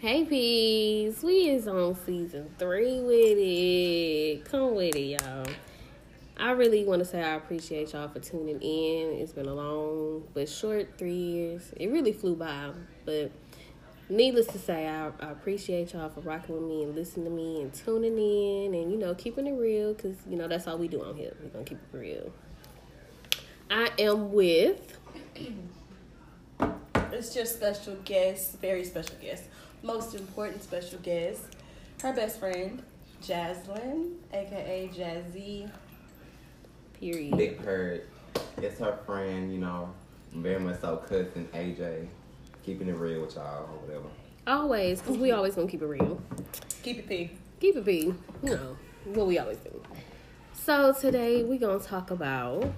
Hey peas, we is on season three with it. Come with it, y'all. I really want to say I appreciate y'all for tuning in. It's been a long but short three years. It really flew by, but needless to say, I, I appreciate y'all for rocking with me and listening to me and tuning in and you know keeping it real because you know that's all we do on here. We're gonna keep it real. I am with. It's just special guest, very special guest, most important special guest, her best friend, Jaslyn, aka Jazzy. Period. Big Purd. It's her friend, you know, very much so cousin AJ. Keeping it real with y'all or whatever. Always, because we always gonna keep it real. Keep it P. Keep it be, you know, what we always do. So today we're gonna talk about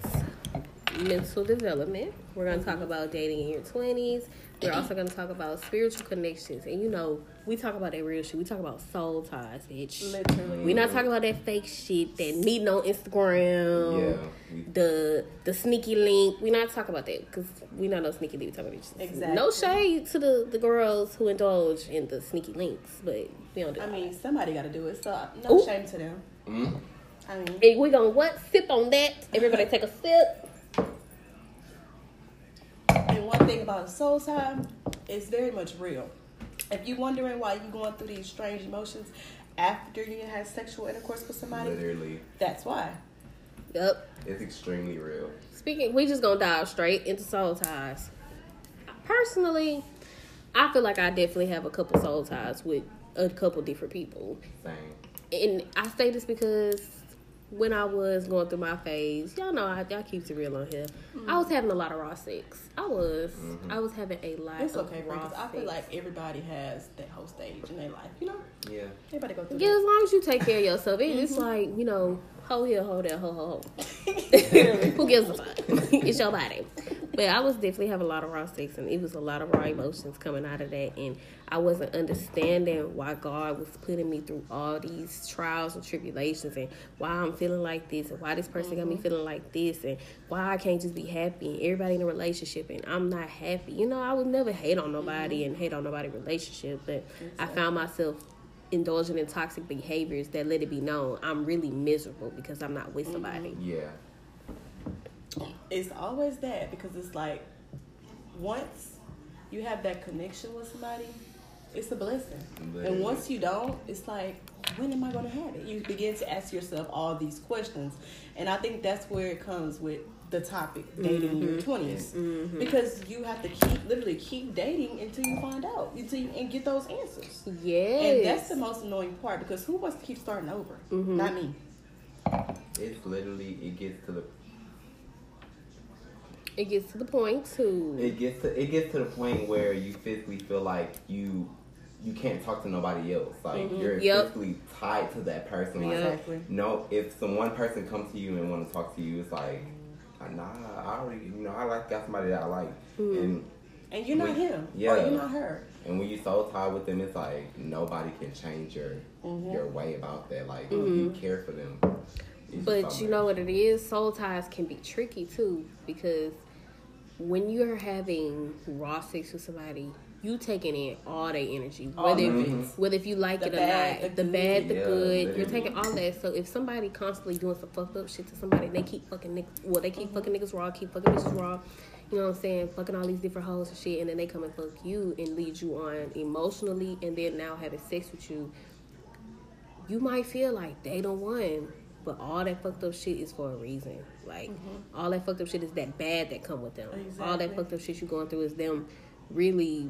mental development. We're gonna talk about dating in your twenties. We're also gonna talk about spiritual connections. And you know, we talk about that real shit. We talk about soul ties, bitch. Literally. We're not talking about that fake shit, that meeting on Instagram. Yeah. The the sneaky link. We're not talking about that because we not no sneaky link type of bitches. Exactly. No shade to the, the girls who indulge in the sneaky links, but we don't do I that. mean, somebody got to do it, so no Ooh. shame to them. mm, I mean, Hey, we gonna what? Sip on that. Everybody take a sip. And one thing about a soul tie, it's very much real. If you're wondering why you're going through these strange emotions after you had sexual intercourse with somebody, literally, that's why. Yep. it's extremely real. Speaking, we just gonna dive straight into soul ties. Personally, I feel like I definitely have a couple soul ties with a couple different people, Same. and I say this because when I was going through my phase, y'all know I, I keep it real on here. I was having a lot of raw sex. I was. Mm-hmm. I was having a lot It's of okay, raw because I feel like everybody has that whole stage in their life. You know, Yeah. everybody go through Yeah, that. as long as you take care of yourself, it, mm-hmm. it's like you know, ho here, ho there, ho ho ho. Who gives a fuck? it's your body. But I was definitely having a lot of raw sex, and it was a lot of raw emotions coming out of that, and I wasn't understanding why God was putting me through all these trials and tribulations, and why I'm feeling like this, and why this person got me mm-hmm. feeling like this, and why I can't just be happy, and everybody in a relationship, and I'm not happy. You know, I would never hate on nobody mm-hmm. and hate on nobody relationship, but I found myself indulging in toxic behaviors that let it be known I'm really miserable because I'm not with mm-hmm. somebody. Yeah. It's always that because it's like once you have that connection with somebody, it's a blessing. Literally. And once you don't, it's like, when am I going to have it? You begin to ask yourself all these questions. And I think that's where it comes with the topic dating in your mm-hmm. 20s. Mm-hmm. Because you have to keep, literally keep dating until you find out, until you, and get those answers. yeah And that's the most annoying part because who wants to keep starting over? Mm-hmm. Not me. It's literally it gets to the it gets to the point too. it gets to it gets to the point where you physically feel like you you can't talk to nobody else. Like you're Yep. physically tied to that person. Like, Exactly. No, if some one person comes to you and want to talk to you, it's like, nah, I already, you know, I like got somebody that I like, and And you're not him. yeah. Or you're not her. and when you're so tied with them, it's like nobody can change your Mm-hmm. your way about that. Like you care for them. But you know what it is? Soul ties can be tricky too because when you're having raw sex with somebody, you taking in all their energy, whether of if, whether if you like The it or bad, not, the the bad, the good. Yeah, good, you're taking all that. So if somebody constantly doing some fucked up shit to somebody, and they keep fucking niggas, well, they keep Mm-hmm. fucking niggas raw, keep fucking bitches raw. You know what I'm saying? Fucking all these different hoes and shit, and then they come and fuck you and lead you on emotionally, and then now having sex with you. You might feel like they don't won, but all that fucked up shit is for a reason. Like all that fucked up shit is that bad that come with them. All that fucked up shit you going through is them really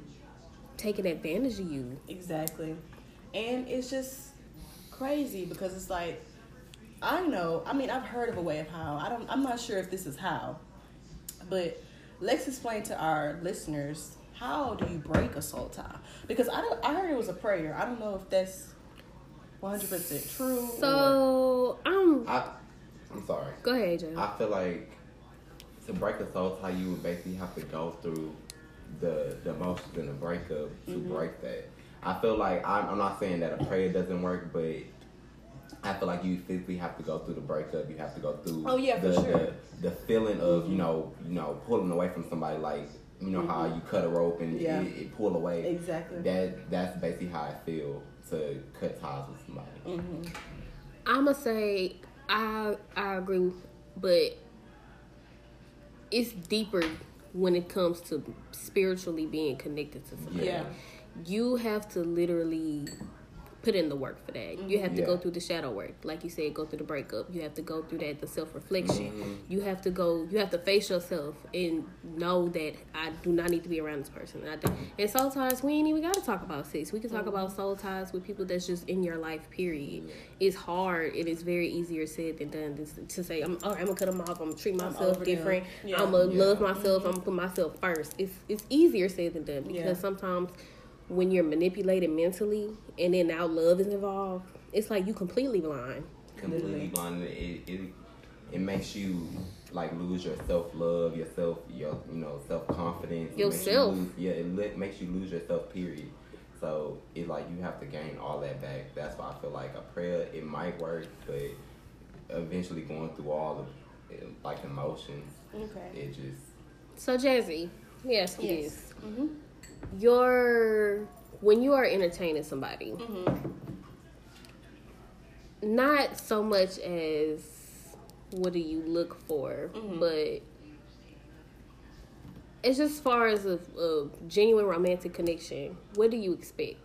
taking advantage of you. Exactly. And it's just crazy because it's like I know, I mean I've heard of a way of how. I don't I'm not sure if this is how. But let's explain to our listeners how do you break a soul tie? Because I don't I heard it was a prayer. I don't know if that's 100% true or So I'm I, I'm sorry. go ahead, Jay. I feel like to break a soul tie, you would basically have to go through the the emotions in a breakup to mm-hmm. break that. I feel like I'm, I'm not saying that a prayer doesn't work, but I feel like you physically have to go through the breakup. You have to go through Oh, yeah, for the, sure. the the feeling of mm-hmm. you know you know pulling away from somebody like you know how mm-hmm. you cut a rope and Yeah. it, it pull away. Exactly. That that's basically how I feel to cut ties with somebody. Mm-hmm. I'ma say I I agree, but it's deeper when it comes to spiritually being connected to somebody. Yeah. You have to literally put in the work for that. You have to go through the shadow work, like you said, go through the breakup. You have to go through that the self reflection. Mhm. You have to go. You have to face yourself and know that I do not need to be around this person. I do. And soul ties, we ain't even got to talk about sex. We can talk about soul ties with people that's just in your life. Period. It's hard. It is very easier said than done to, to say, "I'm all right, I'm gonna cut them off. I'm gonna treat myself them." different. Yeah. I'm gonna Yeah. love myself. I'm gonna put myself first. It's it's easier said than done because Yeah. sometimes when you're manipulated mentally and then now love is involved, it's like you completely blind. completely Literally. blind. It, it it makes you like lose your self love, yourself, your you know self confidence. Yourself. yeah, it li- makes you lose yourself. Period. So it's like you have to gain all that back. That's why I feel like a prayer it might work, but eventually going through all of eh, like emotions, Okay. it just So Jazzy, yes, Yes. yes. Mm-hmm. Your when you are entertaining somebody, Mm-hmm. not so much as what do you look for, Mhm. but it's just far as a, a genuine romantic connection. What do you expect?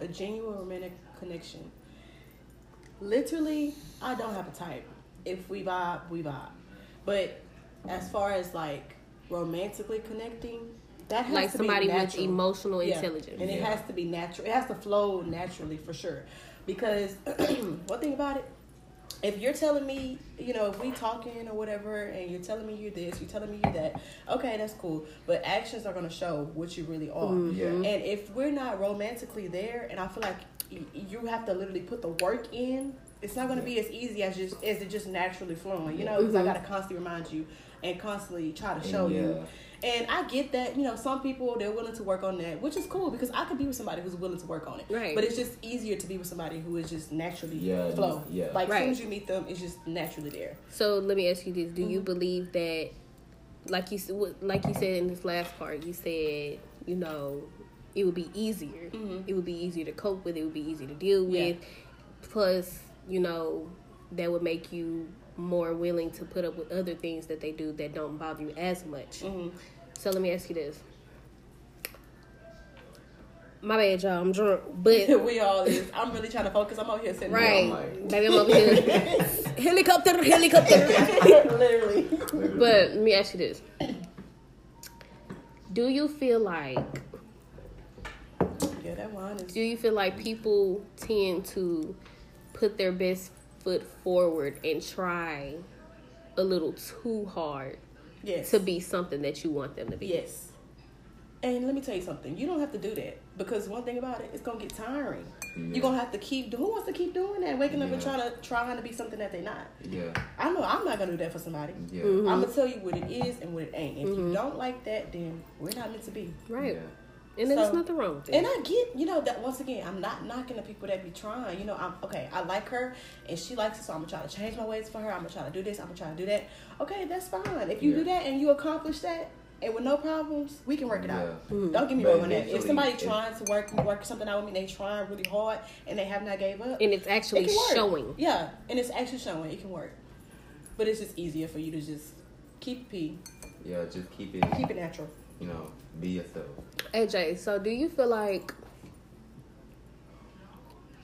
A genuine romantic connection. Literally, I don't have a type. If we vibe, we vibe. But as far as like romantically connecting, that has Like to somebody be with natural. emotional Yeah. intelligence. and it Yeah. has to be natural. It has to flow naturally for sure. Because one thing about it, if you're telling me, you know, if we talking or whatever, and you're telling me you're this, you're telling me you're that, okay, that's cool. But actions are gonna show what you really are. Yeah. And if we're not romantically there, and I feel like y- you have to literally put the work in, it's not gonna be as easy as just as it just naturally flowing. You know, because I Mhm. gotta constantly remind you and constantly try to show yeah. you. And I get that, you know, some people they're willing to work on that, which is cool because I could be with somebody who's willing to work on it. Right. But it's just easier to be with somebody who is just naturally Yeah, flow. yeah. Like as Right. soon as you meet them, it's just naturally there. So let me ask you this: Do you Mhm. believe that, like you like you said in this last part, you said you know it would be easier. Mhm. It would be easier to cope with. It would be easier to deal Yeah. with. Plus, you know, that would make you more willing to put up with other things that they do that don't bother you as much. Mm-hmm. So let me ask you this. My bad, y'all. I'm drunk, but we all is. I'm really trying to focus. I'm over here sitting right, I'm like- baby, I'm over here. helicopter, helicopter. literally. But let me ask you this: Do you feel like Yeah, that wine is. do you feel like people tend to put their best foot forward and try a little too hard Yes. to be something that you want them to be? Yes. And let me tell you something. You don't have to do that because one thing about it, it's gonna get tiring. Yeah. You're gonna have to keep. Who wants to keep doing that? Waking up and trying to trying to be something that they're not. Yeah, I know I'm not gonna do that for somebody. yeah, Mhm. I'm gonna tell you what it is and what it ain't. If Mhm. you don't like that, then we're not meant to be. Right. yeah. And there's So- nothing wrong with it. And I get, you know, that once again, I'm not knocking the people that be trying. You know, I'm okay. I like her, and she likes it, so I'm gonna try to change my ways for her. I'm gonna try to do this. I'm gonna try to do that. Okay, that's fine. If you Yeah. do that and you accomplish that, and with no problems, we can work it out. Yeah. Mhm. Don't get me But wrong on that. If somebody trying to work work something out with me, they trying really hard, and they have not gave up, and it's actually can work. showing. Yeah, and it's actually showing it can work. But it's just easier for you to just keep P, Yeah, just keep it, keep it natural. you know, be yourself. AJ, so do you feel like,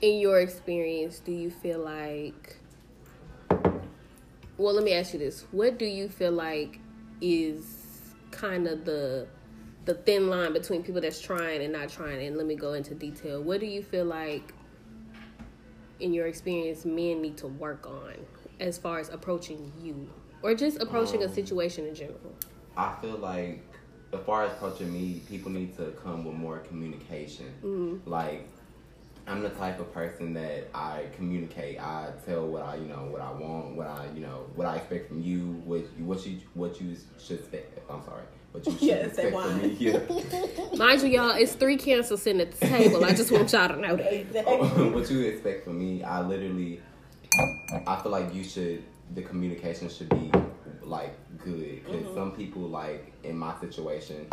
in your experience, do you feel like, well, let me ask you this: What do you feel like is kind of the the thin line between people that's trying and not trying? And let me go into detail. What do you feel like, in your experience, men need to work on as far as approaching you, or just approaching a Um, situation in general? I feel like, as far as approaching me, people need to come with more communication. Mm-hmm. Like, I'm the type of person that I communicate. I tell what I, you know, what I want, what I, you know, what I expect from you, what you, what you, what you should expect. I'm sorry, what you should Yeah, expect from me. Yeah. Mind you, y'all, it's three cancers sitting at the table. I just want y'all to know that. Exactly. what you expect from me, I literally, I feel like you should, the communication should be like good because Mm-hmm. some people like in my situation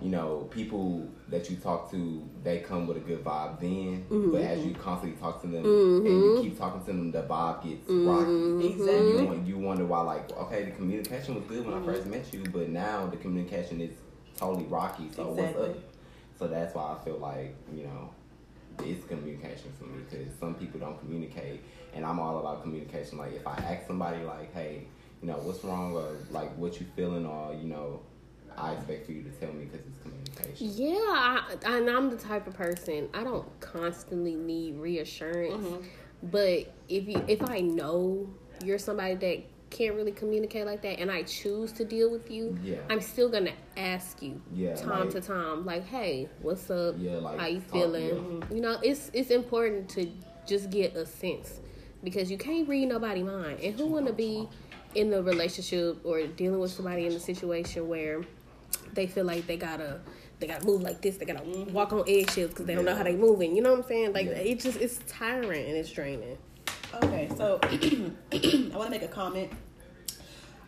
you know people that you talk to they come with a good vibe then but as Mm-hmm. you constantly talk to them and you keep talking to them the vibe gets rocky Exactly. you, won- you wonder why like okay the communication was good when Mm-hmm. i first met you but now the communication is totally rocky so what's up so that's why i feel like you know it's communication for me because some people don't communicate and i'm all about communication like if i ask somebody like hey you know what's wrong or like what you feeling or you know i expect for you to tell me because it's communication Yeah, I, and I'm the type of person I don't constantly need reassurance. Mm-hmm. But if you if I know you're somebody that can't really communicate like that, and I choose to deal with you, Yeah. I'm still gonna ask you Yeah, time like- to time, like, hey, what's up? Yeah, like, how you talk- feeling? Mm-hmm. You know, it's it's important to just get a sense because you can't read nobody mind, and who wanna be in the relationship or dealing with somebody in a situation where they feel like they gotta they gotta move like this, they gotta walk on eggshells because they don't know how they moving. You know what I'm saying? Like Yeah. it just it's tiring and it's draining. Okay, so I want to make a comment.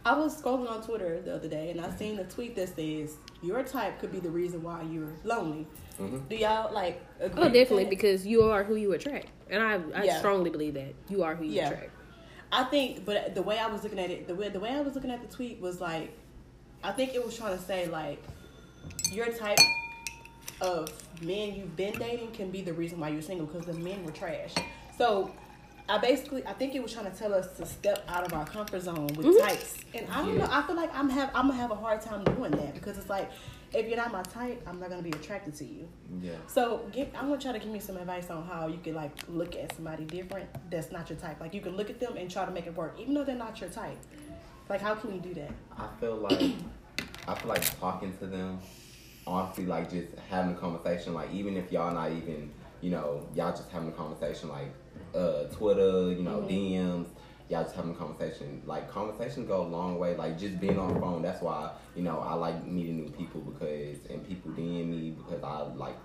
I was scrolling on Twitter the other day and I seen a tweet that says your type could be the reason why you're lonely. Mhm. Do y'all like? Agree Oh, definitely because you are who you attract, and I I Yeah. strongly believe that you are who you Yeah. attract. I think, but the way I was looking at it, the way the way I was looking at the tweet was like, I think it was trying to say like, your type of men you've been dating can be the reason why you're single because the men were trash. So. I basically, I think it was trying to tell us to step out of our comfort zone with Mm-hmm. types, and I don't Yeah. know. I feel like I'm have I'm gonna have a hard time doing that because it's like, if you're not my type, I'm not gonna be attracted to you. yeah So give, I'm gonna try to give me some advice on how you can like look at somebody different that's not your type. Like you can look at them and try to make it work, even though they're not your type. Like how can you do that? I feel like I feel like talking to them, honestly, like just having a conversation. Like even if y'all not even, you know, y'all just having a conversation like uh, Twitter, you know, DMs. Y'all just having a conversation. Like conversations go a long way. Like just being on the phone. That's why you know I like meeting new people because and people DM me because I like.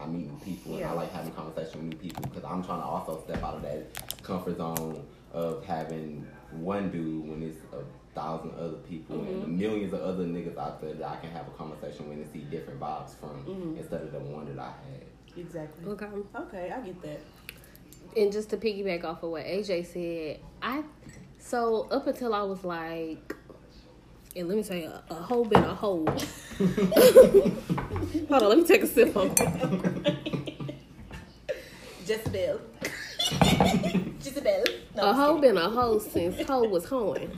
I meet new people and I like having conversation with new people because I'm trying to also step out of that comfort zone of having one dude when it's a thousand other people and mm-hmm. millions of other niggas out there that I can have a conversation with and see different vibes from mm-hmm. instead of the one that I had. Exactly. Okay. Okay, I get that. And just to piggyback off of what AJ said, I so up until I was like, and let me say a, a hoe been a hoe. Hold on, let me take a sip on. Jezebel. Jezebel. No, a hoe been a hoe since hoe was hoeing.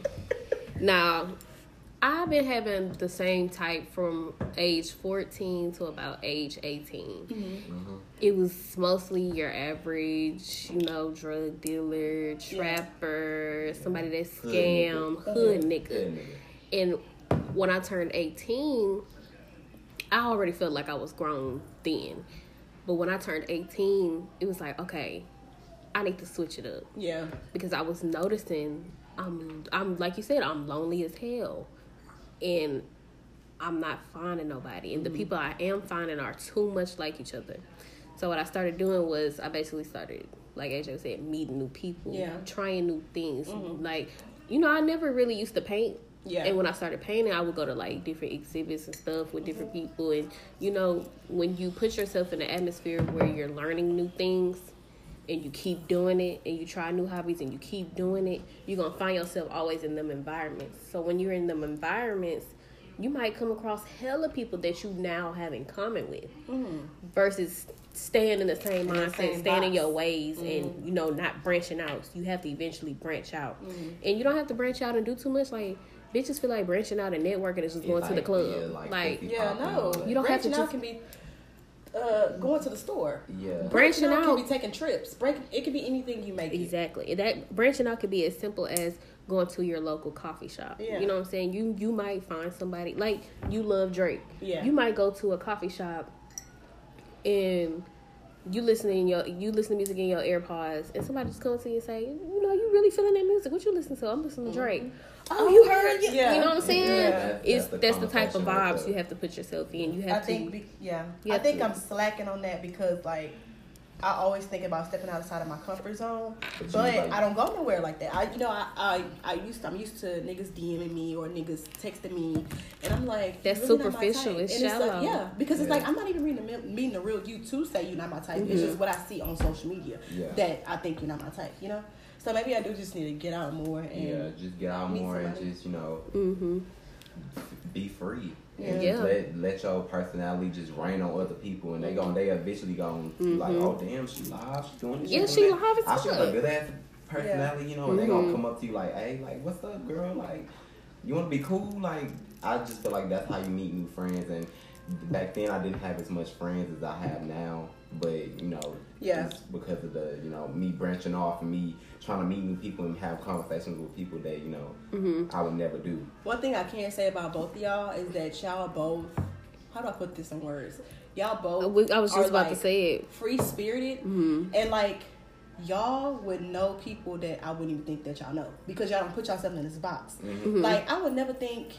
Now, I've been having the same type from age 14 to about age 18. Mm-hmm. Mm-hmm. It was mostly your average, you know, drug dealer, trapper, somebody that Hood scam, nigga. hood nigga. Good. And when I turned 18, I already felt like I was grown then. But when I turned 18, it was like, okay, I need to switch it up. Yeah. because I was noticing I'm I'm like you said I'm lonely as hell, and I'm not finding nobody, and the Mm-hmm. people I am finding are too much like each other. So what I started doing was I basically started like AJ said meeting new people, Yeah. Mm-hmm. trying new things. Like you know I never really used to paint. Yeah. And when I started painting, I would go to like different exhibits and stuff with different Mm-hmm. people. And you know, when you put yourself in an atmosphere where you're learning new things, and you keep doing it and you try new hobbies and you keep doing it, you're gonna find yourself always in them environments. So when you're in them environments, you might come across hella people that you now have in common with mm-hmm. versus staying in the same mindset, same staying in your ways and mm-hmm. you know, not branching out. You have to eventually branch out. Mm-hmm. And you don't have to branch out and do too much like bitches feel like branching out and networking is just going to the club. yeah, like like, Yeah, no. You don't have to Branching out just- can be uh, going to the store. Yeah. Branching out out- can be taking trips. Break. It could be anything you make. it. Exactly. That branching out could be as simple as going to your local coffee shop. Yeah. You know what I'm saying? You you might find somebody like you love Drake. Yeah. You might go to a coffee shop and you listening your you listen to music in your AirPods and somebody just comes to you and say, you know, you really feeling that music. What you listen to? I'm listening to Drake. Oh, you heard? Mm-hmm. Yeah. You know what I'm saying? Yeah. That's- It's that's that's the the, type of vibes you have to put yourself in. You I have to think, be, yeah, You I think to- I'm slacking on that because like I always think about stepping outside of my comfort zone, But but I don't go nowhere like that. I, you know, I, I, I used to, I'm used to niggas DMing me or niggas texting me, and I'm like, That's really not my superficial. type. It's like, shallow. yeah, because it's like I'm not even reading the, meeting the real you to say you're not my type. It's just what I see on social media Yeah. that I think you're not my type. You know, so maybe I do just need to get out more and Yeah, just get out meet more and just you know Mm-hmm. be free. And Yeah. let let your personality just rain on other people, and they gon' they eventually gon' be like, oh damn, she live, she doing this. Mm-hmm. Yeah, doing she that. live as I she got a good ass personality, you know, and they gonna Mhm. come up to you like, hey, like what's up, girl? Like, you wanna be cool? Like, I just feel like that's how you meet new friends. And back then, I didn't have as much friends as I have now, but you know, Yeah. because of the you know me branching off and me trying to meet new people and have conversations with people that you know Mm-hmm. I would never do. One thing I can say about both of y'all is that y'all both. How do I put this in words? Y'all both. I was are, just about to like, say it. Free spirited Mm-hmm. and like y'all would know people that I wouldn't even think that y'all know because y'all don't put yourself in this box. Mm-hmm. Like I would never think.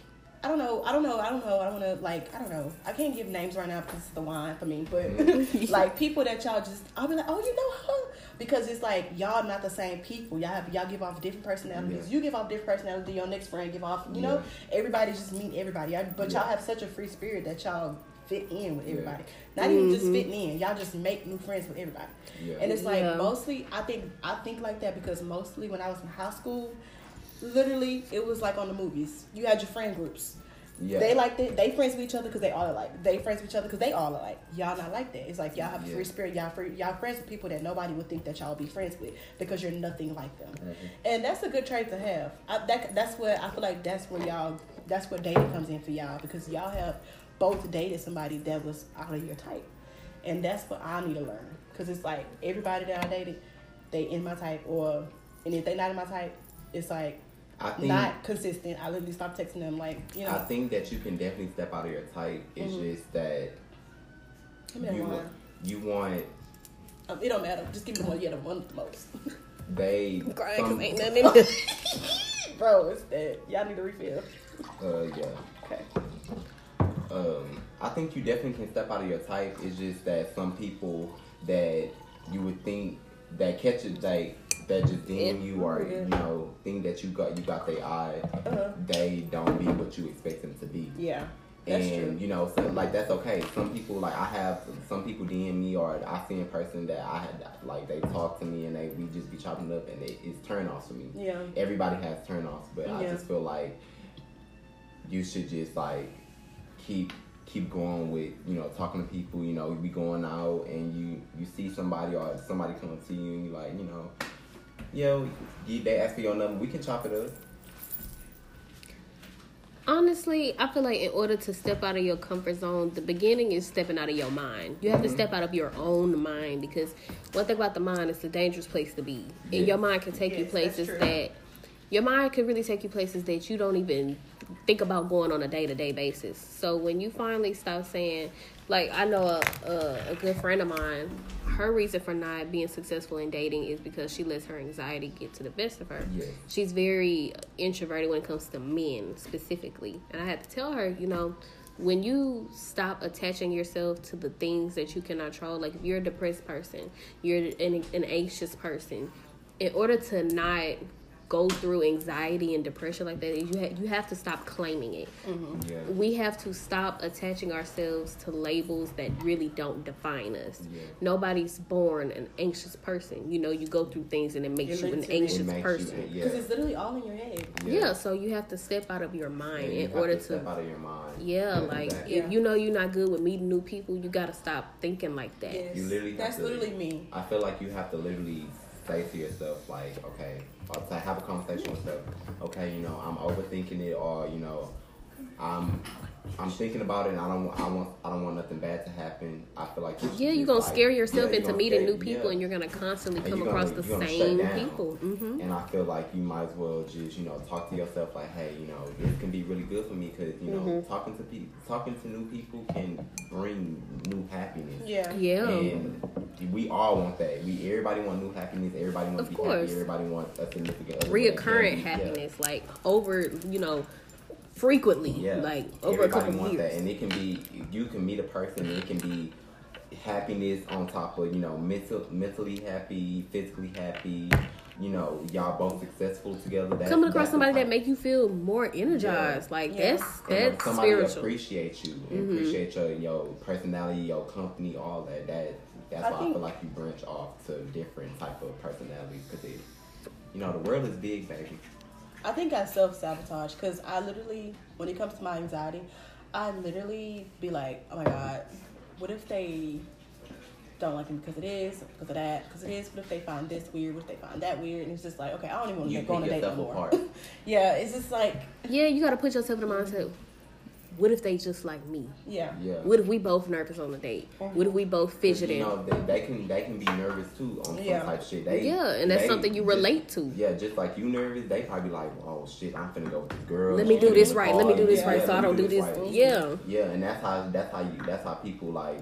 I don't know. I don't know. I don't know. I don't want to like. I don't know. I can't give names right now because it's the wine for me. But like people that y'all just, I'll be like, oh, you know her, because it's like y'all not the same people. Y'all have y'all give off different personalities. Yeah. You give off different personalities. Your next friend give off. You know, everybody just meet everybody. But y'all Yeah. have such a free spirit that y'all fit in with Yeah. everybody. Not even just mm-hmm. fitting in. Y'all just make new friends with everybody. Yeah. And it's like Yeah. mostly I think I think like that because mostly when I was in high school, literally it was like on the movies. You had your friend groups. Yeah. They like that. They friends with each other because they all alike. They friends with each other because they all alike. Y'all not like that. It's like y'all have a Yeah. free spirit. Y'all free, y'all friends with people that nobody would think that y'all would be friends with because you're nothing like them. Mhm. And that's a good trait to have. I, that that's what I feel like. That's where y'all. That's where dating comes in for y'all because y'all have both dated somebody that was out of your type, and that's what I need to learn. Because it's like everybody that I dated, they in my type, or and if they not in my type, it's like I think not consistent. I literally stop texting them like you know. I think that you can definitely step out of your type. It's Mhm. just that Give me that you want, you want Um, it don't matter. Just give me the one you had one the most. they Crying because ain't nothing in there. Bro, it's that. Y'all need a refill. uh yeah. Okay. Um, I think you definitely can step out of your type. It's just that some people that you would think that catch it like that just DM you or Yeah. you know think that you got you got their eye, Uh-huh. they don't be what you expect them to be. Yeah. That's and true. you know, so, like that's okay. Some people like I have some people DM me or I see in person that I had like they talk to me and they we just be chopping up and it, it's turn offs for me. Yeah. Everybody has turn offs, but I just feel like you should just like keep keep going with you know talking to people. You know, you be going out and you you see somebody or somebody come up to you and you like you know, yo, you, they ask for your number, we can chop it up. Honestly, I feel like in order to step out of your comfort zone, the beginning is stepping out of your mind. You have to mm-hmm. step out of your own mind because one thing about the mind is a dangerous place to be. And your mind can take you Yes, that's places true. that your mind can really take you places that you don't even think about going on a day to day basis. So when you finally stop saying, like I know a, a a good friend of mine, her reason for not being successful in dating is because she lets her anxiety get to the best of her. She's very introverted when it comes to men specifically, and I had to tell her, you know. When you stop attaching yourself to the things that you cannot control, like if you're a depressed person, you're an, an anxious person, in order to not go through anxiety and depression like that, you ha- you have to stop claiming it. Mm-hmm. Yeah. We have to stop attaching ourselves to labels that really don't define us. Yeah. Nobody's born an anxious person. You know, you go through things and it makes It you an literally- It anxious makes you- person. yeah. Because it's literally all in your head. yeah. so you have to step out of your mind And you in have order to step to out of your mind. yeah, to like that. if Yeah. you know you're not good with meeting new people, you gotta stop thinking like that. Yes. You literally That's to- literally me. I feel like you have to literally say to yourself, like, okay, or to have a conversation with yourself. Okay, you know, I'm overthinking it, or you know, I'm I'm thinking about it, and I don't I want I don't want nothing bad to happen. I feel like you should Yeah, you're gonna like- scare yourself yeah, into gonna meeting scare- new people, yeah. and you're gonna constantly And come you're across the you're gonna shut same down. people. hmm And I feel like you might as well just you know talk to yourself like, hey, you know, this can be really good for me because you know Mm-hmm. talking to people, talking to new people can bring new happiness. Yeah. Yeah. And we all want that. We everybody want new happiness. Everybody want Of to be course. happy. Everybody wants a significant other. Reoccurrent Yeah. happiness, like over, you know, frequently, Yeah. like over Everybody a couple want of years. that, and it can be you can meet a person. and It can be happiness on top of you know mental, mentally happy, physically happy. You know, y'all both successful together. That's, Coming across that's somebody that make you feel more energized, like Yeah. that's that's somebody spiritual. appreciate you and Mhm. appreciate your your personality, your company, all that. That that's I why I feel like you branch off to different type of personalities because it, you know, the world is big, baby. I think I self sabotage because I literally, when it comes to my anxiety, I literally be like, oh my god, what if they don't like me because it is, because of that, because it is. What if they find this weird? What if they find that weird? And it's just like, okay, I don't even want to go on a date no more. yeah, it's just like, Yeah, you got to put yourself in the mindset. What if they just like me? yeah, Yeah. What if we both nervous on the date? Mm-hmm. What if we both fidgeting? You know, they, they can they can be nervous too on some Yeah. type shit. They, yeah, and that's they something you just- relate to. Yeah, just like you nervous, they probably like, oh shit, I'm finna go with this girl. Let me do this right. Let me do this Yeah, right, yeah, so I don't me do this. right. Yeah. Yeah, and that's how that's how you that's how people like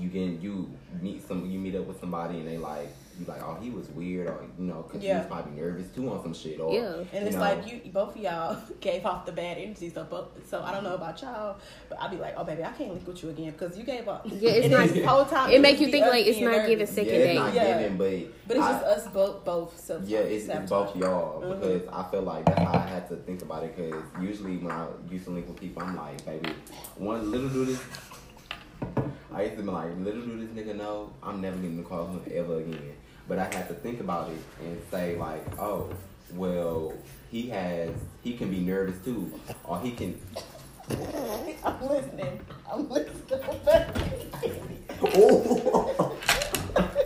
you get you meet some you meet up with somebody and they like you like oh he was weird or you know because Yeah. he was probably nervous too on some shit or Yeah. And it's know, like you, both of y'all gave off the bad energy. So, both, so I don't know about y'all, but I'd be like, oh baby, I can't link with you again because you gave up. Yeah, it's not- the whole time. It make you think like it's being not giving nervous. second yeah, it's date. not Yeah. giving, but But it's I- just us both, both. So Yeah, it's, it's both y'all Mhm. because I feel like that's how I had to think about it. Because usually when I used to link with people, I'm like, baby, one little do this. I used to be like, little do this nigga know I'm never getting to call him ever again. But I had to think about it and say like, oh, well, he has, he can be nervous too, or he can. I'm listening. I'm listening. Oh.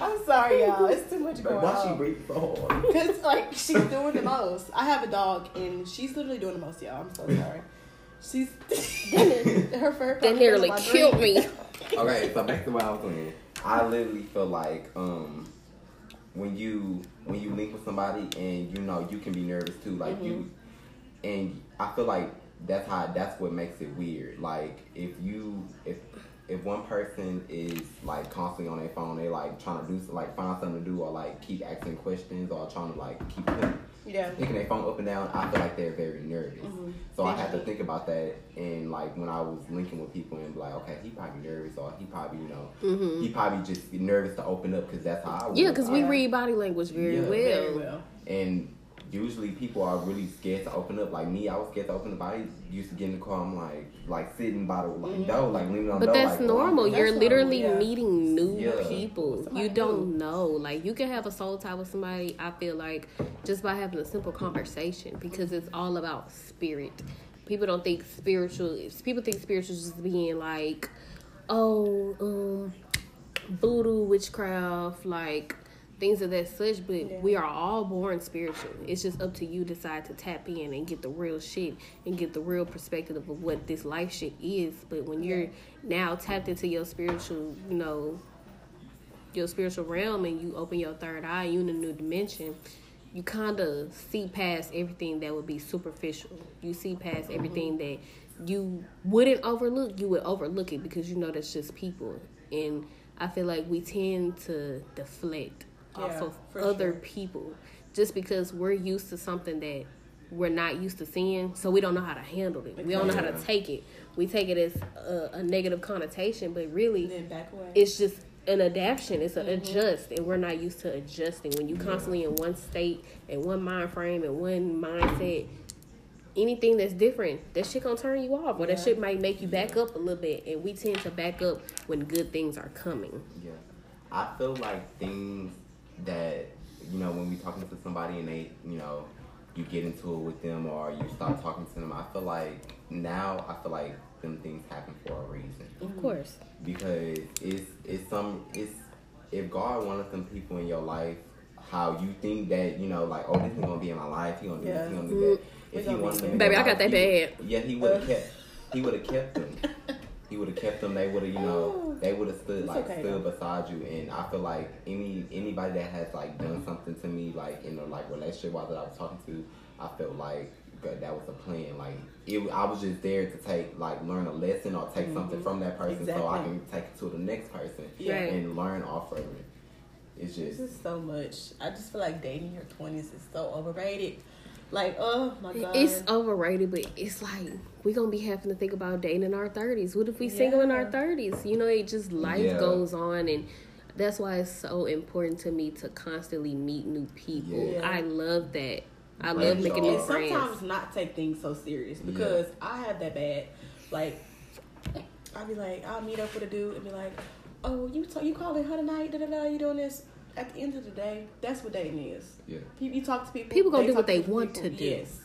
I'm sorry, y'all. It's too much going on. Why she on. breathe so hard? Cause like she's doing the most. I have a dog and she's literally doing the most, y'all. I'm so sorry. She's her fur. That nearly killed me. okay, so back to what I was saying. I literally feel like um when you when you link with somebody and you know you can be nervous too, like you and I feel like that's how that's what makes it weird. Like if you if if one person is like constantly on their phone, they like trying to do like find something to do or like keep asking questions or trying to like keep Yeah. picking their phone up and down, I feel like they're very nervous. Mhm. So I had to think about that and like when I was linking with people and be like, okay, he probably nervous or he probably, you know, hmm he probably just nervous to open up because that's how I was. Yeah, because we I- read body language very Yeah. well. Very well. And usually people are really scared to open up. Like me, I was scared to open up. I used to get in the car, I'm like, like sitting by the like, Mhm. door, like leaning on But the door. that's like, oh, normal. That's You're normal, literally yeah. meeting new Yeah. people. Somebody You don't know. Like you can have a soul tie with somebody. I feel like just by having a simple conversation because it's all about spirit. People don't think spiritual. People think spiritual is just being like, oh, um, voodoo, witchcraft, like things of that such. But Yeah. we are all born spiritual. It's just up to you decide to tap in and get the real shit and get the real perspective of what this life shit is. But when you're now tapped into your spiritual, you know, your spiritual realm and you open your third eye, you in a new dimension, you kind of see past everything that would be superficial. You see past mm-hmm. everything that you wouldn't overlook. You would overlook it because you know that's just people. And I feel like we tend to deflect off Yeah, of other sure. people just because we're used to something that we're not used to seeing, so we don't know how to handle it. We don't know how to take it. We take it as a, a negative connotation, but really, back away. it's just an adaptation. It's an Mhm. adjust, and we're not used to adjusting. When you're constantly in one state and one mind frame and one mindset, anything that's different, that shit gonna turn you off, or that shit might make you back up a little bit. And we tend to back up when good things are coming. Yeah, I feel like things that you know when we talking to somebody and they, you know, you get into it with them or you stop talking to them. I feel like now I feel like them things happen for a reason Of course, because it's it's some it's if God wanted some people in your life. How you think that you know, like, oh, this is gonna be in my life. He gonna do this. He gonna do that. If he wanted them, Baby, I got that bad. Yeah, he would have kept. He would have kept them. He would have kept them. They would have, you know, Oh. they would have stood It's like okay, stood though. beside you. And I feel like any anybody that has like done something to me, like in a like relationship while that I was talking to, I felt like that that was a plan. Like it, I was just there to take like learn a lesson or take something Mhm. from that person, so I can take it to the next person Yeah. And learn off of it. It's This just is so much. I just feel like dating your twenties is so overrated. Like, oh my god, It's overrated, but it's like we gonna be having to think about dating in our thirties. What if we single in our thirties? You know, it just life Yeah. goes on, and that's why it's so important to me to constantly meet new people. Yeah. I love that. I Right. love making new friends. sometimes not take things so serious because I have that bad. Like, I'll be like, I'll meet up with a dude and be like, oh, you t- you calling her tonight? Da da da. You doing this? At the end of the day, that's what dating is. Yeah. You, you talk to people. People gonna do what they different want people. to do. Yes.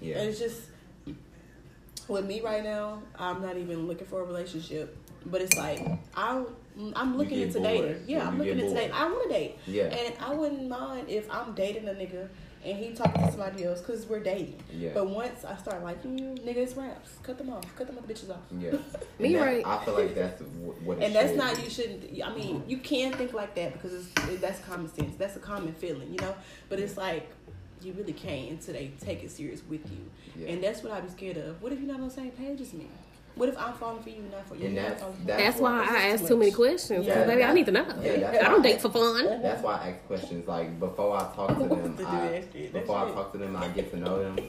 Yeah. And it's just with me right now. I'm not even looking for a relationship, but it's like I I'm looking get into bored. dating. Yeah, Yeah, I'm looking get into bored. dating. I want to date. Yeah. And I wouldn't mind if I'm dating a nigga and he talking to somebody else because we're dating. Yeah. But once I start liking you, niggas raps. Cut them off. Cut them other bitches off. Yeah. Me that- right. I feel like that's what. It And that's not be. you shouldn't. I mean, you can think like that because it's it, that's common sense. That's a common feeling, you know. But it's like you really can't until they take it serious with you. Yeah. And that's what I be scared of. What if you're not on the same page as me? What if I'm falling for you, not for you? And not that's- for me? that's That's why It's I ask too too many much. questions. Yeah. 'cause, baby, I need to know. Yeah, I don't why- date for fun. That's why I ask questions. Like before I talk to them, To I, that shit. Before I talk to them, I get to know them.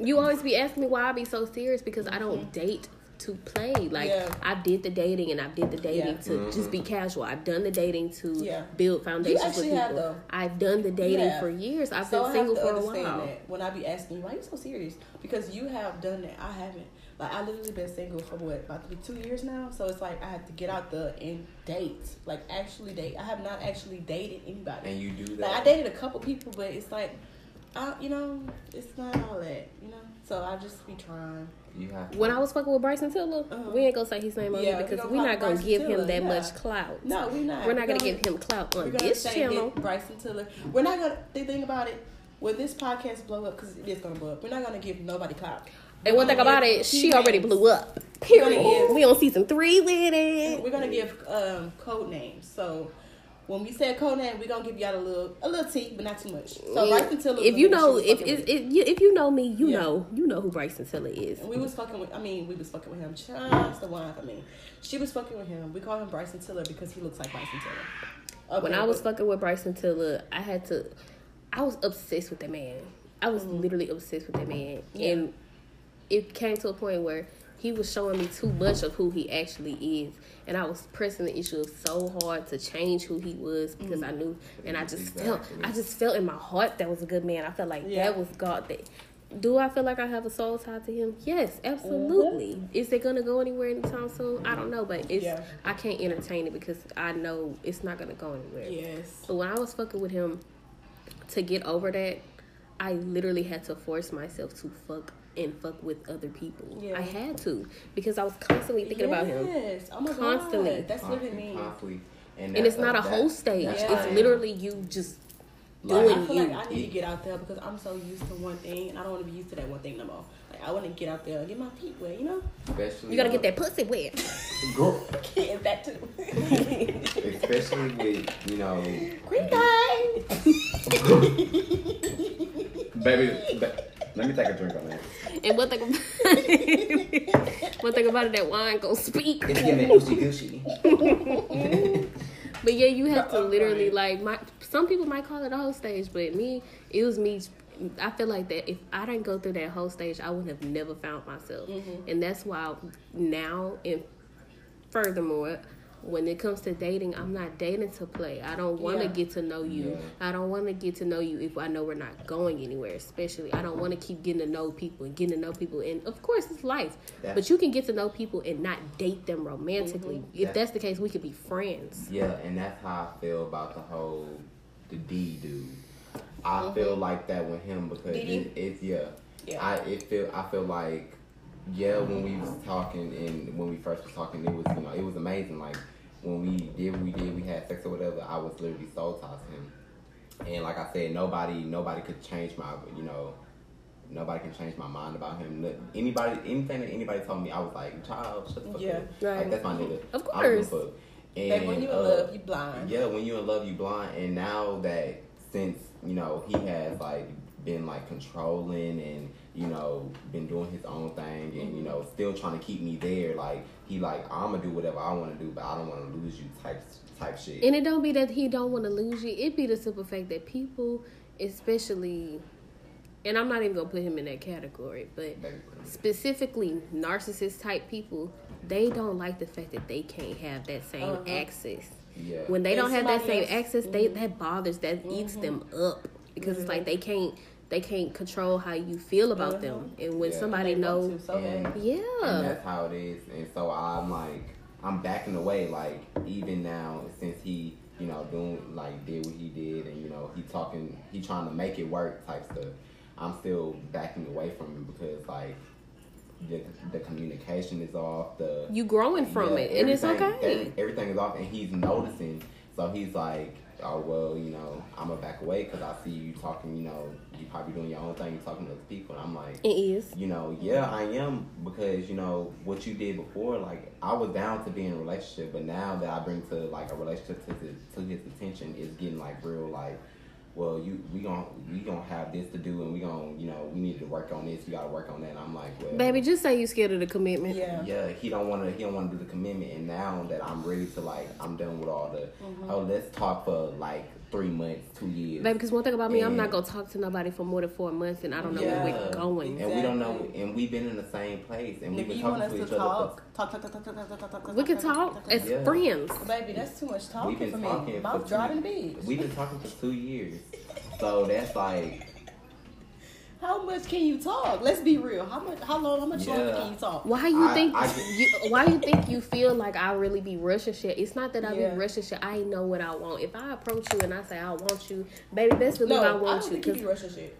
You always be asking me why I be so serious because I don't date to play. Like Mm-hmm. Yeah. I did the dating and I did the dating Yeah. to just be casual. I've done the dating to Yeah. build foundations with people. have. I've done the dating Yeah. for years. I've so been I single have to for a understand while. that when I be asking you why you so serious because you have done that. I haven't. Like I literally been single for what about to be two years now. So it's like I have to get out the and date, like actually date. I have not actually dated anybody. And you do that. Like I dated a couple people, but it's like, I, you know, it's not all that, you know. So I just be trying. You have. To, When I was fucking with Bryson Tiller, Uh-huh. we ain't gonna say his name on Yeah, here because we're not gonna Bryson give Tiller, him that yeah. much clout. No, we're not. We're not gonna gonna give him clout on We're this say channel. Bryson Tiller. We're not gonna. The thing about it, when this podcast blow up, because it is gonna blow up, we're not gonna give nobody clout. And one thing about it, she already blew up. Period. give- We on season three with it. We're gonna give um, code names. So when we say code name, we're gonna give y'all a little a little tea, but not too much. So Bryson Tiller. if you know, if if, if you if you know me, you Yeah. know you know who Bryson Tiller is. And we was fucking with. I mean, we was fucking with him. Just the one. I mean, she was fucking with him. We call him Bryson Tiller because he looks like Bryson Tiller. Okay, when I was but- fucking with Bryson Tiller, I had to. I was obsessed with that man. I was literally obsessed with that man, Mm-hmm. Yeah. and it came to a point where he was showing me too much of who he actually is, and I was pressing the issue so hard to change who he was because Mm-hmm. I knew, and I just felt, I just felt in my heart that was a good man. I felt like Yeah. that was God. That do I feel like I have a soul tied to him? Yes, absolutely. Is it gonna go anywhere anytime soon? I don't know, but it's Yeah. I can't entertain it because I know it's not gonna go anywhere. Yes. But when I was fucking with him, to get over that, I literally had to force myself to fuck and fuck with other people. Yeah. I had to because I was constantly thinking about him. Yes. Oh my Constantly. God. That's literally constantly, me. constantly. And that's it's not uh, a that- whole stage. Yeah. It's literally you just Like, doing I feel you. like I need to get out there because I'm so used to one thing and I don't want to be used to that one thing no more. Like I want to get out there and get my feet wet, you know? Especially, you gotta uh, get that pussy wet. Girl, Getting that too. especially with you know, Green day. Baby, ba- let me take a drink on that. and one thing, one thing about it, that wine gonna speak. It's giving ooshy gooshy. But yeah, you have to literally like my. Some people might call it a whole stage, but me, it was me. I feel like that if I didn't go through that whole stage, I would have never found myself, Mm-hmm. and that's why now and furthermore. When it comes to dating, I'm not dating to play. I don't want to Yeah. get to know you. I don't want to get to know you if I know we're not going anywhere. Especially, I don't want to keep getting to know people and getting to know people. And of course, it's life. That's- but you can get to know people and not date them romantically. Mm-hmm. If That- that's the case, we could be friends. Yeah, and that's how I feel about the whole the D dude. I Mm-hmm. feel like that with him because it, it's yeah. Yeah. I it feel I feel like yeah when we was talking and when we first was talking it was you know it was amazing like when we did what we did we had sex or whatever I was literally soul tied to him and like I said nobody nobody could change my you know nobody can change my mind about him anybody anything that anybody told me I was like child shut the fuck Yeah. up Right. like that's my nigga Of I don't a course. And, Like when you in uh, love, you blind. yeah, when you in love, you blind. And now that since you know he has like been like controlling and you know been doing his own thing and you mm-hmm. know still trying to keep me there, like he like I'm gonna do whatever I want to do, but I don't want to lose you type type shit. And it don't be that he don't want to lose you. It be the simple fact that people, especially and I'm not even gonna put him in that category, but specifically narcissist type people, they don't like the fact that they can't have that same Uh-huh. access. Yeah. When they And don't have that same else- access, they mm-hmm. that bothers, that eats them mm-hmm. up because it's like they can't they can't control how you feel about them, and when Yeah. somebody knows, so. And- yeah, And that's how it is. And so I'm like, I'm backing away. Like even now, since he, you know, doing like did what he did, and you know, he talking, he trying to make it work type stuff. I'm still backing away from him because like the the communication is off. The you growing from yeah, it, and it's everything- okay. every- everything is off, and he's noticing. So he's like, "Oh well, you know, I'm gonna back away because I see you talking. You know, you probably doing your own thing. You talking to other people." And I'm like, It is. you know, yeah, I am because you know what you did before. Like I was down to be in a relationship, but now that I bring to like a relationship to his, to his attention, is getting like real like, well, you we gonna we gonna have this to do, and we gonna you know we need to work on this. We gotta work on that. And I'm like, well, Baby, just say you scared of the commitment. Yeah. yeah, he don't want to. He don't want to do the commitment. And now that I'm ready to like, I'm done with all the. Mm-hmm. Oh, let's talk for like three months, two years. Baby, because one thing about me, I'm not gonna talk to nobody for more than four months, and I don't know Yeah. where we're going. And we don't know. And we've been in the same place, and we've been talking to to each other. talk? Talk, talk, talk, talk, talk, talk, talk, talk, We can talk, talk talk, as. Yeah. friends. Baby, that's too much We've talking been for talking me. for About two- driving the beach. We've been talking for two years, so that's like How much can you talk? Let's be real. How much? How long? How much longer can you talk? Why you I- think I- you? Why you think you feel like I really be rushing shit? It's not that I Yeah. be rushing shit. I know what I want. If I approach you and I say I want you, baby, best believe No, I I, want don't you. think you 'cause be rushing shit.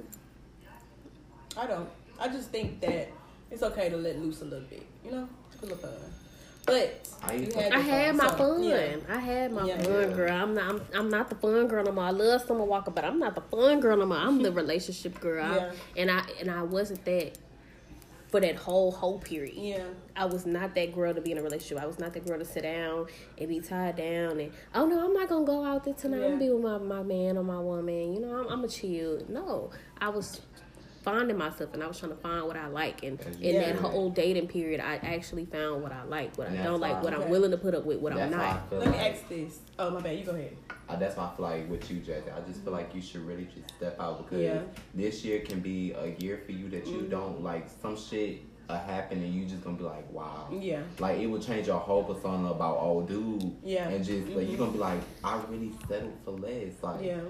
I don't. I just think that it's okay to let loose a little bit. You know, just a little fun. But I had I had my so, fun. yeah. I had my Yeah. fun, Yeah. girl. I'm not. I'm, I'm not the fun girl no more. I love Summer Walker, but I'm not the fun girl no more. I'm the relationship girl. I- Yeah. and I and I wasn't that for that whole whole period. Yeah. I was not that girl to be in a relationship. I was not that girl to sit down and be tied down and oh no, I'm not gonna go out there tonight. I'm gonna be with my, my man or my woman. You know, I'm, I'm a chill. No, I was finding myself and I was trying to find what I like. And in Yeah. that whole dating period, I actually found what I like, what I don't that's like, what why- I'm willing to put up with, what I'm that's why I not. feel Let me like- ask this. Oh my bad. You go ahead. Uh, that's my I feel like with you, Jesse, I just feel like you should really just step out because Yeah. this year can be a year for you that you Mhm. don't like some shit uh, happen and you just gonna be like, wow. Yeah. Like it will change your whole persona about oh dude. Yeah. And just like Mhm. you're gonna be like, I really settled for less. Like Yeah.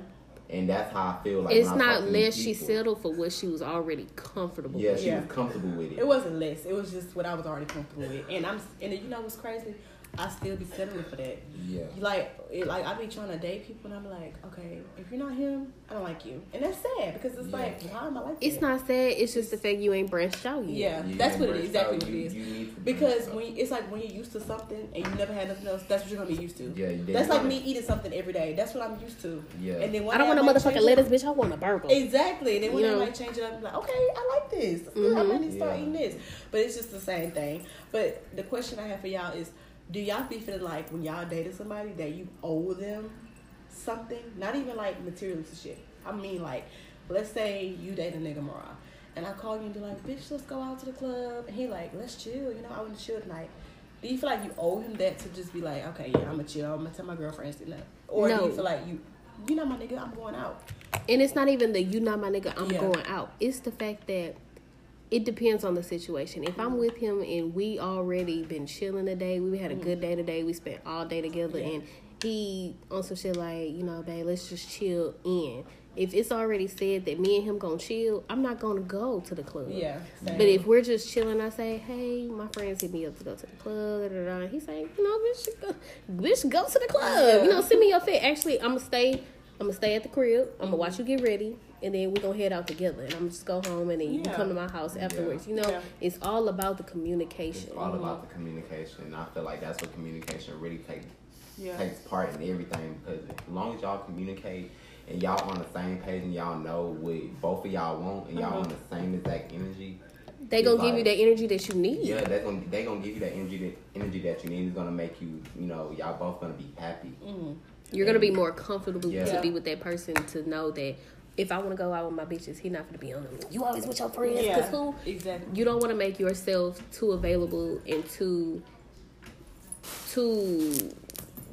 And that's how I feel like it's when I talk not less she settled for what she was already comfortable Yeah, with. she Yeah. was comfortable with it. It wasn't less. It was just what I was already comfortable with. And I'm and you know what's crazy? I still be settling for that. yeah. Like, it, like I be trying to date people, and I'm like, okay, if you're not him, I don't like you, and that's sad because it's Yeah. like, why am I like It's that? not sad. It's just the fact you ain't branched out yet. Yeah, You that's what it. Exactly how what it you- is. you Because when it's like when you're used to something and you never had nothing else, that's what you're gonna be used to. Yeah, you That's like did. me eating something every day. That's what I'm used to. Yeah. And then one I don't day want a might motherfucking change lettuce, bitch. I want a burger. Exactly. And then when You I know? might change it up, I'm like, okay, I like this. It's good. I mm-hmm. might need to start Yeah. eating this. But it's just the same thing. But the question I have for y'all is, do y'all be feeling like when y'all dated somebody that you owe them something? Not even like materialistic shit. I mean like, let's say you date a nigga Mara, and I call you and be like, bitch, let's go out to the club. And he like, let's chill. You know, I want to chill tonight. Do you feel like you owe him that to just be like, okay, yeah, I'm gonna chill. I'm gonna tell my girlfriends to that. Or do No. you feel like you, you know, my nigga, I'm going out. And it's not even the you not my nigga, I'm Yeah. going out. It's the fact that it depends on the situation. If Mm-hmm. I'm with him and we already been chilling today, we had a good day today, we spent all day together, Mm-hmm. Yeah. and he on some shit like, you know, babe, let's just chill in. If it's already said that me and him gonna chill, I'm not gonna go to the club. Yeah. same. But if we're just chilling, I say, "Hey, my friends hit me up to go to the club." Da, da, da. And He say, "You know, bitch, go, bitch, go to the club. You know, send me your fit. Actually, I'm gonna stay. I'm gonna stay at the crib. I'm gonna watch you get ready, and then we're gonna head out together. And I'm just go home, and then you can come to my house afterwards. You know, Yeah. it's all about the communication. It's all about the communication. And I feel like that's what communication really takes Yeah. takes part in everything because as long as y'all communicate and y'all on the same page and y'all know what both of y'all want and y'all on the uh-huh. same exact energy, They gonna it's give you like- that energy that you need. yeah, that's gonna they gonna give you that energy that energy that you need. is gonna make you, you know, y'all both gonna be happy. Mm-hmm. You're gonna be more comfortable Yeah. to be with that person to know that if I want to go out with my bitches, he not gonna be on them. You always with your friends, Yeah. cause who? Exactly. you don't want to make yourself too available and too too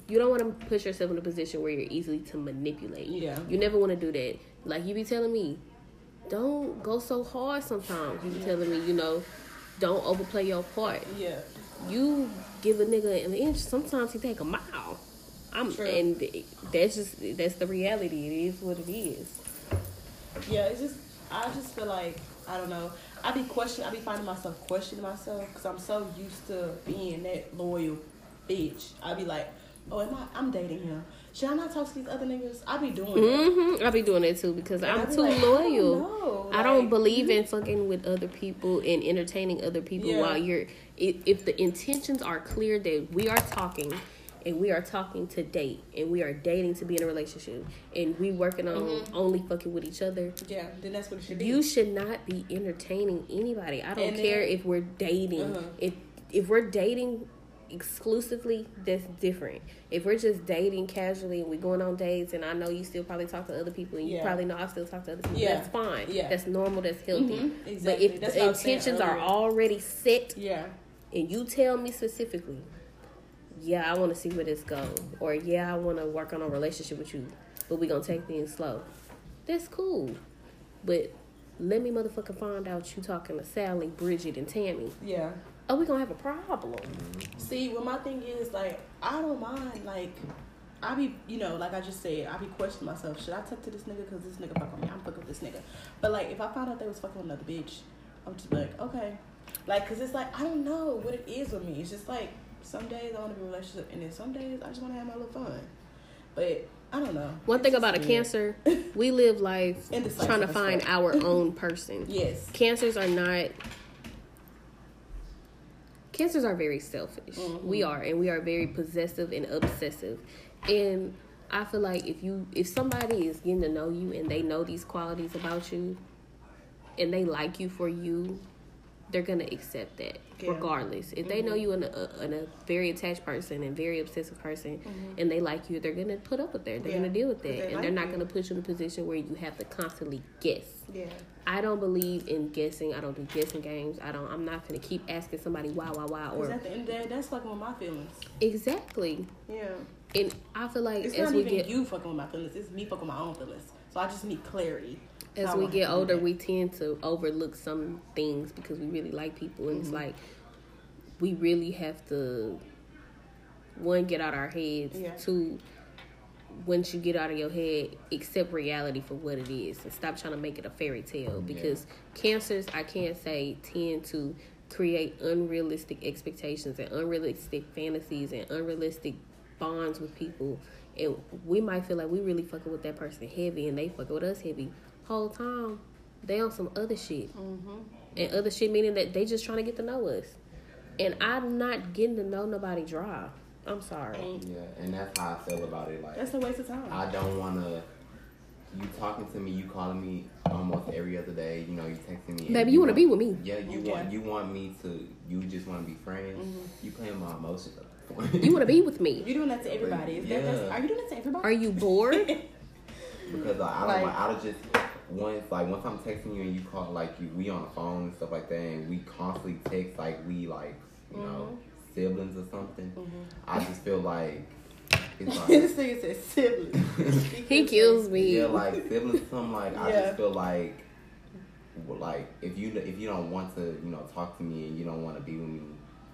you don't want to put yourself in a position where you're easily to manipulate Yeah. you never want to do that like you be telling me don't go so hard sometimes. You be telling me, you know, don't overplay your part. Yeah. You give a nigga an inch, sometimes he take a mile. I'm True. and that's just that's the reality. It is what it is. Yeah, it's just I just feel like I don't know. I be question. I be finding myself questioning myself because I'm so used to being that loyal bitch. I be like, oh, am I? I'm dating him. Should I not talk to these other niggas? I be doing that. hmm I be doing it too because And I'm be too like, I don't loyal. I don't like- believe in fucking with other people and entertaining other people Yeah. while you're. If, if the intentions are clear that we are talking and we are talking to date and we are dating to be in a relationship and we working on Mm-hmm. only fucking with each other, Yeah, then that's what it should be. you should not be entertaining anybody. I don't And care then- if we're dating. Uh-huh. If if we're dating exclusively, that's different. If we're just dating casually and we're going on dates, and I know you still probably talk to other people, and you Yeah. probably know I still talk to other people. Yeah. That's fine. Yeah. That's normal. That's healthy. Mhm, But if That's the what I was saying intentions are already set, yeah, and you tell me specifically, yeah, I want to see where this goes, or yeah, I want to work on a relationship with you, but we gonna take things slow. That's cool, but let me motherfucking find out you talking to Sally, Bridget, and Tammy. yeah. Oh, we gonna have a problem. See, well, my thing is like I don't mind like. I be, you know, like I just said, I be questioning myself. Should I talk to this nigga because this nigga fuck with me? I'm fucking with this nigga. But like, if I found out they was fucking another bitch, I'm just be like, okay, like, cause it's like I don't know what it is with me. It's just like some days I want to be in a relationship, and then some days I just want to have my little fun. But I don't know. One thing about a cancer, we live life trying to find our own person. Yes. Cancers are not. Cancers are very selfish. Mm-hmm. We are, and we are very possessive and obsessive. And I feel like if you, if somebody is getting to know you and they know these qualities about you, and they like you for you, they're gonna accept that Yeah. regardless. If they know you in a, a, in a very attached person and very obsessive person, Mm-hmm. and they like you, they're gonna put up with that. They're Yeah, gonna deal with that, they and like they're not you. gonna put you in a position where you have to constantly guess. Yeah. I don't believe in guessing. I don't do guessing games. I don't. I'm not gonna keep asking somebody why, why, why, or at the end of the day, that's fucking with my feelings. exactly. Yeah. And I feel like It's as not we even get you fucking with my feelings. It's me fucking with my own feelings. So I just need clarity. as we get older, we tend to overlook some things because we really like people, and it's Mm-hmm. like we really have to one get out our heads. Yeah. Two, once you get out of your head, accept reality for what it is and stop trying to make it a fairy tale. Because cancers, I can't say, tend to create unrealistic expectations and unrealistic fantasies and unrealistic bonds with people. And we might feel like we really fucking with that person heavy and they fucking with us heavy. Whole time, they on some other shit. Mm-hmm. And other shit meaning that they just trying to get to know us. And I'm not getting to know nobody dry. I'm sorry. Yeah, and that's how I feel about it. Like That's a waste of time. I don't wanna you talking to me, you calling me almost every other day, you know, you texting me. and Baby, you wanna be with me. Yeah, you Yeah. want you want me to you just wanna be friends. You playing my emotions at the point. You want to be with me. You're doing that to everybody. Is that, that's, Yeah. are you doing that to everybody? Are you bored? because like, I don't Like- like, I don't just once like once I'm texting you and you call like you we on the phone and stuff like that and we constantly text like we like you know Mm-hmm. siblings or something. I just feel like it's like this nigga said siblings. he kills me. yeah like siblings something like I just feel like like if you if you don't want to you know talk to me and you don't want to be with me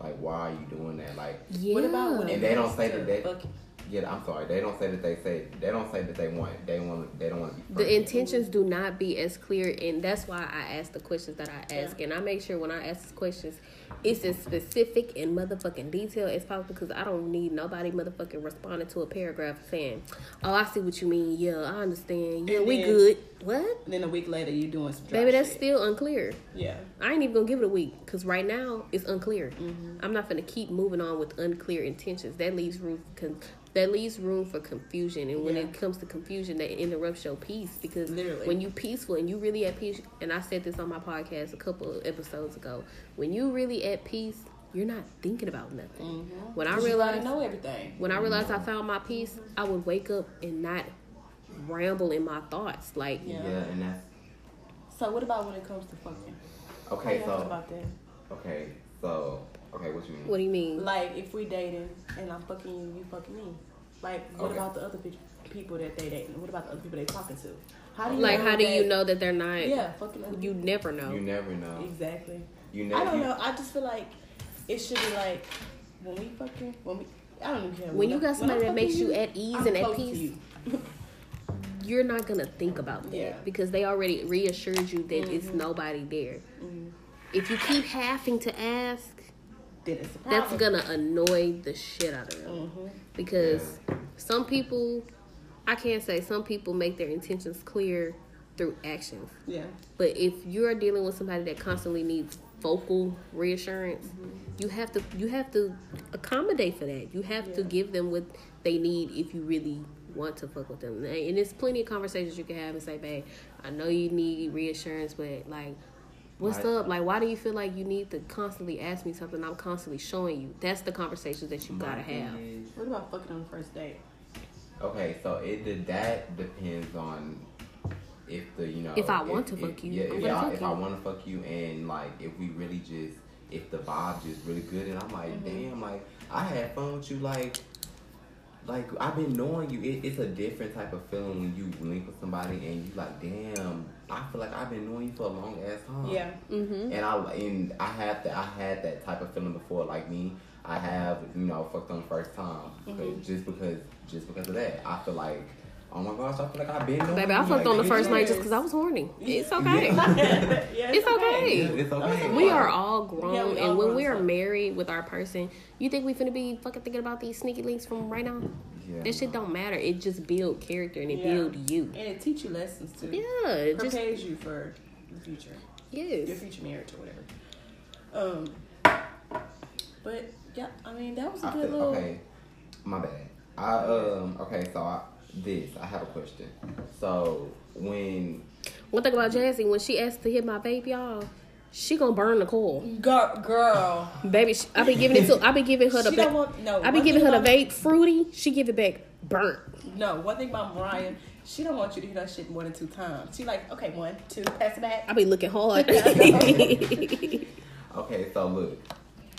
like why are you doing that? Like Yeah. What about when And they don't say that they- fucking- yeah I'm sorry. They don't say that they say they don't say that they want they want they don't want to be the intentions do not be as clear, and that's why I ask the questions that I ask, and I make sure when I ask questions, it's as specific and motherfucking detail as possible because I don't need nobody motherfucking responding to a paragraph saying, "Oh, I see what you mean. Yeah, I understand. Yeah, And we then- good. What, And then a week later, you doing some baby? That's shit. still unclear. yeah. I ain't even gonna give it a week because right now it's unclear. Mm-hmm. I'm not gonna keep moving on with unclear intentions. That leaves room con- that leaves room for confusion, and when Yeah. it comes to confusion, that interrupts your peace. Because Literally. when you peaceful and you really at peace, and I said this on my podcast a couple of episodes ago, when you really at peace, you're not thinking about nothing. Mm-hmm. When I 'Cause you already realized know everything. when I realized I mm-hmm. found my peace, I would wake up and not ramble in my thoughts. Like Yeah. yeah and that's So what about when it comes to fucking? okay so about that? okay so okay what you mean what do you mean? Like if we dating and I'm fucking you, you fucking me. Like, what Okay. about the other people that they dating? What about the other people they talking to? How do you Like, how do you know that they're not? Yeah, fucking other You never know. You never know. Exactly. You never. I don't you- know. I just feel like it should be like when we fucking when we. I don't even care. When you got somebody that makes fucking you at ease I'm and at close to peace, you. you're not gonna think about that Yeah. because they already reassured you that it's Mm-hmm. nobody there. If you keep having to ask, Then it's a that's gonna annoy the shit out of them. Mhm. Because some people, I can't say some people make their intentions clear through actions. Yeah. But if you're dealing with somebody that constantly needs vocal reassurance, you have to you have to accommodate for that. You have to give them what they need if you really want to fuck with them. And there's plenty of conversations you can have and say, "Babe, I know you need reassurance, but like." What's Right. up? Like, why do you feel like you need to constantly ask me something? I'm constantly showing you. That's the conversations that you My gotta have. is- What about fucking on the first date? Okay, so it did that depends on if the you know If I want to if- fuck you, Yeah, if, gonna I, fuck if you. I want to fuck you, and like if we really just if the vibe just really good, and I'm like, Mm-hmm. damn, like I had fun with you, like. Like I've been knowing you, it, it's a different type of feeling when you link with somebody and you like, damn. I feel like I've been knowing you for a long ass time. Yeah. Mm-hmm. And I and I had that I had that type of feeling before. Like me, I have you know fucked on the first time because, Mm-hmm. just because just because of that. I feel like oh my gosh, I feel like I've been. knowing Baby, I you, fucked like, on the first night just because I was horny. It's okay. yeah, It's okay. Yeah, it's okay. We are all grown, Yeah, all and when grown, we are so- married with our person, you think we finna be fucking thinking about these sneaky links from right now? Yeah. That shit don't matter. It just build character and it Yeah. build you. And it teach you lessons too. Yeah, it just Prepares you for the future, Yes, your future marriage or whatever. Um, but yeah, I mean that was a I good feel, little. okay, my bad. I um okay, so I this I have a question. So when One thing about Jazzy, when she asked to hit my vape, y'all, she gonna burn the coil. Girl, girl. Baby, she, I be giving it to. I be giving her the. She don't Ba- want no. I be one giving her the about- vape fruity. She give it back burnt. No, one thing about Mariah, she don't want you to hit her shit more than two times. She like, okay, one, two, pass it back. I be looking hard. Okay, so look,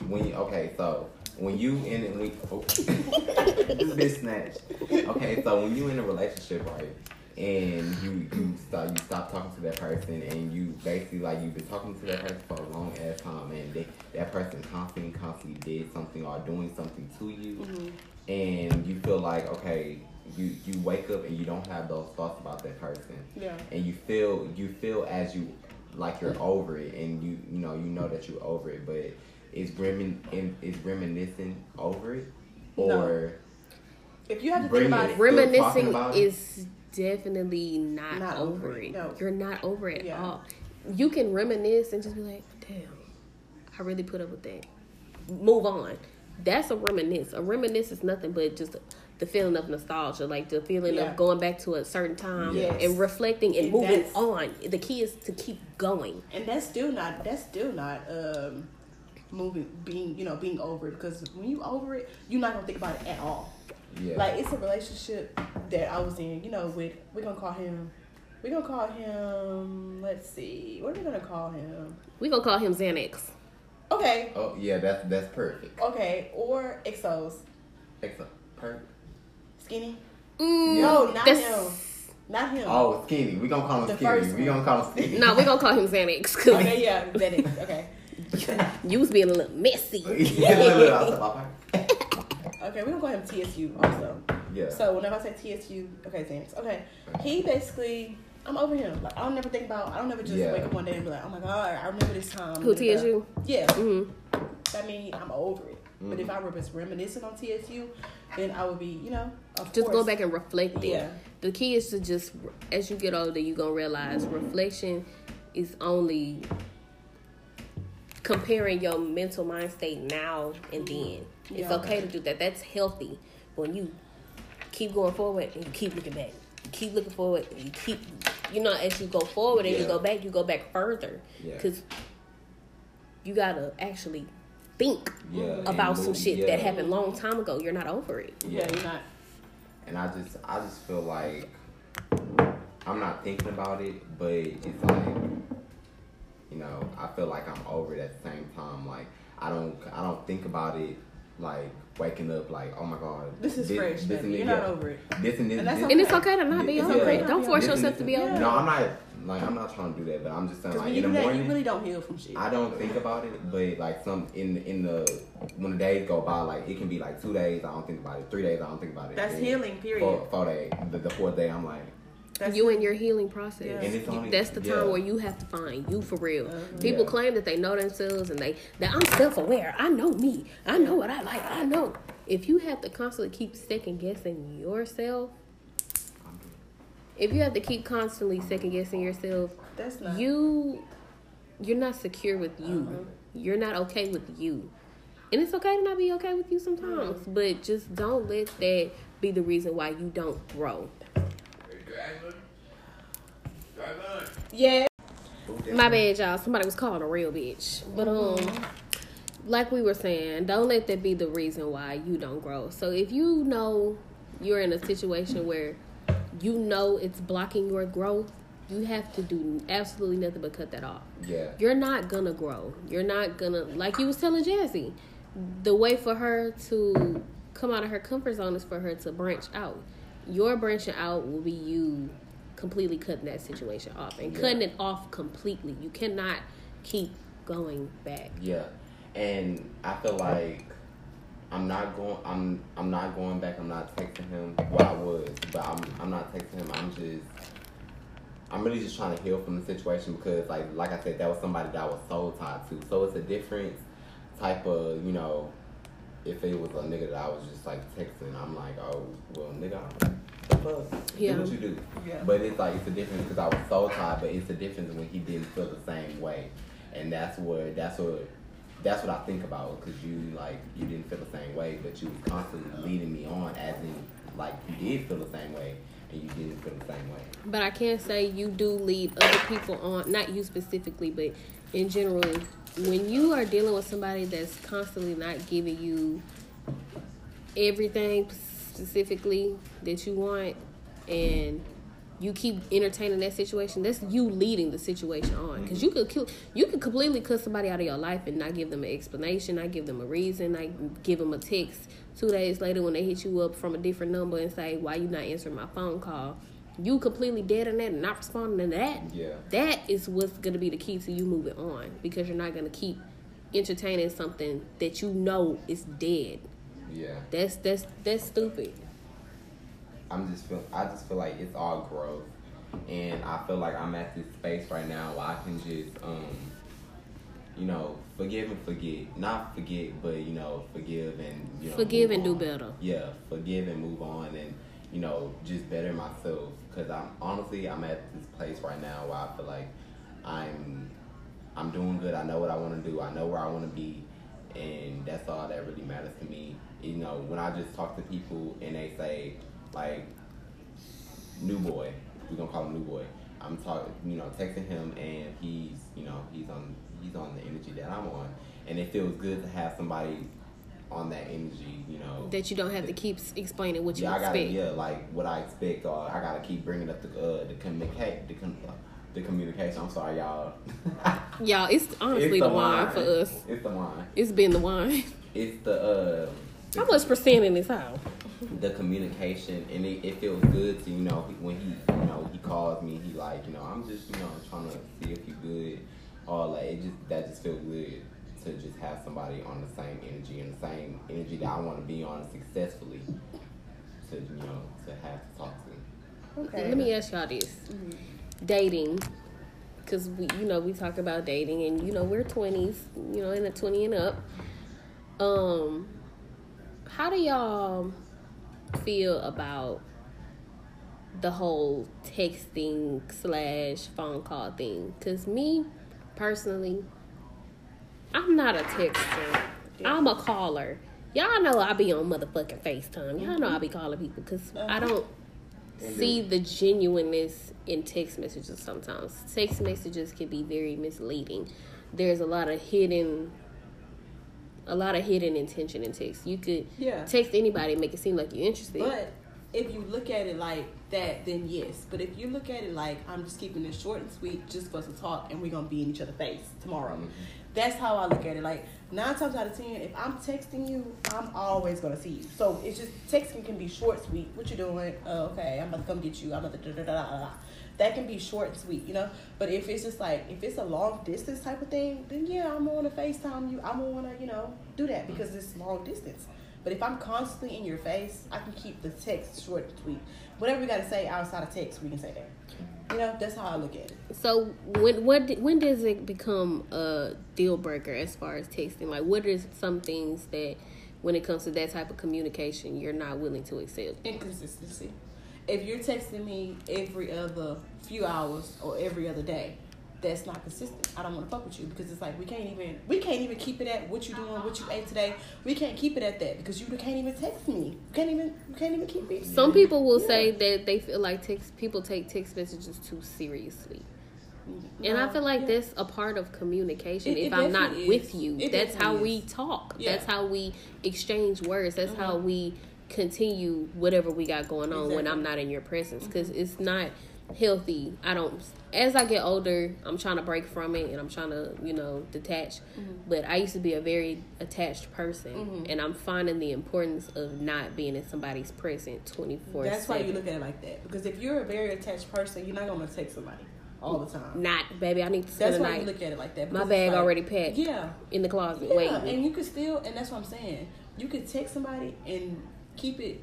when you, okay, so when you in it, when oh, this snatched. Okay, so when you in a relationship, right, and you you stop you stop talking to that person, and you basically like you've been talking to that person for a long ass time, and they, that person constantly constantly did something or doing something to you, mm-hmm. and you feel like okay. You, you wake up and you don't have those thoughts about that person Yeah. and you feel you feel as you like you're over it and you you know you know that you're over it but is remin in- is reminiscing over it No. or If you have to think about it. it, Still talking Reminiscing about it? is definitely not, Not over, over it, it. no. You're not over it Yeah. at all. You can reminisce and just be like, damn, I really put up with that. Move on. That's a reminisce. A reminisce is nothing but just the feeling of nostalgia, like the feeling Yeah. of going back to a certain time Yes. and reflecting and And moving on. The key is to keep going. and that's still not that's still not um moving being you know being over it because when you over it, you're not gonna think about it at all. yeah Like it's a relationship that I was in, you know, with we're gonna call him we're gonna call him let's see, what are we gonna call him? We're gonna call him Xanax. Okay, oh yeah that's that's perfect okay, or Exos. Excellent. perfect Skinny? Mm, No, not that's- him. Not him. oh skinny we gonna call him The skinny first we one. gonna call him skinny No, we gonna call him Xanax Okay, yeah, that is okay. you was being a little messy. yeah, look, look, I'll stop, I'll- Okay, we're gonna call him TSU also. yeah So whenever I say TSU, okay, Xanax. Okay, he basically, I'm over him. Like I don't never think about. I don't never just Yeah. wake up one day and be like, oh my god, I remember this time. Who TSU? Yeah, hmm that means I'm over it. But if I was reminiscing on TSU, then I would be, you know, of Just course. go back and reflect it. Yeah. The key is to just, as you get older, you're gonna realize reflection is only comparing your mental mind state now and then. It's Yeah. okay to do that. That's healthy. When you keep going forward and you keep looking back, you keep looking forward and you keep, you know, as you go forward and you go back, you go back further Yeah. because you gotta actually think Yeah, about some shit yeah. that happened long time ago. You're not over it. Yeah, you're not. and I just I just feel like I'm not thinking about it, but it's like you know I feel like I'm over it at the same time. Like I don't I don't think about it like waking up like, oh my god, This is fresh, this baby. and You're this, not yeah. over it. This and this, And that's this- And it's okay to not be Yeah. over it. Don't force This yourself to be Yeah. over No. I'm not. Like I'm not trying to do that, but I'm just saying like when you in do the that, morning. you really don't heal from shit. I don't think about it, but like some in in the when the days go by, like it can be like two days. I don't think about it. Three days. I don't think about it. That's Then healing, period. Four, four days. The, the fourth day, I'm like, That's you in your healing process. Yeah. And it's only- That's the time yeah. where you have to find you for real. Uh-huh. People Yeah. claim that they know themselves and they that I'm self aware. I know me. I know what I like. I know. If you have to constantly keep second guessing yourself, if you have to keep constantly second guessing yourself, That's not. you you're not secure with you. Uh-huh. You're not okay with you. And it's okay to not be okay with you sometimes, but just don't let that be the reason why you don't grow. Yeah. My bad, y'all. Somebody was calling a real bitch. But um, like we were saying, don't let that be the reason why you don't grow. So if you know you're in a situation where you know it's blocking your growth, you have to do absolutely nothing but cut that off. Yeah. You're not gonna grow. You're not gonna like you was telling Jazzy. The way for her to come out of her comfort zone is for her to branch out. Your branching out will be you completely cutting that situation off and Yeah. cutting it off completely. You cannot keep going back. Yeah, and I feel like I'm not going. I'm I'm not going back. I'm not texting him. Well, I was, but I'm I'm not texting him. I'm just. I'm really just trying to heal from the situation because, like, like I said, that was somebody that I was soul tied to. So it's a different type of, you know, if it was a nigga that I was just like texting, I'm like, oh, well, nigga, the fuck, Yeah. do what you do. Yeah. But it's like it's a difference because I was soul tied, but it's a difference when he didn't feel the same way, and that's what that's what that's what I think about because you like you didn't feel the same way, but you was constantly leading me on as in like you did feel the same way and you didn't feel the same way. But I can't say you do lead other people on, not you specifically, but in general, when you are dealing with somebody that's constantly not giving you everything specifically that you want and you keep entertaining that situation that's you leading the situation on. Because you could kill you could completely cut somebody out of your life and not give them an explanation not give them a reason not give them a text two days later when they hit you up from a different number and say why you not answering my phone call you completely dead on that and not responding to that Yeah. that is what's going to be the key to you moving on because you're not going to keep entertaining something that you know is dead Yeah. that's that's that's stupid I'm just feel I just feel like it's all growth, and I feel like I'm at this space right now where I can just um, you know, forgive and forget, not forget, but you know, forgive and you know, Forgive and do better. Yeah, forgive and move on, and you know, just better myself. Cause I'm honestly I'm at this place right now where I feel like I'm I'm doing good. I know what I want to do. I know where I want to be, and that's all that really matters to me. You know, when I just talk to people and they say like, "New boy," we're gonna call him New boy. I'm talking, you know, texting him, and he's, you know, he's on he's on the energy that I'm on, and it feels good to have somebody on that energy. You know, that you don't have to keep explaining what you yeah, I gotta, expect yeah, like what I expect, or I gotta keep bringing up the uh, the communicate, the, com- the communication. I'm sorry, y'all. y'all it's honestly It's the, wine for us It's the wine. it's been the wine It's the uh, how much percent in this house the communication, and it, it feels good to you know when he you know he calls me, he like you know I'm just you know trying to see if you good, or like it just that just feels good to just have somebody on the same energy and the same energy that I want to be on successfully. To you know to have to talk to. Okay. let me ask y'all this dating because we you know we talk about dating and you know we're 20s you know in the 20 and up um how do y'all feel about the whole texting slash phone call thing because me personally i'm not a texter i'm a caller y'all know i be on motherfucking facetime y'all know i be calling people because i uh-huh. don't see the genuineness in text messages sometimes. Text messages can be very misleading. There's a lot of hidden a lot of hidden intention in text. You could Yeah. text anybody and make it seem like you're interested. But if you look at it like that, then yes. But if you look at it like I'm just keeping it short and sweet, just for us to talk, and we're gonna be in each other's face tomorrow, mm-hmm. That's how I look at it. Like nine times out of ten, if I'm texting you, I'm always gonna see you. So it's just texting can be short, sweet. What you doing? Oh, okay, I'm about to come get you. I'm about to da da da da da. That can be short sweet, you know. But if it's just like if it's a long distance type of thing, then yeah, I'm gonna Facetime you. I'm gonna wanna you know do that because it's long distance. But if I'm constantly in your face, I can keep the text short and sweet. Whatever we gotta say outside of text, we can say that. You know, that's how I look at it. So when what when does it become a deal breaker as far as texting? Like, what are some things that when it comes to that type of communication, you're not willing to accept? Inconsistency. If you're texting me every other few hours or every other day, that's not consistent. I don't want to fuck with you because it's like we can't even we can't even keep it at what you doing, what you ate today. We can't keep it at that because you can't even text me. You can't even you can't even keep it. Some people will Yeah. say that they feel like text people take text messages too seriously. And I feel like yeah. that's a part of communication. It- it if I'm not definitely with you, It that's how we talk. Yeah. That's how we exchange words. That's how Mhm. we continue whatever we got going on when I'm not in your presence because it's not healthy. I don't. As I get older, I'm trying to break from it and I'm trying to, you know, detach. Mm-hmm. But I used to be a very attached person, Mhm. and I'm finding the importance of not being in somebody's present 24 That's why you look at it like that because if you're a very attached person, you're not gonna take somebody all the time. Not, baby. I need to That's why you look at it like that. My bag like- already packed Yeah, in the closet. Yeah, waiting. and you could still, and that's what I'm saying. You could text somebody and keep it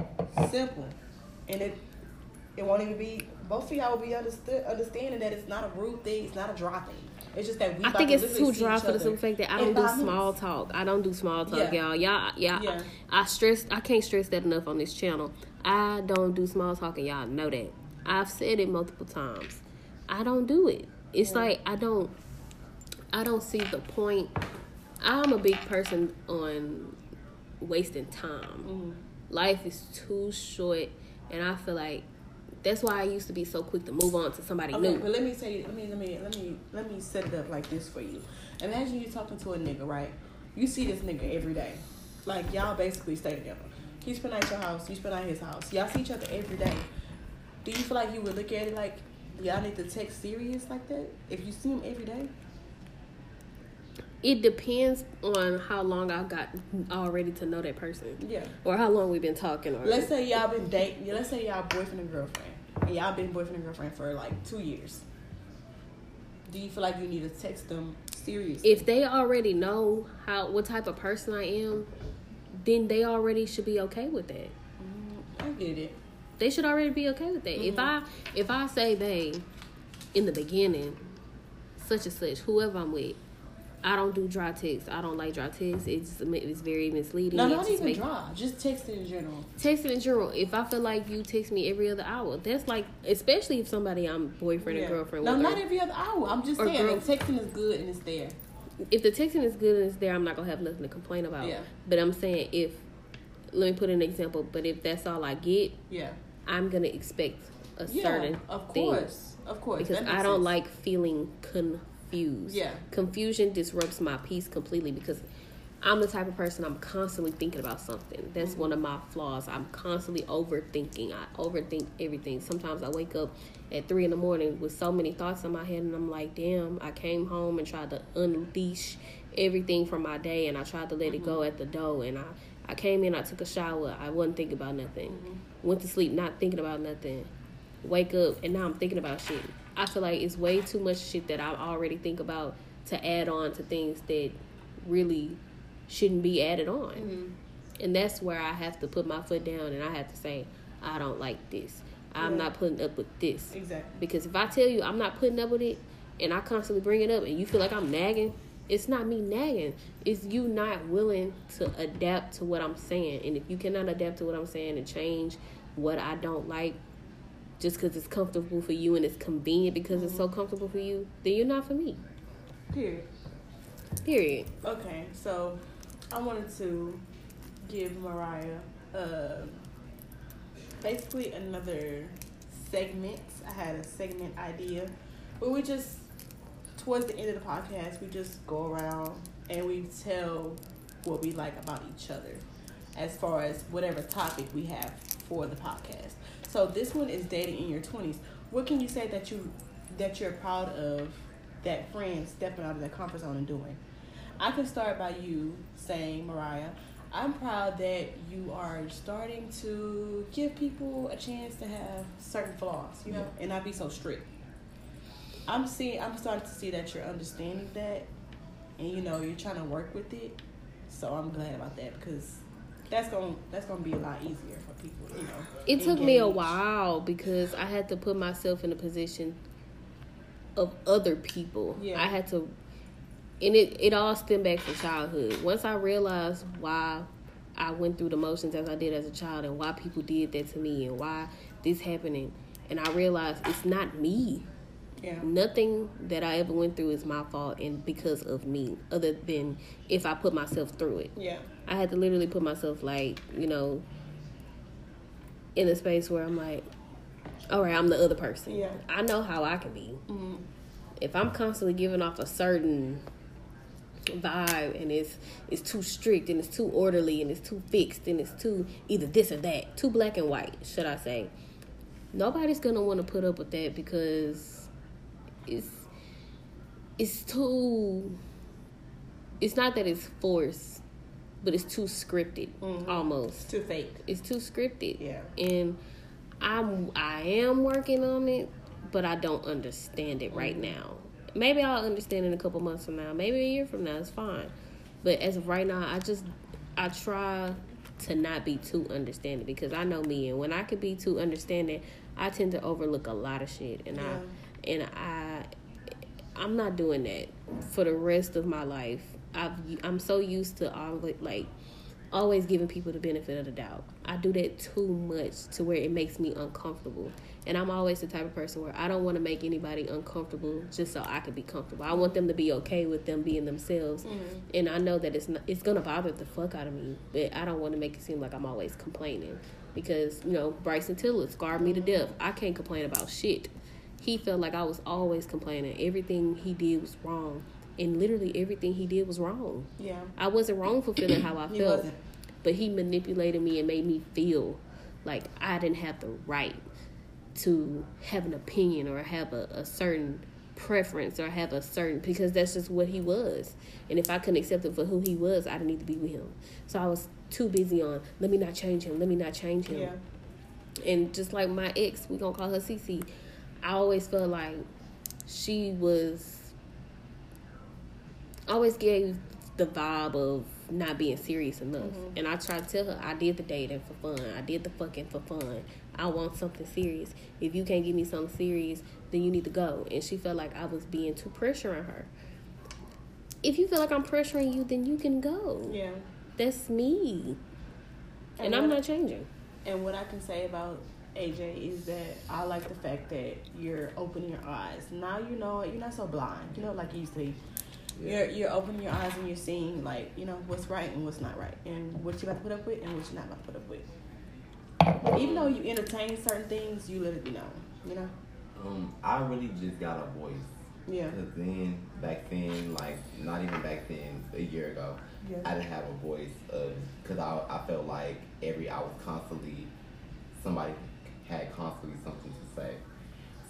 simple, and it it won't even be. Both of y'all will be understood, understanding that it's not a rude thing, it's not a dry thing. It's just that we. I think to it's too dry for the simple fact that I don't do small minutes. talk. I don't do small talk, Yeah. y'all. Y'all, y'all. Yeah. I stress. I can't stress that enough on this channel. I don't do small talk, and y'all know that. I've said it multiple times. I don't do it. It's like I don't. I don't see the point. I'm a big person on wasting time. Mm. Life is too short, and I feel like that's why I used to be so quick to move on to somebody Okay, new. but let me tell you. Let me let me let me let me set it up like this for you. Imagine you talking to a nigga, right? You see this nigga every day. Like y'all basically stay together. He spend at your house. You spend at his house. Y'all see each other every day. Do you feel like you would look at it like y'all need to text serious like that if you see him every day? It depends on how long I've got already to know that person. Yeah. or how long we've been talking or Let's say y'all been dating. Let's say y'all boyfriend and girlfriend, and y'all been boyfriend and girlfriend for like two years. Do you feel like you need to text them seriously? if they already know how what type of person I am, then they already should be okay with that. Mm, I get it. They should already be okay with that. If mm-hmm. I if I say they in the beginning, such and such, whoever I'm with, I don't do dry text. I don't like dry text. It's it's very misleading. No, not even dry. Just texting in general. Texting in general. If I feel like you text me every other hour, that's like especially if somebody I'm boyfriend Yeah. and girlfriend No, with. not or- every other hour. I'm just saying girl- texting is good and it's there. if the texting is good and it's there, I'm not gonna have nothing to complain about. Yeah. But I'm saying if let me put an example, but if that's all I get, Yeah. I'm gonna expect a Yeah. certain of thing. course. Of course. because I don't sense. like feeling confused. Yeah. Confusion disrupts my peace completely because I'm the type of person I'm constantly thinking about something. That's Mm-hmm. one of my flaws. I'm constantly overthinking. I overthink everything. Sometimes I wake up at three in the morning with so many thoughts in my head and I'm like, damn, I came home and tried to unleash everything from my day and I tried to let it Mm-hmm. go at the door and I, I came in, I took a shower, I wasn't thinking about nothing. Mm-hmm. Went to sleep not thinking about nothing wake up and now I'm thinking about shit. I feel like it's way too much shit that I already think about to add on to things that really shouldn't be added on. Mm-hmm. And that's where I have to put my foot down and I have to say, I don't like this. I'm Yeah. not putting up with this. Exactly. Because if I tell you I'm not putting up with it and I constantly bring it up and you feel like I'm nagging, it's not me nagging. It's you not willing to adapt to what I'm saying. And if you cannot adapt to what I'm saying and change what I don't like just because it's comfortable for you and it's convenient because it's so comfortable for you, then you're not for me. Period. Period. Okay, so I wanted to give Mariah uh, basically another segment. I had a segment idea where we just, towards the end of the podcast, we just go around and we tell what we like about each other as far as whatever topic we have for the podcast. So this one is dating in your 20s. What can you say that you that you're proud of that friend stepping out of their comfort zone and doing? I can start by you saying, Mariah, I'm proud that you are starting to give people a chance to have certain flaws, you know, and not be so strict. I'm seeing, I'm starting to see that you're understanding that, and you know, you're trying to work with it. So I'm glad about that because that's gonna that's gonna be a lot easier people, you know. It took me a while because I had to put myself in a position of other people. Yeah. I had to, and it it all stemmed back to childhood. Once I realized why I went through the motions as I did as a child, and why people did that to me, and why this happening, and I realized it's not me. Yeah. Nothing that I ever went through is my fault and because of me, other than if I put myself through it. Yeah. I had to literally put myself like, you know, in a space where I'm like, all right, I'm the other person. Yeah. I know how I can be. Mm-hmm. If I'm constantly giving off a certain vibe and it's it's too strict and it's too orderly and it's too fixed and it's too either this or that, too black and white, should I say. Nobody's gonna want to put up with that because it's it's too it's not that it's forced, but it's too scripted Mhm. almost. Too fake. It's too scripted. Yeah. And I'm I am working on it, but I don't understand it right now. Maybe I'll understand in a couple months from now. Maybe a year from now. It's fine. But as of right now, I just I try to not be too understanding because I know me, and when I could be too understanding, I tend to overlook a lot of shit, and I and I I'm not doing that for the rest of my life. I've I'm so used to always like always giving people the benefit of the doubt. I do that too much to where it makes me uncomfortable. And I'm always the type of person where I don't want to make anybody uncomfortable just so I can be comfortable. I want them to be okay with them being themselves. Mm-hmm. And I know that it's not, it's gonna bother the fuck out of me, but I don't want to make it seem like I'm always complaining because you know Bryson Tiller scarred me to death. I can't complain about shit. He felt like I was always complaining. Everything he did was wrong, and literally everything he did was wrong. Yeah. I wasn't wrong for feeling how I felt, wasn't. but he manipulated me and made me feel like I didn't have the right to have an opinion or have a, a certain preference or have a certain because that's just what he was. And if I couldn't accept him for who he was, I didn't need to be with him. So I was too busy on let me not change him, let me not change him. Yeah. And just like my ex, we gonna call her Cece. I always felt like she was always gave the vibe of not being serious enough. Mm-hmm. And I tried to tell her I did the dating for fun. I did the fucking for fun. I want something serious. If you can't give me something serious, then you need to go. And she felt like I was being too pressuring her. If you feel like I'm pressuring you, then you can go. Yeah. That's me. And, I'm not changing. And what I can say about AJ is that I like the fact that you're opening your eyes. Now you know. You're not so blind. You know, like you used to. be. You're you're opening your eyes and you're seeing like you know what's right and what's not right, and what you about to put up with and what you're not about to put up with. Even though you entertain certain things, you let it be known. You know. Um, I really just got a voice. Yeah. Cause then, back then, like not even back then, a year ago, Yeah. I didn't have a voice of, cause I, I felt like every I was constantly, somebody had constantly something to say.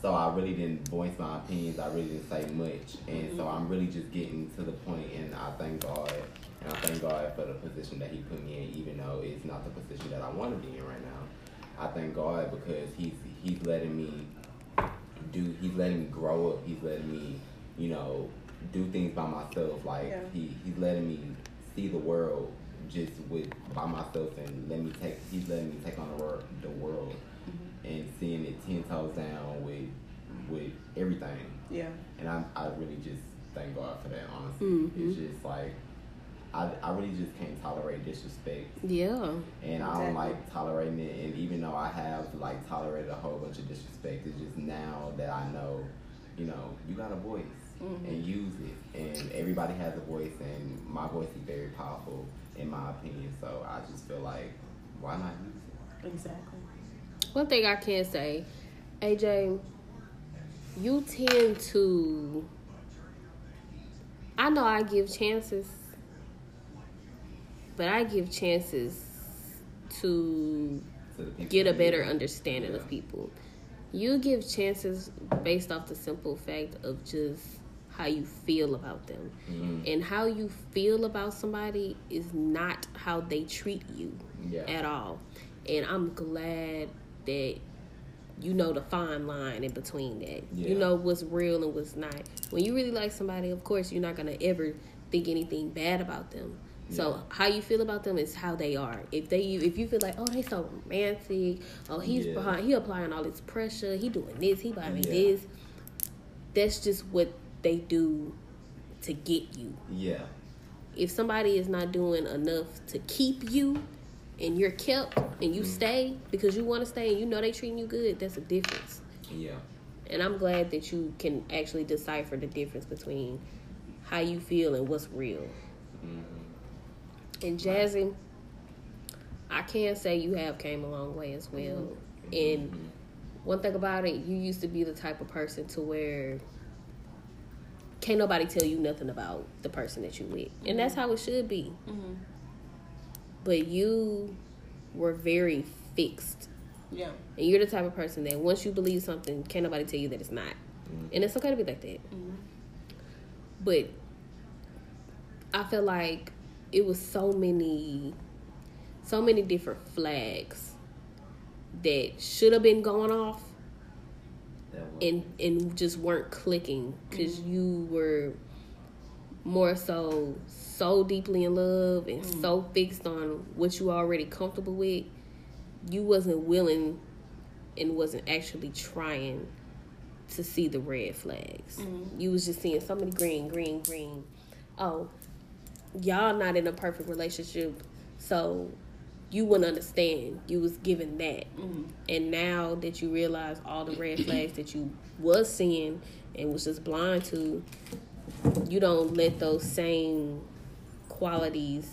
So I really didn't voice my opinions. I really didn't say much, and so mm-hmm. I'm really just getting to the point. And I thank God, and I thank God for the position that He put me in, even though it's not the position that I want to be in right now. I thank God because He's He's letting me do he's letting me grow up he's letting me you know do things by myself like Yeah. he he's letting me see the world just with by myself and let me take he's letting me take on the world the world and seeing it ten toes down with with everything Yeah. and I I really just thank God for that honestly Mhm. it's just like I, I really just can't tolerate disrespect Yeah. and I don't like tolerating it. And even though I have like tolerated a whole bunch of disrespect, it's just now that I know, you know, you got a voice Mhm. and use it. And everybody has a voice, and my voice is very powerful in my opinion. So I just feel like, why not use it? Exactly. One thing I can say, AJ, you tend to. I know I give chances, but I give chances to To the people get a better understanding Yeah. of people. You give chances based off the simple fact of just how you feel about them. Mhm. And how you feel about somebody is not how they treat you Yeah. at all. And I'm glad that you know the fine line in between that. Yeah. You know what's real and what's not. When you really like somebody, of course, you're not gonna ever think anything bad about them. So Yeah. how you feel about them is how they are. If they, if you feel like, oh, they so romantic, oh, he's Yeah. behind, he applying all this pressure, he doing this, he buying me Yeah. this. That's just what they do to get you Yeah. if somebody is not doing enough to keep you and you're kept and you stay because you want to stay and you know they treating you good that's a difference. Yeah. and i'm glad that you can actually decipher the difference between how you feel and what's real. Mhm. and jazzy i can say you have came a long way as well. Mm-hmm. And mm-hmm. one thing about it you used to be the type of person to where can't nobody tell you nothing about the person that you with. And that's mm-hmm. how it should be but you were very fixed. Yeah. and you're the type of person that once you believe something can't nobody tell you that it's not. Mm-hmm. And it's okay to be like that. Mm-hmm. But i feel like it was so many so many different flags that should have been going off and and just weren't clicking because mm-hmm. you were more so so deeply in love and mm. so fixed on what you already comfortable with you wasn't willing and wasn't actually trying to see the red flags. Mm. You was just seeing so many green green green. Oh y'all not in a perfect relationship so you wouldn't understand. You was given that. Mm. And now that you realize all the red flags that you was seeing and was just blind to you don't let those same qualities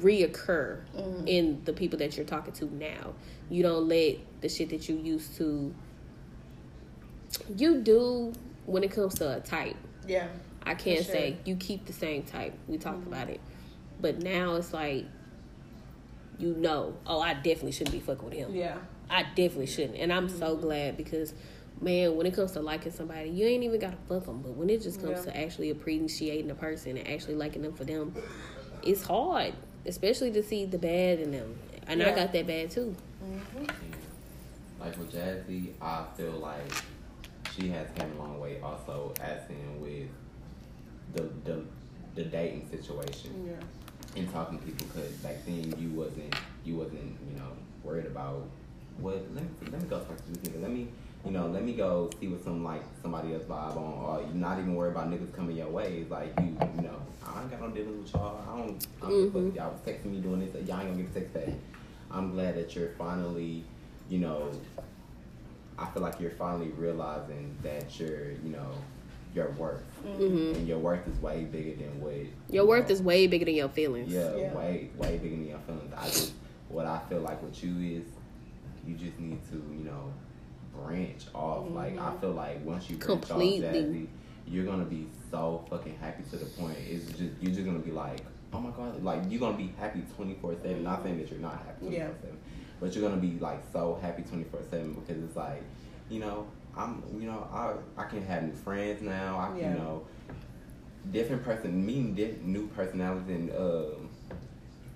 reoccur mm-hmm. in the people that you're talking to now you don't let the shit that you used to you do when it comes to a type Yeah. I can't sure. say you keep the same type. We talked mm-hmm. about it, but now it's like you know. Oh, I definitely shouldn't be fucking with him. Yeah. I definitely shouldn't, and I'm so mm-hmm. glad because, man, when it comes to liking somebody, you ain't even gotta fuck them. But when it just comes Yeah. to actually appreciating a person and actually liking them for them, it's hard, especially to see the bad in them. And I got that bad too. Mm-hmm. Like with Jazzy, I feel like she has came a long way. Also, as in with the the the dating situation Yeah. and talking to people, because back then you wasn't you wasn't you know worried about what. Let me let me go talk to this nigga. Let me you know let me go see what some like somebody else vibe on, or you not even worry about niggas coming your way. It's like you you know I ain't got no dealings with y'all. I don't. I don't Mhm. y'all was texting me doing this. Y'all ain't gonna get a text back. I'm glad that you're finally you know I feel like you're finally realizing that you're, you know, your worth, hmm and your worth is way bigger than what Your you worth know, is way bigger than your feelings. yeah, Yeah. way way bigger than your feelings. I just what I feel like with you is you just need to, you know, branch off. Like I feel like once you branch Completely. off, Jazzy, you're gonna be so fucking happy to the point. It's just you're just gonna be like, oh my god, like you're gonna be happy twenty four seven. Not saying that you're not happy twenty four seven, but you're gonna be like so happy twenty four seven because it's like, you know, I'm, you know, I I can have new friends now. I can, Yeah. you know, different person, meeting diff- new personalities and. Um,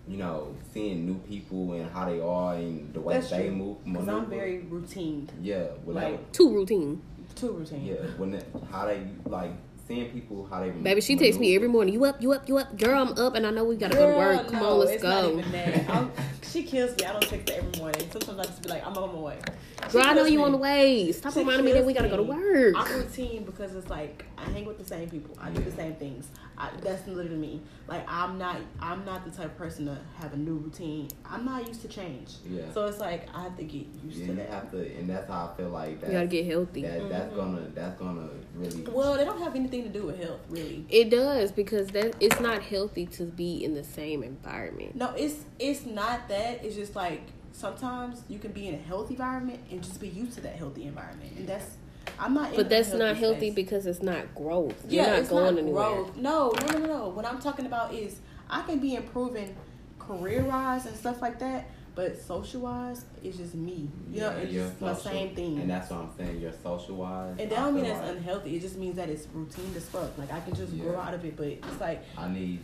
you know, seeing new people and how they are and the way That's they true. move. Because I'm very routine. yeah, without, like- Too routine. Too routine. yeah, when it, how they like seeing people how they Baby, she texts me every morning. You up? You up? You up? Girl, I'm up, and I know we gotta go to work. Come no, on, let's it's go. Not even that. She kills me. I don't text her every morning. Sometimes I just be like, I'm on my way. She Girl, I know you me. on the way. Stop She reminding me that we gotta go to work. I'm routine because it's like I hang with the same people. I do the same things. I, that's literally me. Like I'm not. I'm not the type of person to have a new routine. I'm not used to change. Yeah. So it's like I have to get used Yeah, to you that. have to, and that's how I feel like that. You gotta get healthy. that that's mm-hmm. gonna that's gonna really. Well, they don't have anything to do with health, really. It does because that it's not healthy to be in the same environment. No, it's it's not that. It's just like sometimes you can be in a healthy environment and just be used to that healthy environment, and that's I'm not. But a that's not healthy space. because it's not growth. You're yeah, not it's going not anywhere. growth. No, no, no, no, no. What I'm talking about is I can be improving career wise and stuff like that, But social wise, it's just me. You know, it's you're just my same thing. And that's what I'm saying. You're social wise. And that don't mean that's unhealthy. It just means that it's routine as fuck. Like I can just grow out of it, but it's like I need.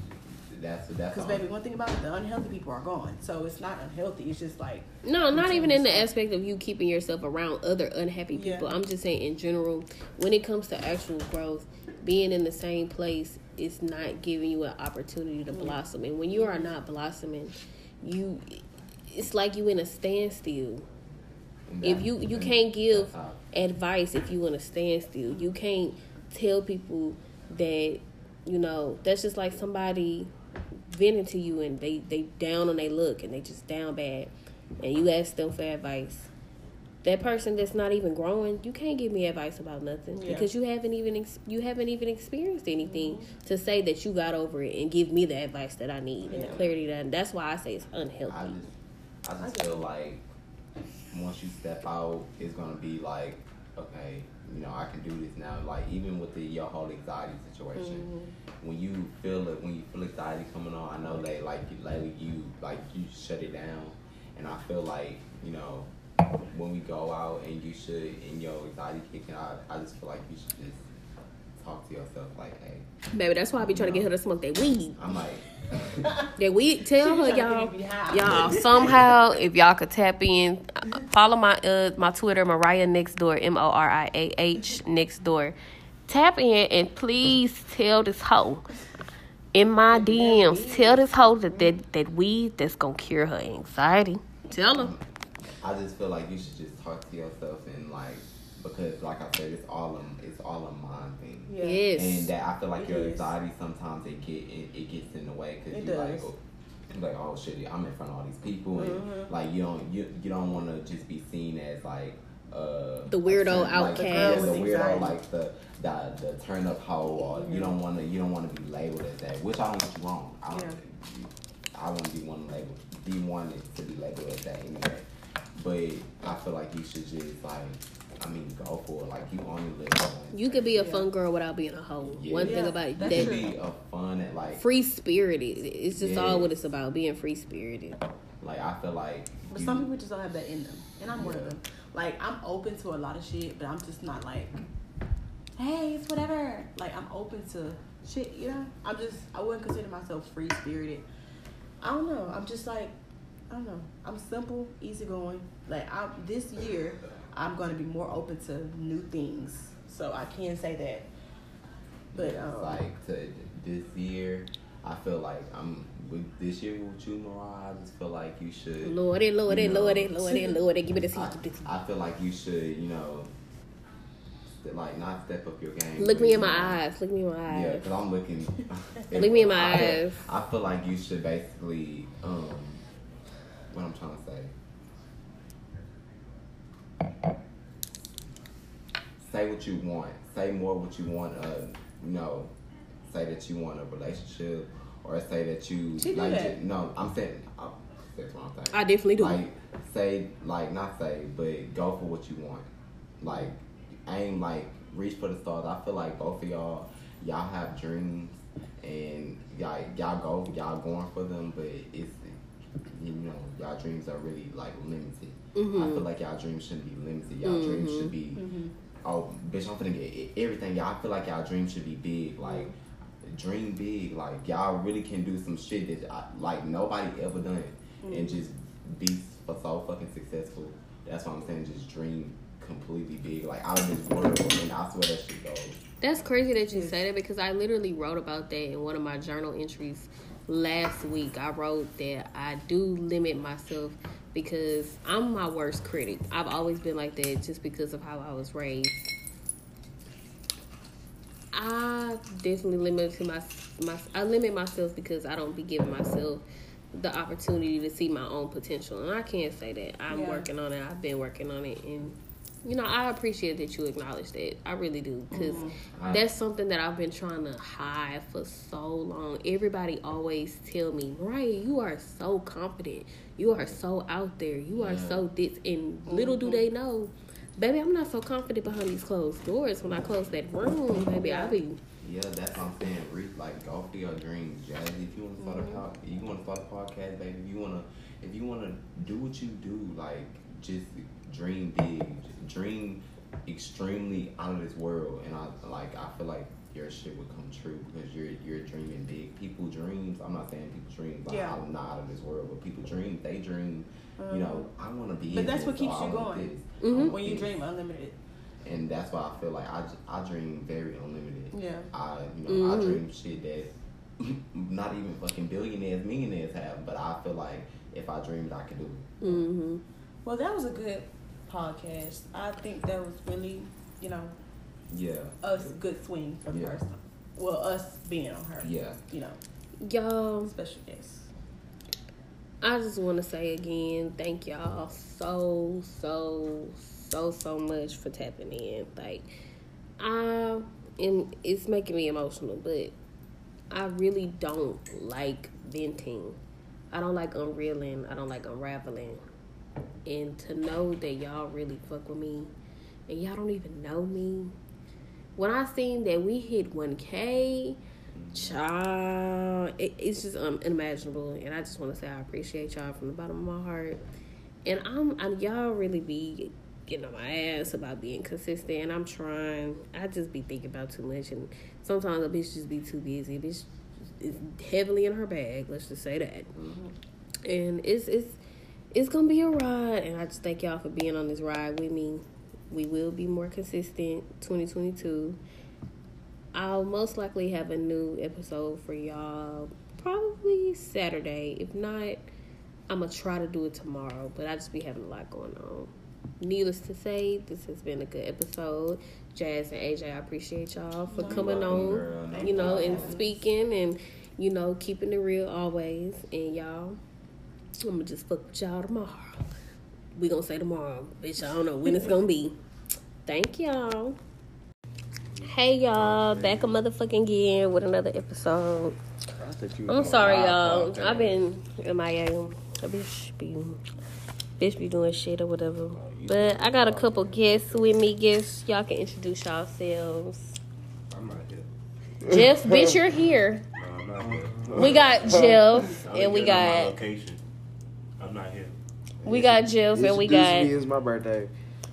That's that's. because all. baby, one thing about it, the unhealthy people are gone. So it's not unhealthy. It's just like No, not even in the aspect of you keeping yourself around other unhappy Yeah. people. I'm just saying in general, when it comes to actual growth, being in the same place is not giving you an opportunity to mm-hmm. blossom. And when you are not blossoming, you it's like you in a standstill. And If you you can't give advice if you in a standstill. You can't tell people that you know that's just like somebody venting to you and they they down on they look and they just down bad, and you ask them for advice. That person that's not even growing, you can't give me advice about nothing Yeah. because you haven't even ex- you haven't even experienced anything to say that you got over it and give me the advice that I need and the clarity that. That's why I say it's I unhealthy. just, I just feel like once you step out, it's gonna be like, okay, you know, I can do this now. Like even with the your whole anxiety situation, Mm-hmm. when you feel it, when you feel anxiety coming on, I know that like you- lately you like you shut it down, and I feel like you know when we go out and you should and your anxiety kicking out, I just feel like you should just talk to yourself like, hey, Baby, that's why I be trying to get her to smoke that weed. I'm like. That we Tell her y'all, get me high. y'all somehow if y'all could tap in, uh, follow my uh my Twitter Mariah next door M O R I A H next door. Tap in and please tell this hoe in my DMs. Tell this hoe that that, that weed that's gonna cure her anxiety. Tell her. I just feel like you should just talk to yourself and like because like I said, it's all a it's all a mind thing. Yeah. Yes. And that I feel like It your is. anxiety sometimes it get it, it gets in the way because you like oh, you like oh shit I'm in front of all these people and Mhm. like you don't you you don't want to just be seen as like uh The weirdo a certain- like, outcast. yeah, the weirdo anxiety. like the the, the turn up hoe or you don't want to you don't want to be labeled as that which I don't want you wrong I don't I want to be one labeled be one to be labeled as that anyway but I feel like you should just like I mean go for it like you only live once. You could be a Yeah. fun girl without being a hoe. Yeah. One thing about it, that's You that be a fun and like free spirited. It's just all what it's about, being free spirited. like I feel like But you- some people just don't have that in them, and I'm one of them. Like I'm open to a lot of shit, but I'm just not like, hey, it's whatever. Like I'm open to shit, you know. I'm just I wouldn't consider myself free spirited. I don't know. I'm just like I don't know. I'm simple, easygoing. Like I this year, I'm gonna be more open to new things. So I can say that. But It's um, like to this year, I feel like I'm with this year with you, Mariah. I just feel like you should. Lordy, lordy, you know, lordy, lordy, lordy. Give me the seat. I, give me the seat. I feel like you should, you know, like not step up your game. Look me in my know, eyes. Look me in my eyes. Yeah, because I'm looking. Look me in my I eyes. I feel like you should basically, um, what I'm trying to say. Say what you want. Say more what you want. Uh, you know, say that you want a relationship, or say that you She like. that. No, I'm saying. I'm, that's what I'm saying. I definitely do. Like say like not say, but go for what you want. Like aim like reach for the stars. I feel like both of y'all y'all have dreams and y'all y'all go y'all going for them, but it's you know y'all dreams are really like limited. Mm-hmm. I Mhm. feel like y'all dreams shouldn't be limited. Y'all mm-hmm. dreams should be oh bitch I'm finna get everything. Y'all feel like y'all dreams should be big like. Dream big, like y'all really can do some shit that I, like nobody ever done, mm-hmm. and just be for so fucking successful. That's what I'm saying. Just dream completely big, like out of this world, and I swear that shit goes. That's crazy that you say that because I literally wrote about that in one of my journal entries last week. I wrote that I do limit myself because I'm my worst critic. I've always been like that just because of how I was raised. I definitely limit to my, my I limit myself because I don't be giving myself the opportunity to see my own potential, and I can't say that I'm Yeah. working on it. I've been working on it, and you know I appreciate that you acknowledge that. I really do because I- that's something that I've been trying to hide for so long. Everybody always tell me, "Right, you are so confident. You are so out there. You are Yeah. so this." And little do they mm-hmm. know, baby, I'm not so confident behind these closed doors. When I close that room, baby, I'll be Yeah, that's what I'm saying. Reach like go for your dreams, Jazz. If you want to start a mm-hmm. pod, you want to start a podcast, baby. You want to, if you want to do what you do, like just dream big, just dream extremely out of this world, and I like I feel like your shit would come true because you're you're dreaming big. People dreams. I'm not saying people dreams. Like, Yeah. I'm not out of this world, but people dream. They dream. You know, I want to be. Mm-hmm. But in that's this, what keeps I you going. this. Mhm. When you dream unlimited. and that's why I feel like I, I dream very unlimited. Yeah. I you know I Mhm. dream shit that not even fucking billionaires, millionaires have, but I feel like if I dream it, I can do it. Mm-hmm. Well, that was a good podcast. I think that was really, you know, Yeah, us good swing for the Yeah. first time. Well, us being on her. yeah. You know, Y'all, special guest. I just want to say again, thank y'all so, so, so, so much for tapping in. Like, I am, it's making me emotional, but I really don't like venting. I don't like unreeling. I don't like unraveling. And to know that y'all really fuck with me and y'all don't even know me. When I seen that we hit 1K, child, it, it's just um, unimaginable. And I just want to say I appreciate y'all from the bottom of my heart. And I'm, I'm y'all really be getting on my ass about being consistent. And I'm trying. I just be thinking about too much. And sometimes a bitch just be too busy. A bitch is heavily in her bag. Let's just say that. And it's it's it's gonna be a ride. And I just thank y'all for being on this ride with me. We will be more consistent. 2022. I'll most likely have a new episode for y'all probably Saturday. If not, I'm gonna try to do it tomorrow. But I just be having a lot going on. Needless to say, this has been a good episode. Jazz and AJ, I appreciate y'all for coming on. You know, and speaking and you know keeping it real always. And y'all, I'm gonna just fuck with y'all tomorrow. We gonna say tomorrow, bitch. I don't know when it's gonna be. Thank y'all. Hey y'all, back a motherfucking again with another episode. I'm sorry, y'all. I've been MIA. A bitch be, bitch be doing shit or whatever. But I got a couple guests with me. Guests, y'all can introduce yourselves. I'm not here. Jeff, bitch, you're here. No, I'm not here. We got Jeff, and we don't get on my got location. I'm not here. we got Jeff, and we got me, It's my birthday.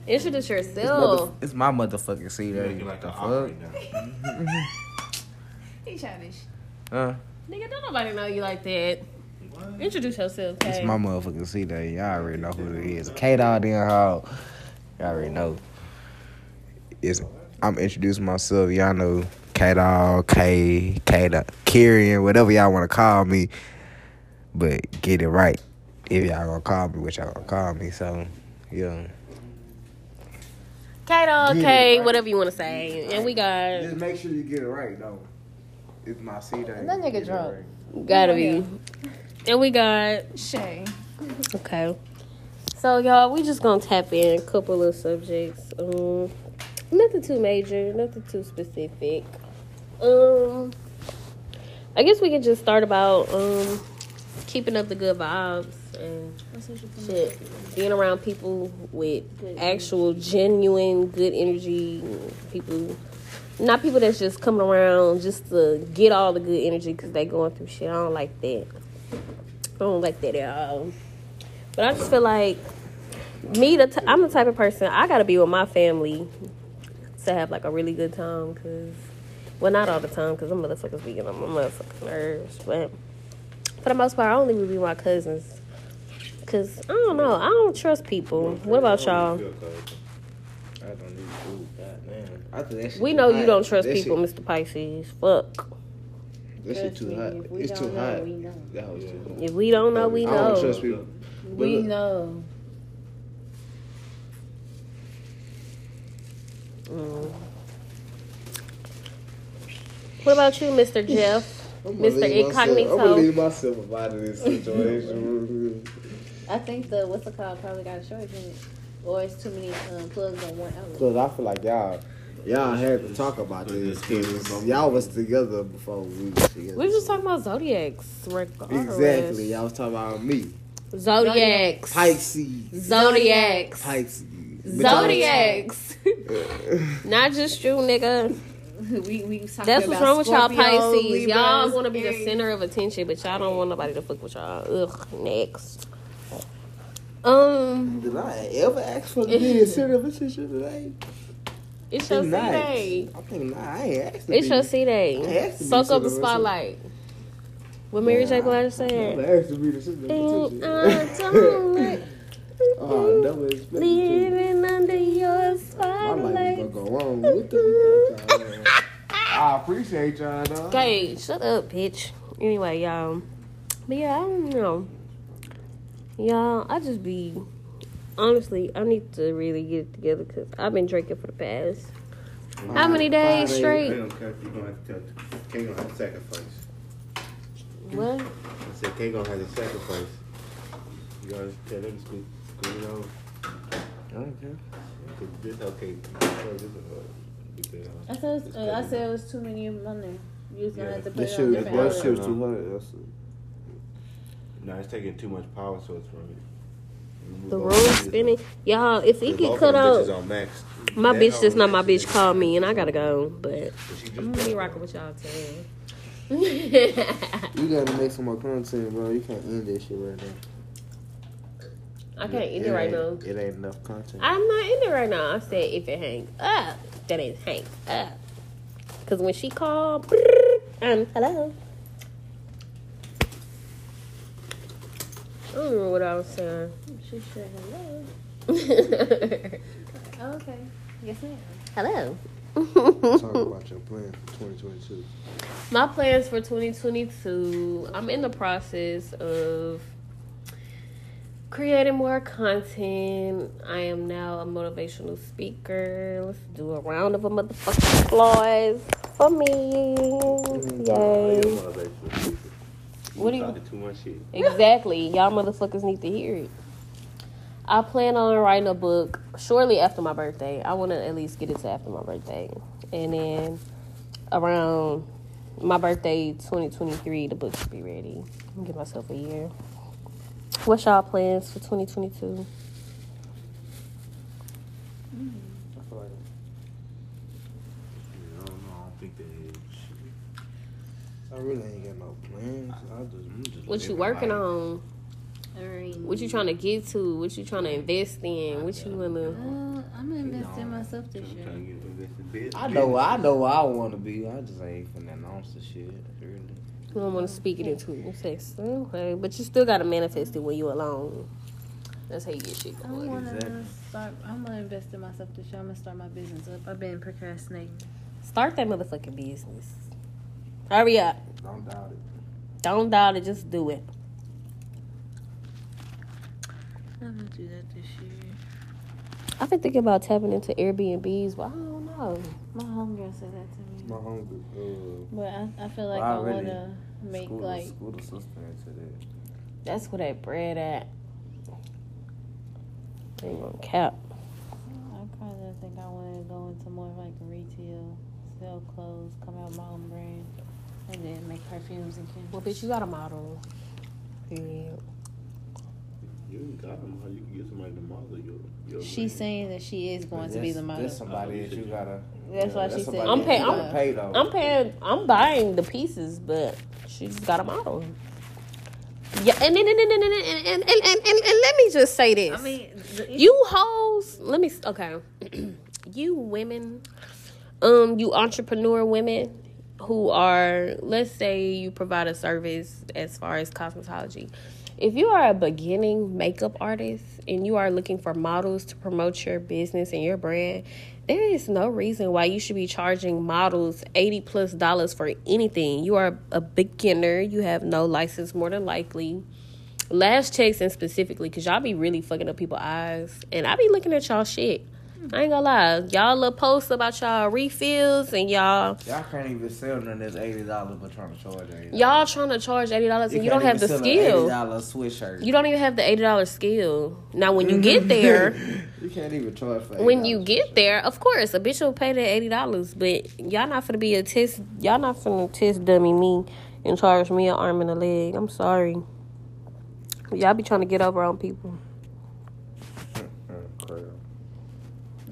Introduce It's, yourself. mother- it's my motherfucking seat. You're looking like What an the op fuck? right now. He childish. Huh? Nigga, don't nobody know you like that. What? Introduce yourself, It's my motherfucking seat. eh? Y'all already know who it is. K Dog in how. Y'all already know. It's, I'm introducing myself. Y'all know K Dog, K, K Dog, Kyrian, whatever y'all want to call me. But get it right. If y'all gonna call me, what y'all gonna call me. So, yeah. Kato, Get it okay, right. whatever you want to say. And we got Just make sure you get it right, though. It's my seat. That nigga drunk. right. gotta be. And we got Shay. okay. So y'all, we just gonna tap in a couple of subjects. Um, nothing too major, nothing too specific. Um, I guess we can just start about um keeping up the good vibes and shit, being around people with actual, genuine, good energy. People, not people that's just coming around just to get all the good energy because they going through shit. I don't like that. I don't like that at all. But I just feel like me, the t- I'm the type of person I gotta be with my family to have like a really good time. Cause, well, not all the time, cause them motherfuckers be getting on my motherfucking nerves. But for the most part, I only be with my cousins. Cause I don't know, I don't trust people. What about y'all? I don't need food. Goddamn. I think that shit We too know you hot. don't trust That people, Shit, Mr. Pisces. Fuck. that shit too hot. If we It's don't too know, hot. we know. That was too hot. If we don't know, we I don't know. trust people. But We look, know. Mm. What about you, Mr. Jeff? I'm gonna Mr. leave myself- Incognito. I'm gonna leave myself out of this situation. I think the what's it called probably got a shortage in it, or it's too many um, plugs on one outlet. Cause I feel like y'all, y'all had to talk about this. Cause y'all was together before we was together. We was just talking about zodiacs. regardless. Exactly. Y'all was talking about me. Zodiacs. Pisces. Zodiacs. Pisces. Zodiacs. Not just you, nigga. we we talking That's what's about wrong with y'all Scorpio, Pisces. y'all want to be the center of attention, but y'all don't want nobody to fuck with y'all. Ugh, next. Um, Did I ever ask for the being center of attention today? it's your C nice. day. I think not. I ain't asked to It's be. your C I day. Soak up the spotlight. What Mary J. Blige I said. never asked to be the of I don't like Oh, never expected living under your My life is spotlight. gonna go on. What the. I appreciate y'all, though. Okay, shut up, bitch. Anyway, y'all. But yeah, I don't know. Y'all, I just be. Honestly, I need to really get it together because I've been drinking for the past. How many days Five straight? They don't care. You gonna have to tell. Kay gonna have to sacrifice. What? I said Kay gonna have to sacrifice. You gotta tell them to scoot, scoot it over. I don't care. Cause this okay. This is I said, uh, I said it was too many of them on there. You was gonna Yeah. have to put That it shit, on that shit was too hard. That's No, it's taking too much power source from it. The room spinning. Y'all, if it get cut out, my That bitch just not my bitch called me and I gotta go. But I'm gonna be rocking with y'all today. You gotta make some more content, bro. You can't end this shit right now. I can't end it right now. It ain't enough content. I'm not in it right now. I said if it hangs up, that it hangs up. Cause when she called, um, hello. I don't remember what I was saying. She said hello. hello. Oh, okay. Yes, ma'am. Hello. Talk about your plan for 2022. My plans for 2022, I'm in the process of creating more content. I am now a motivational speaker. Let's do a round of a motherfucking applause for me. Yay. What do you- too much shit? Exactly. Y'all motherfuckers need to hear it. I plan on writing a book shortly after my birthday. I want to at least get it to after my birthday. And then around my birthday, 2023, the book should be ready. I'll give myself a year. What's y'all plans for 2022? I feel like I don't know. I don't think that is. I really ain't got no Mm, plans. I just, I'm just What you working life. on? Alright. What you trying to get to? What you trying to invest in? What you wanna? Uh, I'm gonna invest in myself this I'm year. trying to get invested in business. I know, I know where I want to be. I just ain't finna announce the shit. Really. Mm. You don't want to speak it into existence. Okay, but you still gotta manifest it when you alone. That's how you get shit I going. wanna Exactly. start. I'm gonna invest in myself this year. I'm gonna start my business up. I've been procrastinating. Start that motherfucking business. Hurry up. Don't doubt it. Don't doubt it. Just do it. I'm gonna do that this year. I've been thinking about tapping into Airbnbs, but I don't know. My homegirl said that to me. My homie, uh, But I, I feel like I I already wanna make school, like school the sister into that. That's where that bread at. Ain't gonna cap. I kind of think I want to go into more like retail, sell clothes, come out with my own brand, and then make perfumes and candles. Well, bitch, you got a model. Period. You got a model. You can get somebody to model your. your She's brand. saying that she is going to be the model. That's somebody that you gotta. That's why she said I'm paying- I'm- pay though. I'm paying. I'm buying the pieces, but she's got a model. Yeah, and and and and and and and, and, and, and, and let me just say this. I mean, the you hoes let me okay you women um you entrepreneur women who are let's say you provide a service as far as cosmetology. If you are a beginning makeup artist and you are looking for models to promote your business and your brand there is no reason why you should be charging models 80 plus dollars for anything. You are a beginner. You have no license more than likely. Last checks and specifically because y'all be really fucking up people's eyes and i be looking at y'all shit i ain't gonna lie y'all little posts about y'all refills and y'all Y'all can't even sell nothing that's eighty dollars, but trying to charge eighty. y'all trying to charge $80 and you don't have the skill. Eighty dollar sweatshirt. you don't even have the $80 skill now when you get there You can't even charge for. when $80 you get there of course a bitch will pay that $80 but y'all not gonna be a test y'all not gonna test dummy me and charge me an arm and a leg i'm sorry y'all be trying to get over on people Uh, crap.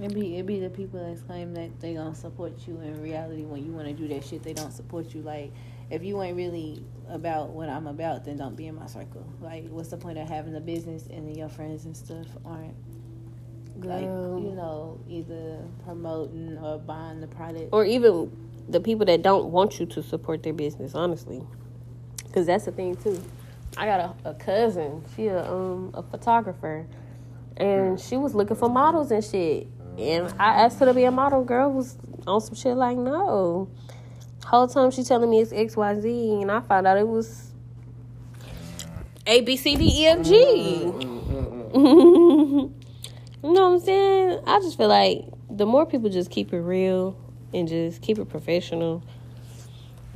It be it be the people that claim that they gonna support you in reality when you want to do that shit they don't support you. Like if you ain't really about what I'm about, then don't be in my circle. Like, what's the point of having a business and then your friends and stuff aren't like Girl. you know either promoting or buying the product? or even the people that don't want you to support their business honestly. Because that's the thing too. I got a, a cousin. She a, um, a photographer. And she was looking for models and shit and i asked her to be a model girl was on some shit like no whole time she telling me it's xyz and i found out it was a b c d e f g you know what i'm saying i just feel like the more people just keep it real and just keep it professional,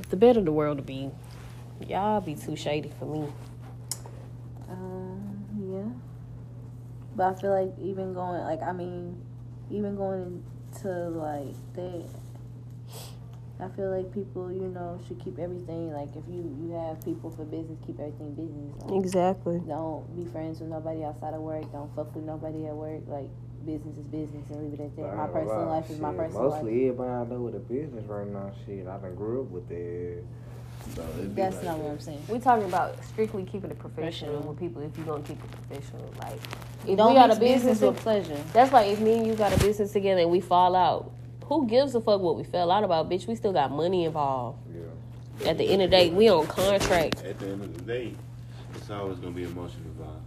the better the world will be. Y'all be too shady for me. Um, yeah. But I feel like even going, like, I mean, even going to like that, I feel like people, you know, should keep everything. Like, if you you have people for business, keep everything business. Like, Exactly. don't be friends with nobody outside of work. Don't fuck with nobody at work. Like, business is business, and leave it at that. My personal life is my Shit, personal life. Mostly everybody I know with a business right now. Shit, I done grew up with that. So it'd be That's like not that. what I'm saying. We're talking about strictly keeping it professional Professional. with people. If you gonna keep it professional, like if Don't we got a mix business business, with pleasure. that's like if me and you got a business together and we fall out. Who gives a fuck what we fell out about, bitch? We still got money involved. Yeah. At the end of the day, we on contract. At the end of the day, it's always gonna be emotional involved,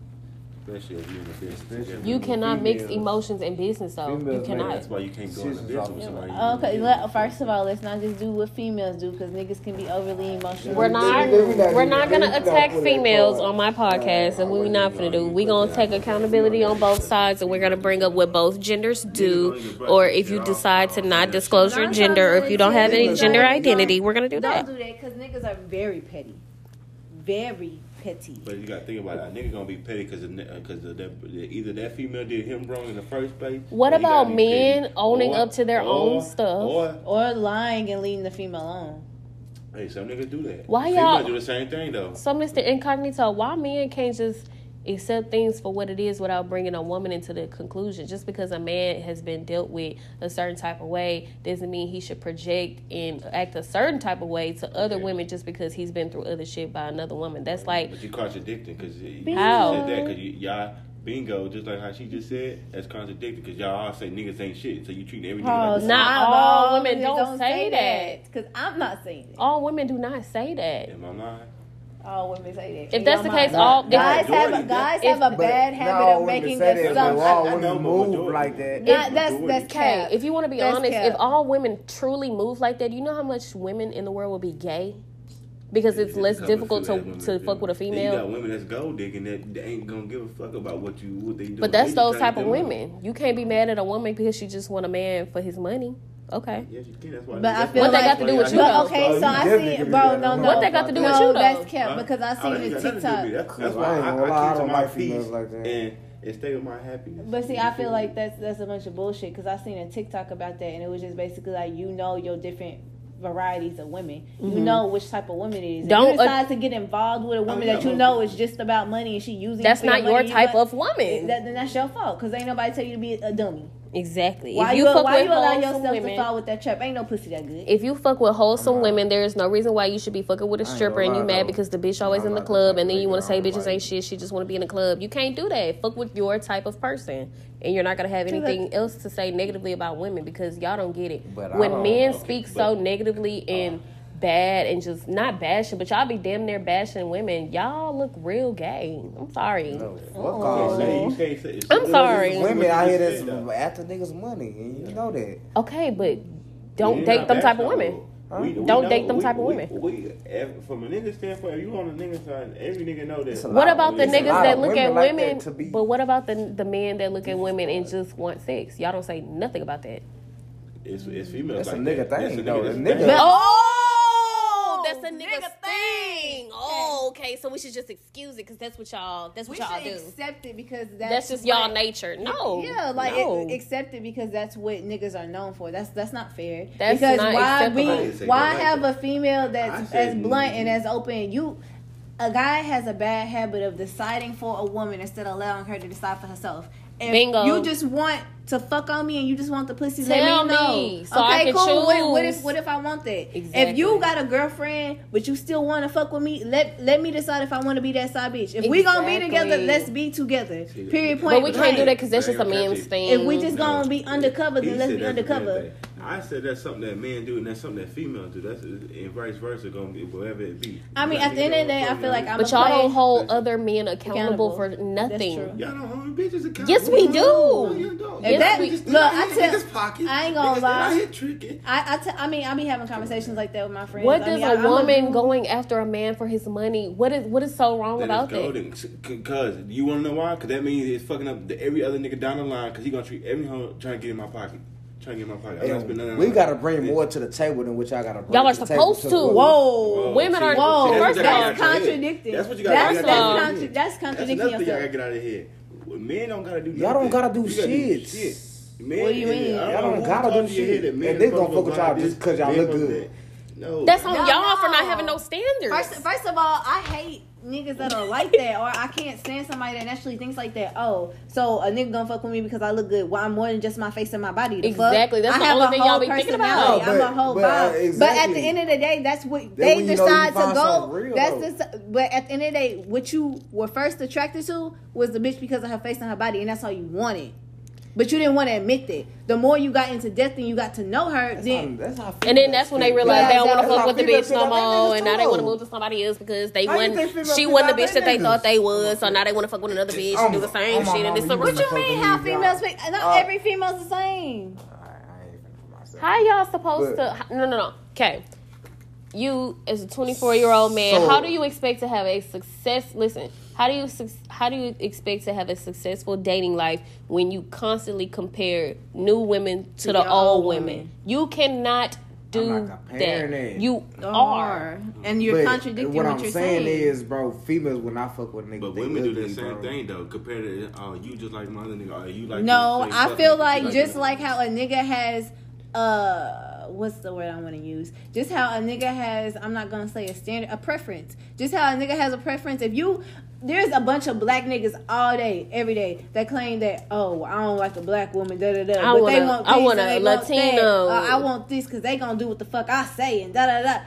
especially if you're in a business. Especially together. You cannot mix Females- emotions and business, though. You females make cannot. That's why you can't go in a Sisters business with the somebody. side. you Okay, don't let, first of all, let's not just do what females do because niggas can be overly emotional. We're not. Let me not We're not gonna Let me not attack females on my podcast, and what we not gonna do. We gonna take accountability on both sides, and we're gonna bring up what both genders do. Or if you decide to not disclose your gender, or if you don't have any gender identity, we're gonna do that. Don't do that because niggas are very petty, very petty. But you gotta think about it. A nigga gonna be petty because because of that. Either that female did him wrong in the first place. What about men petty. owning up to their own stuff? Or Or lying and leaving the female alone? hey, some niggas do that. Why Females y'all- do the same thing though? So, Mr. Incognito, why men can't just accept things for what it is without bringing a woman into the conclusion? Just because a man has been dealt with a certain type of way doesn't mean he should project and act a certain type of way to other Okay. women just because he's been through other shit by another woman. That's like, But you contradicting because you How? said that because y'all bingo just like how she just said that's contradicting because y'all all say niggas ain't shit so you treat every nigga like Pause. a Not I'm all women niggas don't say that. Because I'm not saying it. all women do not say that. Am I lying? Oh, all women say that. If that's the case, all- guys have a, Majority, guys if- have a But bad not habit all of women making say that, but assumptions. all women move like that. Not, that's Majority. that's Okay, cap. if you want to be That's honest, cap. if all women truly move like that, you know how much women in the world will be gay? Because it's less difficult to, to fuck with a Then You got women that's gold digging that they ain't gonna give a fuck about what you what they do. But that's those type of women. You can't be mad at a woman because she just want a man for his money. Okay. Yes, you can. That's why. But I feel why- What they got to do with you, but okay, Oh, so I see, bro, no, no. What they got to do no, with you, though? that's cap Huh? because I Oh, seen that a ain't got nothing to do with me. TikTok. That's, that's why I, gonna I I, keep to my like females peace like and, and stay with my happiness. But see, I feel like that's that's a bunch of bullshit because I seen a TikTok about that, and it was just basically like you know your different varieties of women. You mm-hmm. know which type of woman it is. Don't, you decide to get involved with a oh, woman yeah, that you most know is just about money and she using That's not your type like- of woman. That, then that's your fault because ain't nobody tell you to be a dummy. Exactly. Why if you, you, fuck why with you allow yourself women, to fall with that trap? Ain't no pussy that good. if you fuck with wholesome women, there is no reason why you should be fucking with a stripper and you mad though. because the bitch always in the club and then you want to say nigga I bitches don't ain't shit. She just want to be in the club. You can't do that. Fuck with your type of person, and you're not gonna have anything else to say negatively about women because y'all don't get it. But when men okay, speak but- so negatively and bad and just not bashing, but y'all be damn near bashing women. Y'all look real gay. I'm sorry. No, fuck Oh. all that. you can't say, I'm sorry. Women out here that's after niggas money, and you know that. Okay, but don't We date them type of women. them. We- we Don't know- date them we- type of we- women. We, from a nigga standpoint, if you on a nigga side, every nigga know It's a that. What about the niggas that of look at like women? to be- But what about the the men that look at women and just want sex? Y'all don't say nothing about that. It's, it's females That's a like nigga that. thing, That's a though. that's A nigga- But- Oh, that's a nigga, thing. Oh, okay. So we should just excuse it because that's what y'all. That's what we y'all should do. accept it because that's, That's just y'all nature. No. Yeah, like no. it, accept it because that's what niggas are known for. That's that's not fair. That's because not why acceptable. I didn't say be why that. have a female that's as blunt and as open? You a guy has a bad habit of deciding for a woman instead of allowing her to decide for herself. If Bingo. you just want to fuck on me and you just want the pussy, Tell let me know. me, so I okay, can cool. What, what if what if I want that? Exactly. If you got a girlfriend but you still want to fuck with me, let let me decide if I want to be that side bitch. If we gonna be together, let's be together. Period. Point. But we can't do that because that's just a ain't man's thing. If we just No. gonna be undercover, then let's be that's a undercover. Thing. I said that's something that men do, and that's something that females do. That's and vice versa. Gonna be whatever it be. I mean, at the end of the day, I feel like I'm But y'all don't hold other men accountable, Accountable. for That's nothing. true. Y'all don't hold bitches accountable. Yes, we do. No, you don't. If that- Niggas look, still I here tell- niggas pocket. I ain't gonna Niggas still lie. out here tricking. I I, t- I mean I be having conversations like that with my friends. What I does mean, a I- I'm woman dude. going after a man for his money? What is what is so wrong about That that? is golden. Cause you wanna know why? Cause that means it's fucking up every other nigga down the line. Cause he gonna treat every hoe trying to get in my pocket, trying to get my pocket. I'm not spending none And we my- gotta bring more to the table than what y'all gotta bring. Y'all are to the table supposed to. Whoa. Women are- Whoa, see, first what of y'all all- gotta that's get out of here. contradicting. That's what you gotta That's get that's, out of here. contra- that's contradicting That's another thing y'all gotta get out of here. Men don't gotta do. Y'all don't nothing. gotta do You shit. Men, What do you mean? Y'all don't know gotta do taught shit. And they supposed gonna fuck with y'all buy just this, 'cause y'all look good. No, That's on No, y'all for not having no standards. First, first of all, I hate niggas that are like that, or I can't stand somebody that actually thinks like that. Oh, so a nigga gonna fuck with me because I look good? Well, I'm more than just my face and my body. The fuck? Exactly. That's I the have only a thing whole y'all be thinking about. personality. No, I'm a whole but, uh, vibe. But at the end of the day, that's what That's they when you know you decide to go. that's though. the. But at the end of the day, what you were first attracted to was the bitch because of her face and her body, and that's all you wanted. But you didn't want to admit that. The more you got into depth and you got to know her, That's then how- that's how and then that's when they realized Yeah, they don't want to fuck with the bitch no more, and now they want to move to somebody else because they How you wasn't. think She wasn't the bitch that they thought they was, so now they want to fuck with another bitch and do the same oh shit, and it's a. what you mean? leave How females? pick- Not Uh, every female's the same. Alright, I ain't finna put myself- How y'all supposed But- to? No, no, no. Okay. You, as a 24 year old man, So- how do you expect to have a success? Listen, how do you how do you expect to have a successful dating life when you constantly compare new women to, To the old old women? women. You cannot do I'm not that. it. You are. And you're But contradicting what what, I'm you're saying, saying. is, bro, females will not fuck with niggas. But they women do ugly, the same bro. thing though. Compared to uh, you just like my other nigga. Uh, you like no, I feel nigga. like just that. like how a nigga has uh what's the word I want to use? Just how a nigga has I'm not gonna say a standard a preference. Just how a nigga has a preference. If you there's a bunch of black niggas all day, every day that claim that oh I don't like a black woman, da da da. I But want they a- want I this want a they want that. Latino. Uh, I want this because they gonna do what the fuck I say and da da da.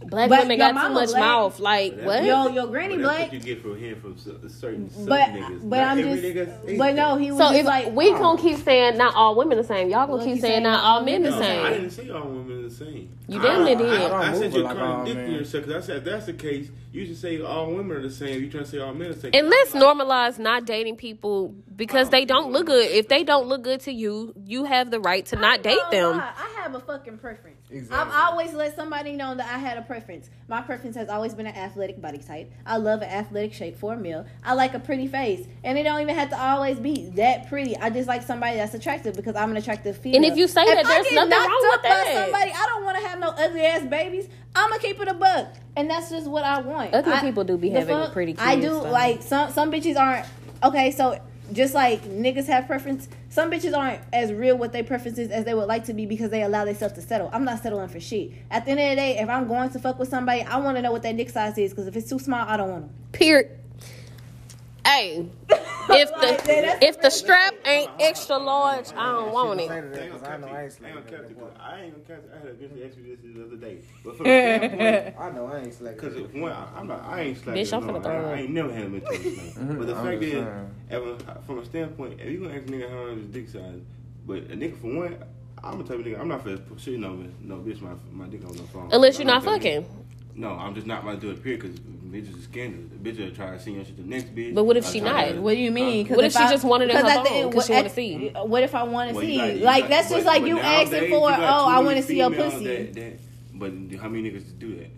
Black But women got too much black. mouth. Like But what? Yo, your granny But that's black. what you get from hearing from cer- certain, certain But niggas. but Not I'm every just nigga but no he was so just if like we oh. gonna keep saying not all women the same, y'all gonna We'll keep keep saying saying not all men the No, I didn't say all women the same. You damn near I, did. I, I, I said you're like all contradicting men. yourself because I said if that's the case, you should say all women are the same. You trying to say all men are the same. And let's normalize not dating people because they don't look good. If they don't look good to you, you have the right to not date them. lie, I have a fucking preference. Exactly. I've always let somebody know that I had a preference. My preference has always been an athletic body type. I love an athletic shape for a male. I like a pretty face, and it don't even have to always be that pretty. I just like somebody that's attractive because I'm an attractive female. And if you say that, I there's get nothing wrong up with by that. Somebody, I don't want to have no ugly ass babies. I'm gonna keep it a buck, and that's just what I want. Ugly I- people do be the having pretty I do though. like some some bitches aren't okay. So just like niggas have preference, some bitches aren't as real with their preferences as they would like to be because they allow themselves to settle. I'm not settling for shit. At the end of the day, if I'm going to fuck with somebody, I want to know what their dick size is because if it's too small, I don't want them. Period. Hey, if the that's if the strap ain't extra large, I don't want it. Say that, I ain't 'cause gonna I know I ain't catch it. I ain't sleeping. gonna catch it, 'cause I ain't gonna catch it. I had a bitch ask me this the other day. But from the standpoint, I know I ain't sleeping. Because if I- I'm not, I ain't slacking. Bitch, I'm finna throw I. I ain't never had a mental But the fact is, from a standpoint, if you gonna ask a nigga how his dick size, but a nigga for one, I'm the type of nigga. I'm not for shitting over no bitch my my dick on the phone. Unless you're not fucking. No, I'm just not about to do it. Period. Because bitches is scandalous. The bitch will try to see your shit the next bitch. But what if I'll she not? to- What do you mean? What if she I- just wanted it in her because at the phone end, 'cause she wanna see? What if I want to Well, see? got- you like got- that's just like you nowadays, asking for. got Oh, I want to see your females pussy. That, that, but how many niggas do that?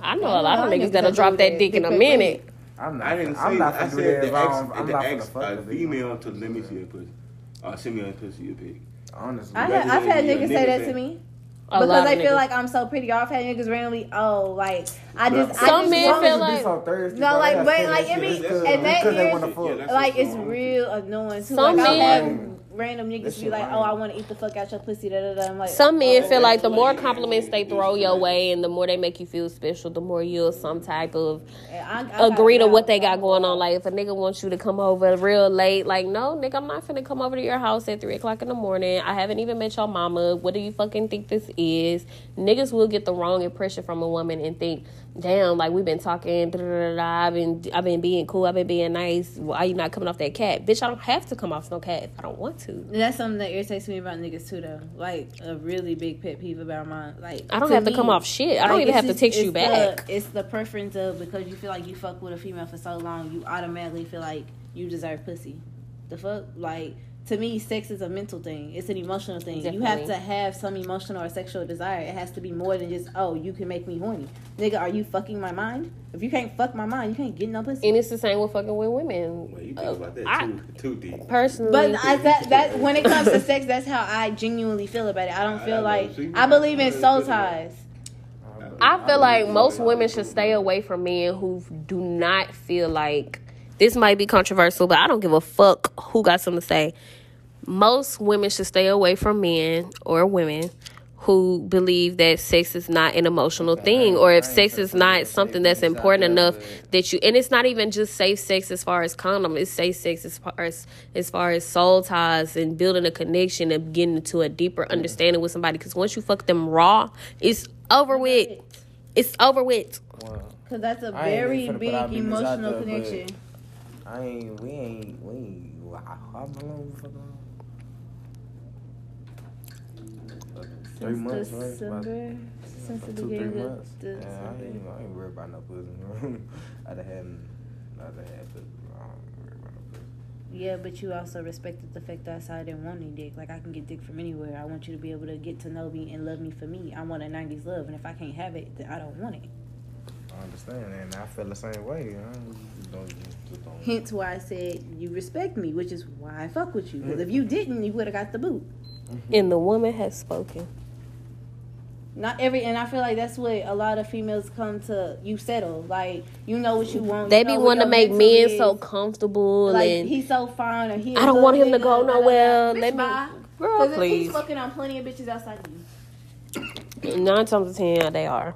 I know a lot of niggas niggas that'll drop that that. dick in a minute. I'm not. I didn't say I'm not I said the if ex, I'm- I'm the ex, gonna a female to let me see a pussy. Uh, send me a pussy a pic. Honestly, I Rather had, I've had niggas niggas say that to me. A because lot they of feel niggas. like I'm so pretty. I've had niggas randomly, oh, like I But- just, I Some just men want- feel Niggas like- be so thirsty, No, like, They but, like, say it that be- and that because they is- wanna Yeah, fuck. that's like it's real annoying too. Some like, I've men- had- random niggas That be like, lame. "Oh, I want to eat the fuck out your pussy." Da da da. I'm like, Some men oh, feel like the more compliments they throw your way and the more they make you feel special, the more you'll some type of I, I agree to what they got going on. Like if a nigga wants you to come over real late, like no, nigga, I'm not finna come over to your house at three o'clock in the morning. I haven't even met your mama. What do you fucking think this is? Niggas will get the wrong impression from a woman and think, damn, like we've been talking. Da, da, da, I've been, I've been being cool. I've been being nice. Why are you not coming off that cat, bitch? I don't have to come off no cat if I don't want to. That's something that irritates me about niggas too, though. Like a really big pet peeve about mine. Like I don't have to come off shit. I don't like, even have to text you back. The, it's the preference of because you feel like you fuck with a female for so long, you automatically feel like you deserve pussy. The fuck, like to me, sex is a mental thing. It's an emotional thing. You have to have some emotional or sexual desire. It has to be more than just oh, you can make me horny, nigga. Are you fucking my mind? If you can't fuck my mind, you can't get no pussy. And it's the same with fucking with women. Well, you think Uh, about that I- too, too deep. personally, But I, that that when it comes to sex, that's how I genuinely feel about it. I don't I feel know, like see, I believe in soul ties. I feel like most women should stay away from men who do not feel like this might be controversial, but I don't give a fuck who got something to say. Most women should stay away from men or women who believe that sex is not an emotional thing or if sex is not something that's important enough that you and it's not even just safe sex as far as condom it's safe sex as far as as far as soul ties and building a connection and getting into a deeper understanding with somebody because once you fuck them raw it's over with. It's over with. Cause that's a very even finna put big our business out emotional connection. I ain't. We ain't. We ain't. How long we? Three months, right? December, since the two, three beginning of months. Yeah, I ain't, I ain't worried about no pussy. I'd have had, I'd have had pussy. I don't worry about no pussy. Yeah, but you also respected the fact that I said I didn't want any dick. Like I can get dick from anywhere. I want you to be able to get to know me and love me for me. I want a '90s love, and if I can't have it, then I don't want it. I understand, and I feel the same way. I don't, don't, just don't. Hence why I said you respect me, which is why I fuck with you. Because if you didn't, you would have got the boot. and the woman has spoken Not every, and I feel like that's what a lot of females come to. You settle, like you know what you want. they you be know what wanting to make men is. so comfortable like and he's so fine or he. I don't want him to go nowhere. nowhere. Let me, girl, please. he's fucking on plenty of bitches outside of you. Nine times out of ten, they are.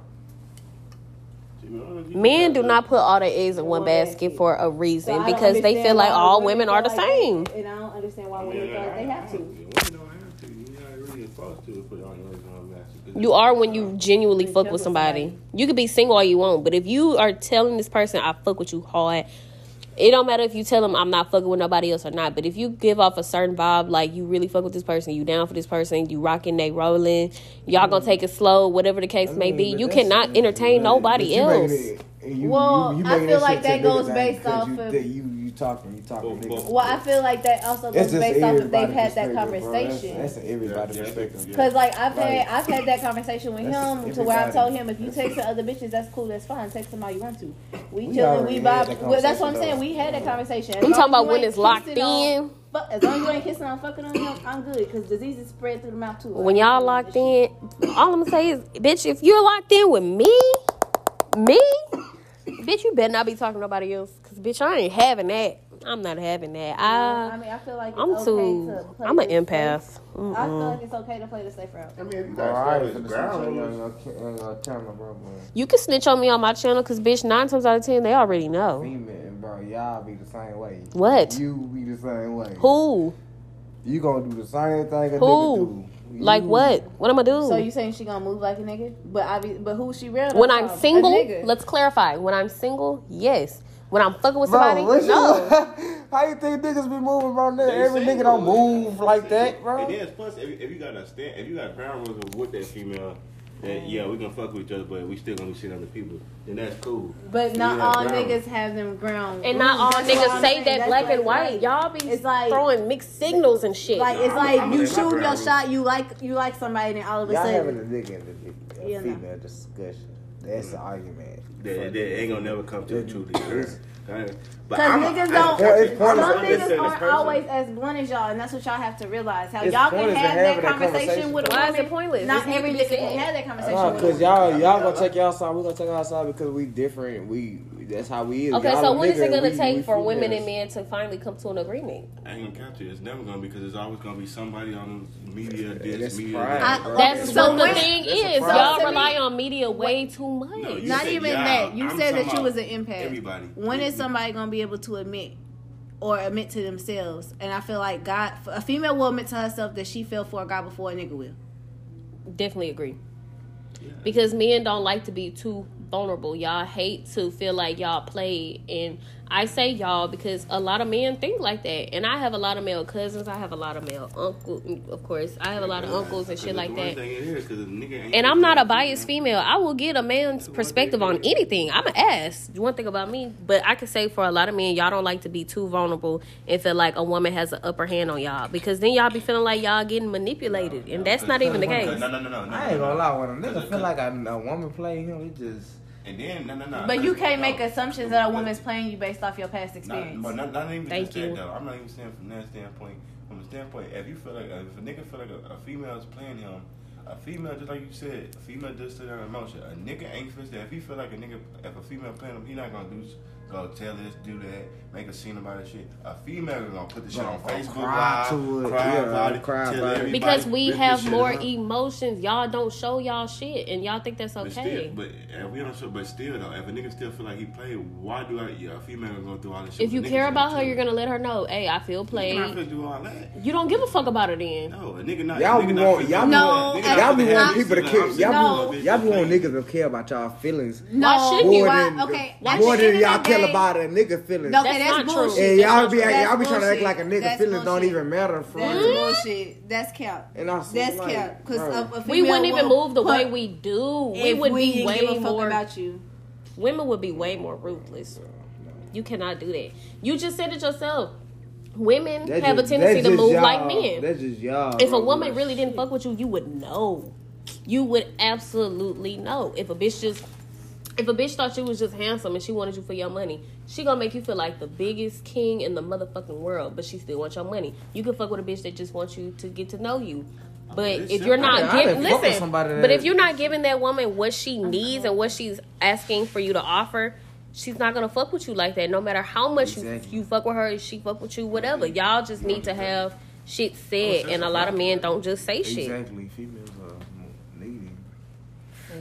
See, man, you Men do not put all their eggs in one One basket basket. for a reason I don't because they feel like all women are the feel like same. And I don't understand why women feel like they have to. Women don't have to. You're not really supposed to put on your own master. You are when you genuinely fuck fuck with with somebody. somebody. You could be single all you want, but if you are telling this person I fuck with you hard, it don't matter if you tell them I'm not fucking with nobody else or not. But if you give off a certain vibe, like you really fuck with this person, you down for this person, you rocking, they rolling, y'all gonna take it slow, whatever the case may be. You cannot entertain nobody else. it- you- Well, you- you I feel like that goes niggas based off of- that you you talking you talking Well, niggas. well, Well, I feel like that also goes based off if they've had that perspective, bro. That's- conversation. That's, everybody's Yeah, yeah, perspective. yeah. Cause like I've Like- had I've had that conversation with That's him to where I told him if you text the other bitches that's cool that's fine text them all you want to we We chilling already we had vibe well, that's what I'm saying though. we had that conversation As I'm talking about you when it's locked kissing on- in. But as long as you ain't kissing on fucking on him, I'm good because diseases spread through the mouth too. When y'all locked in, all I'm gonna say is, bitch, if you're locked in with me, me, bitch, you better not be talking to nobody else. Cause bitch, I ain't having that. I'm not having that. I I, mean, I feel like I'm okay too. to play I'm an this empath. I feel like it's okay to play the safe route. I mean, if you got right, established for ground ground rules, on your camera, bro. bro. You can snitch on me on my channel, cause bitch, nine times out of ten, they already know. Female, bro, y'all be the same way. What? You be the same way. Who? You gonna do the same thing a Who? nigga do. Like mm. what? What I'm gonna do? So you saying she gonna move like a nigga? But I be, but who she real? when? I'm A single, nigga. let's clarify. When I'm single, yes. When I'm fucking with Bro, somebody, what you- no. How you think niggas be moving around there? they Every nigga don't move like that, bro. And then plus, if, if you got a stand, if you got ground rules with that female, that yeah, we gonna fuck with each other, but we still gonna be shitting other people. and that's cool. But You not all ground niggas have them ground. And not all. That's niggas say saying. that That's black like- and white. like- Y'all be It's like- throwing mixed signals and shit. Like it's like I'm you gonna let my shoot your ground shot, you like you like somebody, and all of a Y'all having a nigga and a, a Yeah, no. female discussion. That's the mm-hmm. argument. That, that ain't gonna never come to the truth. Either. But because niggas don't. It's Some pointless. Niggas listening to this aren't always as blunt as y'all, and that's what y'all have to realize. How It's y'all can pointless to have have that that conversation conversation. with a Why is it pointless? Not This every need to nigga can have that conversation. With a cause y'all y'all gonna take y'all side. We gonna take our side because we different. We that's how we is. Okay, Y'all so a when is it gonna we- take we for women females. and men to finally come to an agreement? I ain't gonna capture it. It's never gonna be because there's always gonna be somebody on the media this, that's media pride, that. bro. That's So what the thing That's is. Y'all to rely me- on media way too much. No, Not said even that. You I'm said that you was an about empath. Everybody. When is somebody gonna be able to admit or admit to themselves? And I feel like God, a female will admit to herself that she fell for a guy before a nigga will. Definitely agree. Because men don't like to be too vulnerable. Y'all hate to feel like y'all play. And I say y'all because a lot of men think like that. And I have a lot of male cousins. I have a lot of male uncles. Of course, I have a lot of uncles and shit like that. And I'm not a biased female. I will get a man's perspective on anything. I'm an ass. One thing about me, but I can say for a lot of men, y'all don't like to be too vulnerable and feel like a woman has an upper hand on y'all because then y'all be feeling like y'all getting manipulated, and that's not even the case. No, no, no, no. no I ain't no, gonna no. lie, when a nigga feel like a, a woman play him, he just And then no, no, no. But you can't make no. assumptions that a woman's playing you based off your past Not, experience. but not, not even Thank just you. that though. I'm not even saying from that standpoint. From the standpoint, if you feel like if a nigga feel like a, a female is playing him, a female just like you said, a female just sit on emotion. A nigga ain't supposed to. If he feel like a nigga, if a female playing him, he not gonna do go tell this, do that, make a scene about that shit. A female is gonna put the shit on Gonna Facebook cry Live, to it, cry yeah, about it, cry tell about it. Because we have more up. emotions. Y'all don't show y'all shit, and y'all think that's But okay. still, but if we don't show, but still though, if a nigga still feel like he played, why do I? Yeah, a female is gonna go through all this shit. if you care about her, tell you're gonna let her know. Hey, I feel You not played. finna do all that. You don't give a fuck about her then. No, a nigga not. Y'all nigga be want- finna y'all do be that. want- Nigga y'all not be finna want people to care- y'all I'm be- saying, y'all be bitch, want niggas to care about y'all feelings. no, shouldn't you? More why- than okay, more than y'all of the care about a nigga feelings. Okay, That's that's, not true. bullshit. and y'all be not y'all be trying to act like a nigga bullshit. feelings don't even matter for That's real. bullshit. That's cap. And I said, That's like, cap. Because bro. a, a We wouldn't even move the way we do. We would be way more. about you. Women would be way more ruthless. You cannot do that. You just said it yourself. Women That's have just- a tendency to move y'all. like men. That's just y'all. If a bro. woman really didn't fuck with you, you would know. You would absolutely know. If a bitch just if a bitch thought you was just handsome and she wanted you for your money, she gonna make you feel like the biggest king in the motherfucking world, but she still wants your money. You can fuck with a bitch that just wants you to get to know you. But it's if you're not I giving done fuck with listen, but that- if you're not giving that woman what she needs and what she's asking for you to offer, she's not gonna fuck with you like that. No matter how much Exactly. you you fuck with her, she fuck with you, whatever. Y'all just need to have shit oh, said, and a lot of men don't just say shit. Exactly, females are more needy.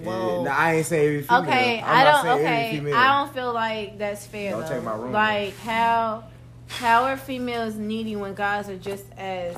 Whoa. Nah, I ain't saying every female. Okay, I'm I don't. Okay. I don't feel like that's fair. Don't though. take my room. Like how how are females needy when guys are just as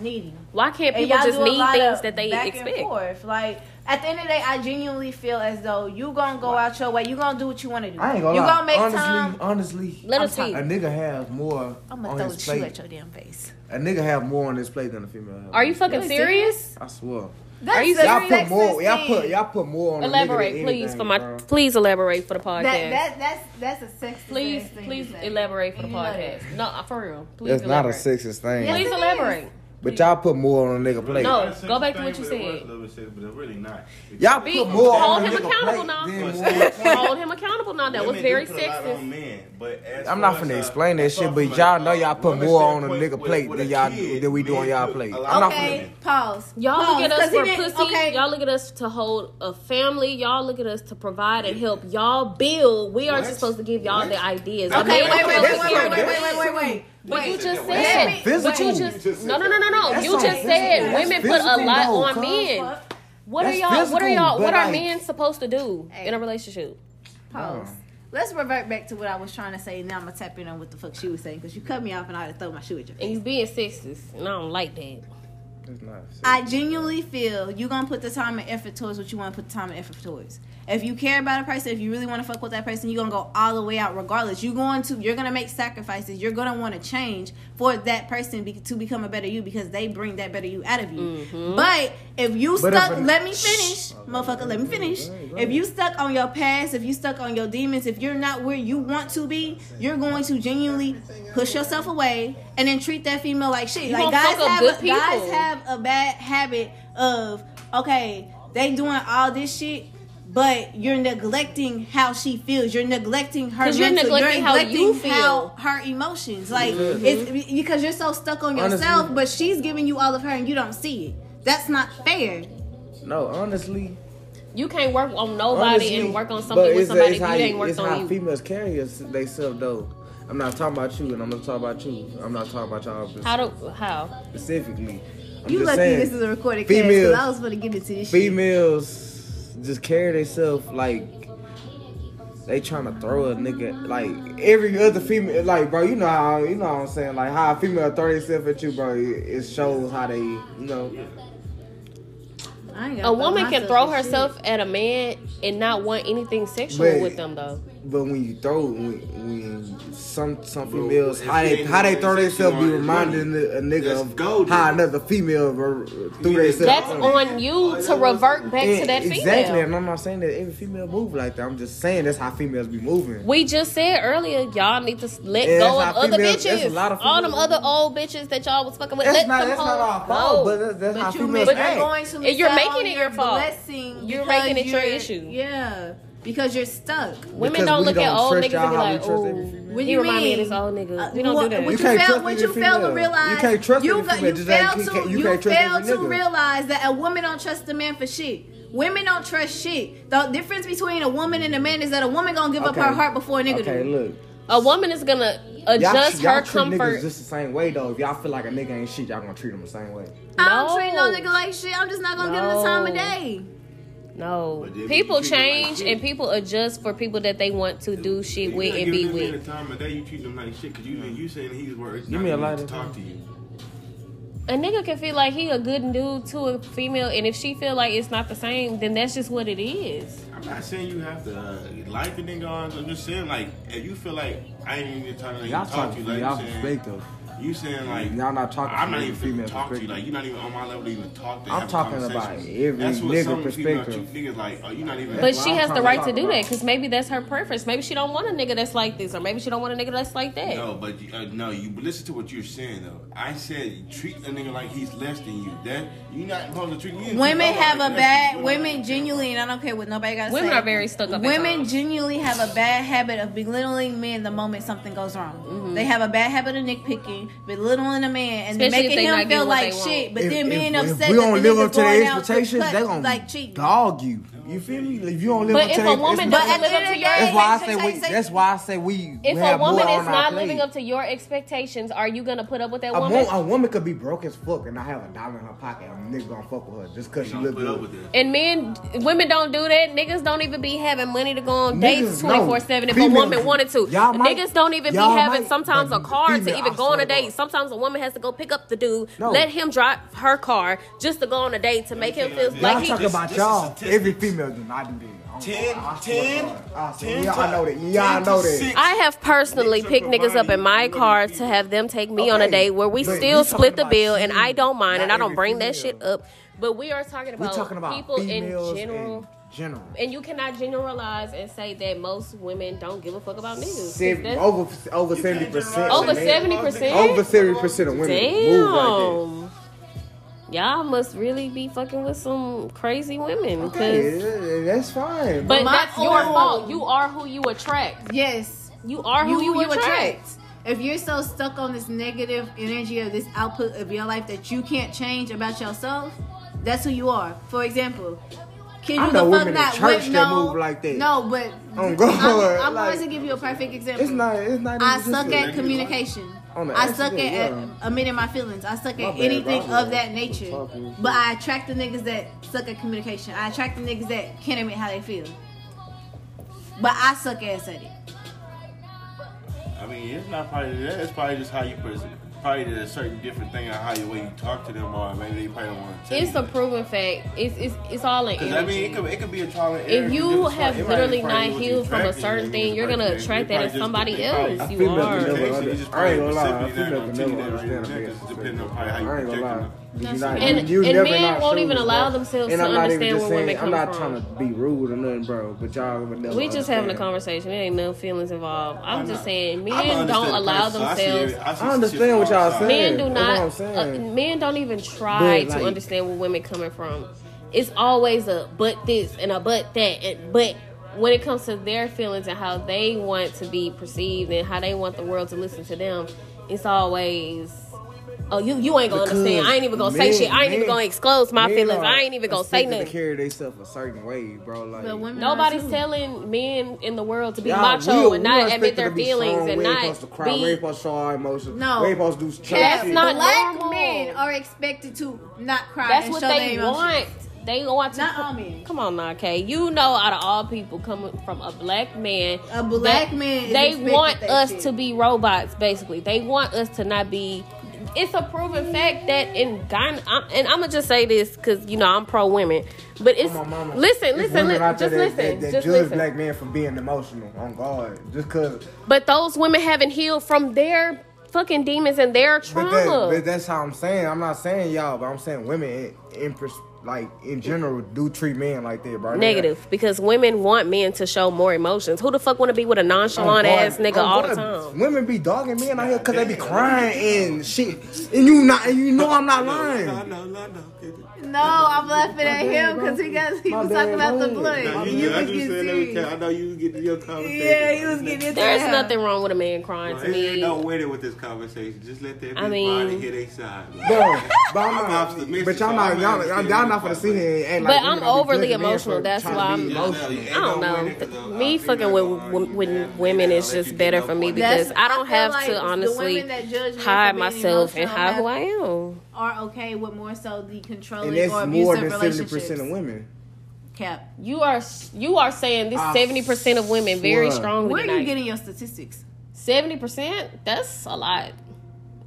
needy? Why can't people just need things that they back expect? And forth. Like at the end of the day, I genuinely feel as though you gonna go out your way. You gonna do what you want to do. I ain't gonna you lie. gonna make honestly, time. honestly, Let us see. a nigga has more I'm gonna on throw his the shoe at your damn face. A nigga have more on his plate than a female. Have. Are you fucking Really serious? I swear. That's Are you the Y'all put sexist more. Y'all put y'all put more on. Elaborate, a please, for my. bro. Please elaborate for the podcast. That, that that's that's a sexist. please, thing please to say. elaborate for the And you know podcast. No, uh, for real. Please That's not a sexist thing. Yes, Please it elaborate. But y'all put more on a nigga plate. No. Go back to what you same, but it said. was a little bit sexist, but it's really not. Y'all Be- put more hold on a him nigga accountable plate now. than more. Hold him accountable now. That was very do put a lot on sexist. men, but I'm not finna explain that shit, but y'all know y'all put more on a nigga plate than y'all than we do on y'all plate. I'm not on Okay, women. pause. Y'all pause, look at us 'cause he for pussy. Okay, Y'all look at us to hold a family. Y'all look at us to provide and help y'all build. We are just supposed to give y'all the ideas. Okay, wait, wait, wait, wait, wait, carry wait, the wait, rest. wait, wait, wait. But you just Let said, physical. but you You just just no, no, no, no, no. You just said women put a lot though, on men. What are y'all? What are y'all? What are like- men supposed to do Hey. in a relationship? Pause. Um, Let's revert back to what I was trying to say. Now I'm gonna tap in on what the fuck she was saying because you cut me off and I had to throw my shoe at your And face. you being sexist, and I don't like that. It's not I genuinely feel you're gonna put the time and effort towards what you want to put the time and effort towards. If you care about a person, if you really want to fuck with that person, you're gonna go all the way out regardless. You're going to you're gonna make sacrifices. You're gonna want to change for that person be, to become a better you because they bring that better you out of you. Mm-hmm. But if you But stuck, if let me finish, motherfucker. Let me finish. If you stuck on your past, if you stuck on your demons, if you're not where you want to be, you're going to genuinely push yourself away and then treat that female like shit. You like guys have good a, guys have a bad habit of okay, they doing all this shit. But you're neglecting how she feels. You're neglecting her 'Cause you're mental. neglecting how you neglecting how feel. her emotions. Like it's because you're so stuck on yourself. Honestly. but she's giving you all of her, and you don't see it. That's not fair. No, honestly, You can't work on nobody Honestly, and work on something with somebody it's if how you ain't worked it's on how you. females carry us- they self though. I'm not talking about you, and I'm not talking about you. I'm not talking about y'all How do how? specifically. I'm You lucky saying, this is a recorded cast females- because I was gonna get into this shit. Females just carry themselves like they trying to throw a nigga like every other female like bro you know how you know what I'm saying like how a female throw themselves at you bro it, it shows how they you know I ain't gotta A woman can throw in shit. herself at a man and not want anything sexual But- with them though. But when you throw when, when some some females if how they how they throw themselves be reminding a, a nigga of gold, how another female ver- threw mean themselves That's on. on you to revert back to Yeah, that Exactly, female. and I'm not saying that every female move like that. I'm just saying that's how females be moving. We just said earlier, y'all need to let Yeah, go of other females- that's a bitches. lot of All them other old bitches that y'all was fucking with. That's let not them that's not hoes our go. fault, but that's, that's But how you females make, act. you're going to you're making it your fault. Blessing You're making it your issue. Yeah, because you're stuck. Women don't look at don't old niggas and be like, trust oh, every. What do he you remind me of mean? this old nigga. Uh, we don't what, do that. What You you, can't fail, trust what you fail to female. realize, You can't trust you, every you fail to, can't- you you can't trust fail to realize that a woman don't trust a man for shit. Women don't trust shit. The difference between a woman and a man is that a woman gonna give up her heart before a nigga Okay, do. look. A woman is gonna Y'all, adjust y'all her treat niggas comfort. just the same way though. If y'all feel like a nigga ain't shit, y'all gonna treat him the same way. I don't No. treat no nigga like shit. I'm just not gonna give him the time of day. No, people you treat them like change and people adjust for people that they want to do shit with and be with. The time of day you treat them like shit because you you saying he's worth. Give me a lighter. to talk to you. A nigga can feel like he a good dude to a female, and if she feel like it's not the same, then that's just what it is. I'm not saying you have to uh, like the nigga on. I'm just saying like if you feel like I ain't even trying to like, talk to you from like y'all you saying, perspective. You saying like Y'all not talking I'm from not even female talk to you. Like you're not even on my level to even talk to me. I'm talking about with. every That's what nigga some female perspective. Niggas like oh you not even. But she I'm has the trying to right to do about. that because maybe that's her preference. Maybe she don't want a nigga that's like this, or maybe she don't want a nigga that's like that. No, but uh, no, you listen to what you're saying though. I said treat a nigga like he's less than you. That you're not supposed to treat you. Women have a like bad. that. Women genuinely, and I don't care what nobody got to say. Women are very stuck up Women genuinely have a bad habit of belittling men the moment something goes wrong. They have a bad habit of nitpicking, belittling a man, and Especially making him feel like shit. want. But then being if, upset if we that don't the live up to their out to expectations, cut, they gonna like cheat. dog you. You feel me? If you don't live But up to if their a woman expectations- doesn't live up to your that's why I say- say say- we. That's why I say we. If we a woman is not living up to your expectations, are you gonna put up with that A, woman? wo- a woman could be broke as fuck and not have a dollar in her pocket. A nigga gonna fuck with her just cause she Don't look up good. with that. And men, women don't do that. Niggas don't even be having money to go on dates Niggas, twenty no. four seven. If a woman wanted to, y'all might- niggas don't even be y'all having might, sometimes a but car to even I go on a date. God. Sometimes a woman has to go pick up the dude, No. let him drive her car just to go on a date to make him feel Y'all like he. talking This- about y'all. Every female do not do that. I Ten, know. I ten, I ten Y'all know that. Y'all know that. six. I have personally picked niggas up in my car to have them take me on a date where we but still split the bill and I don't mind and I don't every bring that shit up. But we are talking about, talking about people in general. in general. And you cannot generalize and say that most women don't give a fuck about niggas. Seven, over over seventy percent. Over 70%? Over seventy percent of women move like Damn. Y'all must really be fucking with some crazy women. that. 'cause- Okay, that's fine. But My- that's your fault. You are who you attract. Yes. You are who you, attract. If you're so stuck on this negative energy of this output of your life that you can't change about yourself, that's who you are. For example, can you I you know the women fuck in not church with- that no, move like that. No, but Oh, God, I'm, I'm like- going to give you a perfect example. it's not. It's not. I suck at communication. On the I suck at, yeah. admitting my feelings. I suck My at bad, anything bro. Of that nature. But I attract the niggas that suck at communication. I attract the niggas that can't admit how they feel. But I suck ass at it. I mean, it's not probably that. It's probably just how you present. Probably a certain different thing on how you way you talk to them, or maybe they probably don't want to. It's a proven fact. It's it's it's all in Because energy. I mean, it could, it could be a trial and if you have stuff. It literally not be what you healed from a certain and thing, then you're gonna attract they that in somebody just- they probably- else. I You are. we never Actually, under- you just I ain't gonna lie. I probably feel that we never understand gonna a do depending on how you I ain't gonna lie. Project You That's not- And- you and never men not won't even allow bro. themselves and to I'm understand just where women saying- come I'm not from. trying to be rude or nothing, bro. But y'all would never. We just having a conversation. There ain't no feelings involved. I'm just saying, men don't allow person, so I see themselves. every- I see I understand what y'all all sides. saying. men do not. what I'm saying. uh, men don't even try But, to understand where women coming from. It's always a but this and a but that. And, but when it comes to their feelings and how they want to be perceived and how they want the world to listen to them, it's always Oh, you you ain't gonna Because understand. I ain't even gonna say shit. I ain't even gonna expose my feelings. I ain't even gonna say expected nothing. To carry themselves a certain way, bro. Like But women Nobody's telling men in the world to be y'all- macho we- and not admit their feelings and not supposed to cry. we be. ain't supposed to show our emotions. No. we ain't supposed to do That's shit. not Black normal. men are expected to not cry. That's and what show they their want. They want to. Not all men. Come on now, Kay. You know, out of all people coming from a black man, A black that- man they want us shit. to be robots. Basically, they want us to not be. It's a proven fact that in Ghana, I'm, and I'm gonna just say this because you know I'm pro women, but it's mama. listen, listen, li- just that, listen, That, that just judge listen. black men for being emotional. On God, just cause. But those women haven't healed from their fucking demons and their But, trauma. that, but that's how I'm saying. I'm not saying y'all, but I'm saying women in, in pers- like in general do treat men like that, bro. Negative, because women want men to show more emotions. Who the fuck want to be with a nonchalant oh, God- ass nigga on all the time? Women be dogging men out here because they be crying and shit, and you not, and you know I'm not No, lying. no, no, no. No, I'm laughing at him because he got he was talking about the bro. blood. No, you, you, I was just getting saying that. I know you was getting your conversation. Yeah, he was getting into There's that. nothing wrong with a man crying Well, to ain't me. no way with this conversation. Just let that I bitch mean- body hit their side. Bro, but I'm I'm not. optimistic, But y'all not, I'm y'all, y'all not finna part, sit here and act But I'm women don't be overly emotional, that's why I'm- be Yeah, no, emotional. I don't know. that- 'cause, Me fucking with, with, argue with bad, women is just better for me because I don't have to honestly women that judge men hide myself and hide who I am. Are okay with more so the controlling And that's or more abusive than seventy relationships. percent of women. Cap. You are you are saying this seventy percent of women very swear. strongly Where are you tonight. getting your statistics? Seventy percent? That's a lot.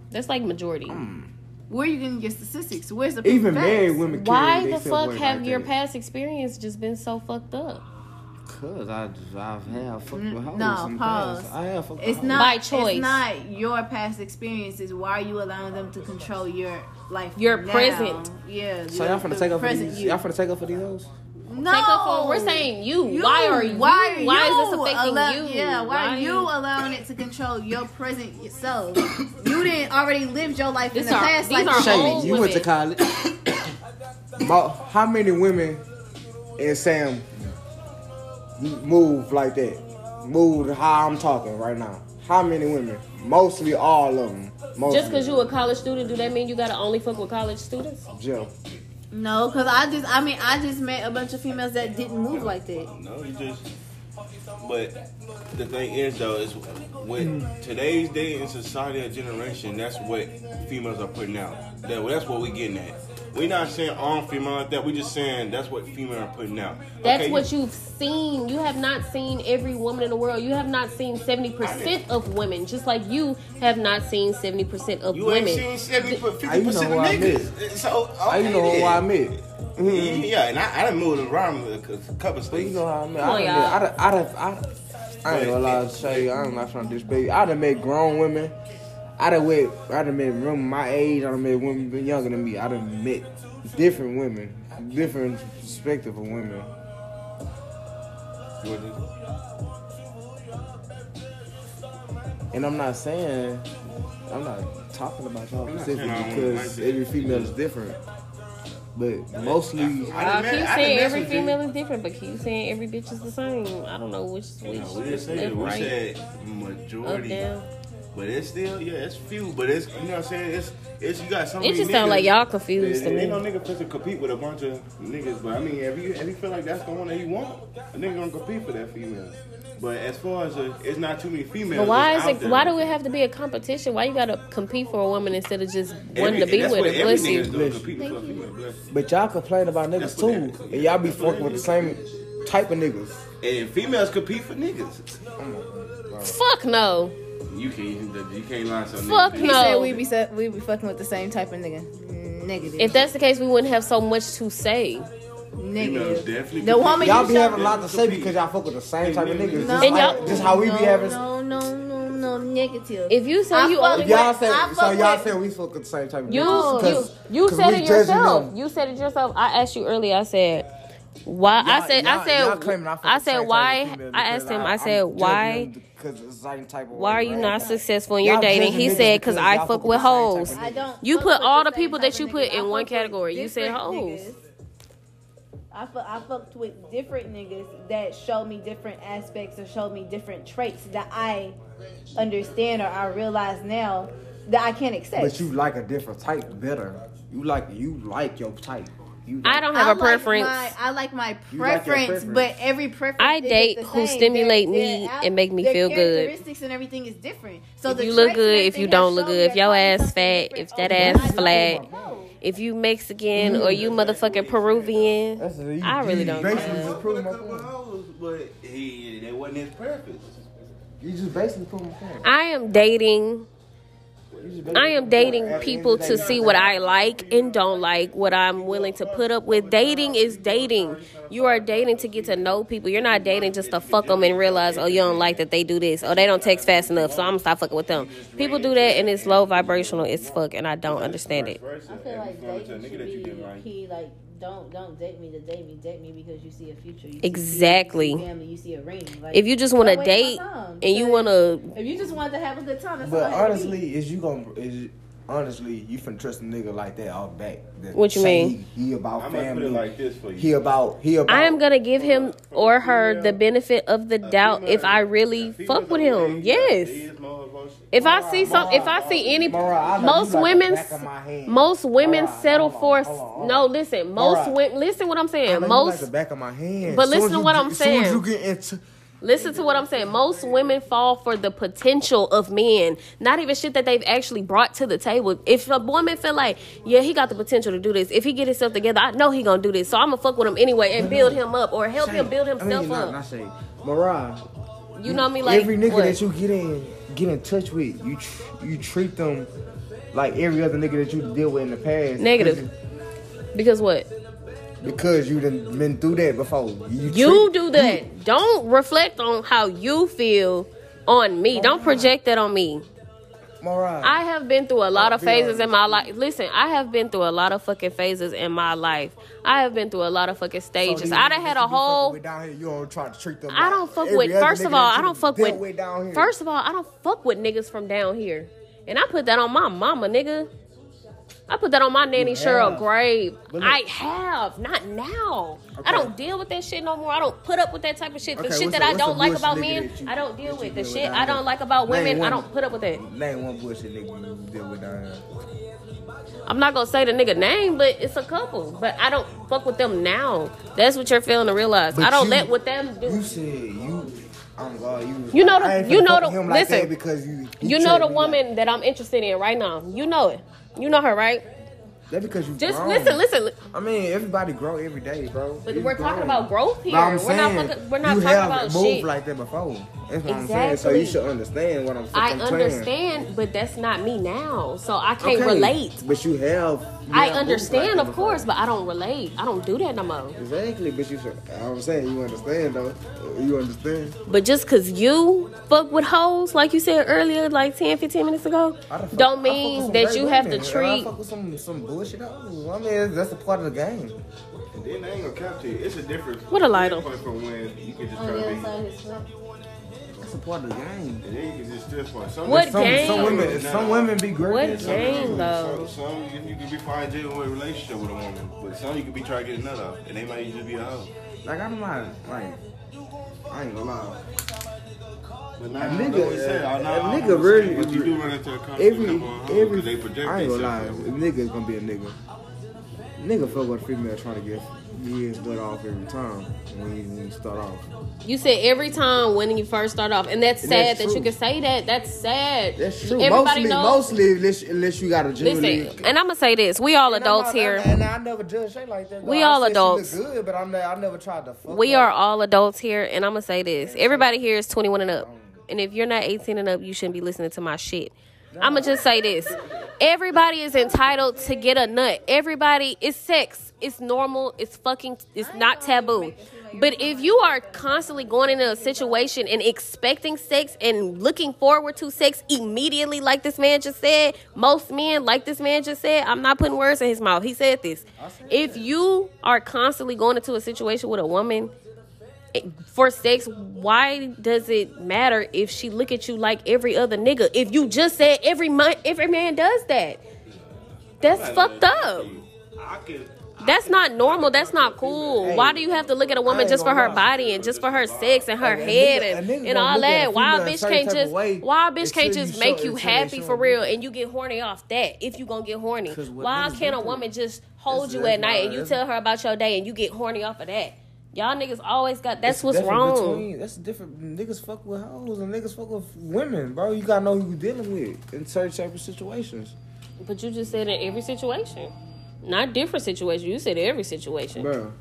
That's like majority. Mm. Where are you getting your statistics? Where's the Even married facts? women. Why the fuck have like your that. past experience just been so fucked up? Cause I I've had fucked with hoes No, pause. past. I have fucked with It's not By choice. It's not your past experiences. Why are you allowing them to control your life? Your now? present. Yeah. So y'all finna the take up for present these? you. Y'all finna take up for these hoes? No. Take up for we're saying you. You. Why are you? Why, are why you is this affecting allow- you? Yeah, why, are you allowing it to control your present self? you didn't already live your life These in the are- past. these like are you Shady, old you went to college. How many women in Sam move like that? Move how I'm talking right now. How many women? Mostly all of them. Mostly. Just because you a college student, do that mean you gotta only fuck with college students? Jill. No, because I just, I mean, I just met a bunch of females that didn't move like that. No, you just. But the thing is, though, is with today's day in society and generation, that's what females are putting out. That, that's what we're getting at. We're not saying all female like that. We're just saying that's what females are putting out. That's Okay, what you've seen. You have not seen every woman in the world. You have not seen seventy percent of women, just like you have not seen seventy percent of You women. You ain't seen 70 50 How you know percent of who I niggas. So How you know who I met? Mhm. Yeah, and I, I done moved around a cou- couple But states. you know how I met. Come on, I done, y'all. I done, I done, I done, I ain't gonna lie to tell you, I'm not trying to disrespect you. I done met grown women. I done met, I done met women my age. I done met women younger than me. I done met different women, different perspective of women. And I'm not saying, I'm not talking about y'all specifically saying I don't like because every female is different. But mostly, I I done keep met- I done saying every female is different, but keep saying every bitch is the same. I don't know which which No, we just left, said we right, said up, majority, down. But it's still yeah, it's few, but it's you know what I'm saying. It's it's you got some. It just sounds like y'all confused to Ain't me. no nigga supposed to compete with a bunch of niggas, but I mean, if you if you feel like that's the one that you want, a nigga gonna compete for that female. But as far as a, it's not too many females. But why is it? there. Why do it have to be a competition? Why you gotta compete for a woman instead of just Every- wanting to be that's with what her? Bless you. doing, competing for a female. Bless. but y'all complain about niggas That's too, and y'all be fucking with the same type of niggas. And females compete for niggas. Fuck no. You can't you can't lie to a nigga. Fuck He no. said we be su- we be fucking with the same type of nigga. Negative. If that's the case, we wouldn't have so much to say. Females negative. definitely. The compete. woman Y'all you be having a lot to say because y'all fuck with the same type of niggas. No, Just, And y'all- just how we no, be having. No, no, no, no, negative. If you say I you fuck only If y'all with- say I so, fuck y'all with- say we fuck with the same type of You niggas. you 'cause- you 'cause said we it judging yourself. them. You said it yourself. I asked you earlier. I said why. I Y'all- said y'all- I said y'all claiming fuck I with the said same why. type of female I because asked him. I- I I'm said judging why. them because it's the same type of Why way, are you right? not successful in your Y'all dating? He said because because I fuck fuck with with the same type hoes. I don't. You put all the the people that you put in one category. You said different hoes. I fuck, I fucked with different niggas that show me different aspects or show me different traits that I understand or I realize now that I can't accept. But you like a different type better. You like you like your type. You I don't have I a preference. My, I like my You like preference, preference. but every preference. I date who same. stimulate Their- me their and make me feel good. Characteristics and everything is different. So if the you look good, if you don't look good, if your ass fat, different. if oh, that Okay, ass I flat, if you Mexican mm. or you motherfucking Peruvian, That's a- I really don't basically care. just proving my point. But he, that wasn't his purpose. You just basically proving my point. I am dating. I am dating people to see what I like and don't like, what I'm willing to put up with. Dating is dating. You are dating to get to know people. You're not dating just to fuck them and realize, oh, you don't like that they do this, or they don't text fast enough, so I'm gonna stop fucking with them. People do that and it's low vibrational as fuck, and I don't understand it. I feel like dating should be key. Like, don't don't date me to date me. Date me because you see a future. You Exactly. You see family. You see a ring. Like, If you just want to date time. and you want to, if you just want to have a good time, that's But all I had to be. honestly, is you gonna is honestly you finna trust a nigga like that off back? that What you mean? He, he about I'm gonna put family. it like this for you. he about he about. I am gonna give him or her the benefit of the doubt if I really fuck with him. Yes. If I see some, if I see any, Mara, I most you like women, back of my hand. most women Mara, settle on, for. hold on, hold on. No, listen, most Mara, women. Listen what I'm I saying. know you like Most the back of my hand. But listen to what get- I'm as soon as saying. You get into Listen to what I'm saying. Most women fall for the potential of men, not even shit that they've actually brought to the table. If a woman feel like, yeah, he got the potential to do this. If he get himself together, I know he gonna do this. So I'm gonna fuck with him anyway and build him up or help him build I himself mean, not, up. not Mariah, you know me, like every nigga what? that you get in get in touch with, you tr- you treat them like every other nigga that you deal with in the past. Negative. because what? Because you done been through that before. You, You do that. Don't reflect on how you feel on me. Don't project that on me. Mariah. I have been through a lot of phases in my life. Listen, I have been through a lot of fucking phases in my life. I have been through a lot of fucking stages. these I done niggas had a whole. down here, you don't try to treat them. I don't fuck with. First of all, I don't fuck with. First of all, I don't fuck with niggas from down here, and I put that on my mama, nigga. I put that on my nanny Cheryl grave. Look- I have, not now. I don't deal with that shit no more. I don't put up with that type of shit. The Okay, shit that I don't like about men, you- I don't deal you with. The shit I don't like about women, I don't put up with it. Name one bullshit nigga you deal with down here. I'm not gonna say the nigga name, but it's a couple. But I don't fuck with them now. That's what you're feeling to realize. But I don't you- let what them do. You said you. I'm glad You. You know the- you know the- like listen. because you. You know the woman that I'm interested in right now. You know it. You know her, right? That because you. Just grown. listen, listen. I mean, everybody grow every day, bro. But You we're talking about growth here. We're saying, not fucking, we're not talking about moved shit. like that before. That's what I'm saying. So you should understand what I'm, I I'm saying. understand, but that's not me now. So I can't Okay, relate. But you have. you I have understand, like of course, before. but I don't relate. I don't do that no more. Exactly, but you should. I'm saying you understand though. You understand. But just cause you fuck with hoes, like you said earlier, like 10, 15 minutes ago, fuck- don't I fuck with mean that you have to women, and I treat. fuck with some some bullshit. hoes. I mean, that's a part of the game. And then I ain't gonna cap to you. It's a difference. What a lighter. From when you can just On try the to other be. That's a part of the game. And then you can just still find some. What some, game? Some women, some women be great. What some- game though? Some, some you, you can be fine dealing with a relationship with a woman, but some you could be trying to get a nut off, and they might just be a hoe. Like I'm not like I ain't gonna lie. But A nigga- like said, I- a nah, nigga really- But you do run into a conflict Every of a hoe, 'cause every they project I ain't gonna lie. A nigga is gonna be a nigga. Nigga fuck with a female trying to get his butt off every time when you, when you start off. You said every time when you first start off, and that's And sad that's that true. you can say that. That's sad. That's true. Everybody mostly, knows. mostly unless, unless you got a genuinely. Listen, and I'm gonna say this: we all And adults not- here. And I never judge shit like that. though. We I all adults. good, but I'm not, I never tried to fuck We her. are all adults here, and I'm gonna say this: everybody here is 21 and up, and if you're not 18 and up, you shouldn't be listening to my shit. I'm gonna just say this: everybody is entitled to get a nut. Everybody, it's sex. It's normal. It's fucking. It's not taboo. But if you are constantly going into a situation and expecting sex and looking forward to sex immediately, like this man just said, most men, like this man just said, I'm not putting words in his mouth. He said this. If you are constantly going into a situation with a woman for sex, why does it matter if she look at you like every other nigga? If you just said every man, every man does that, that's fucked up. I could That's not normal. That's not cool. Why do you have to look at a woman just for her lie. body and just for her sex and her A- a head and, a nigga and gonna all look at a that? Why a bitch can't just way why a bitch can't just make you happy for real and you get horny off that if you gonna get horny. Why can't a woman just hold you at night and you tell her about your day and you get horny off of that? Y'all niggas always got that's It's what's different wrong. Between, that's different. Niggas fuck with hoes and niggas fuck with women, bro. You gotta know who you dealing with in certain type of situations, But you just said in every situation. Not different situation. You said every situation. bro.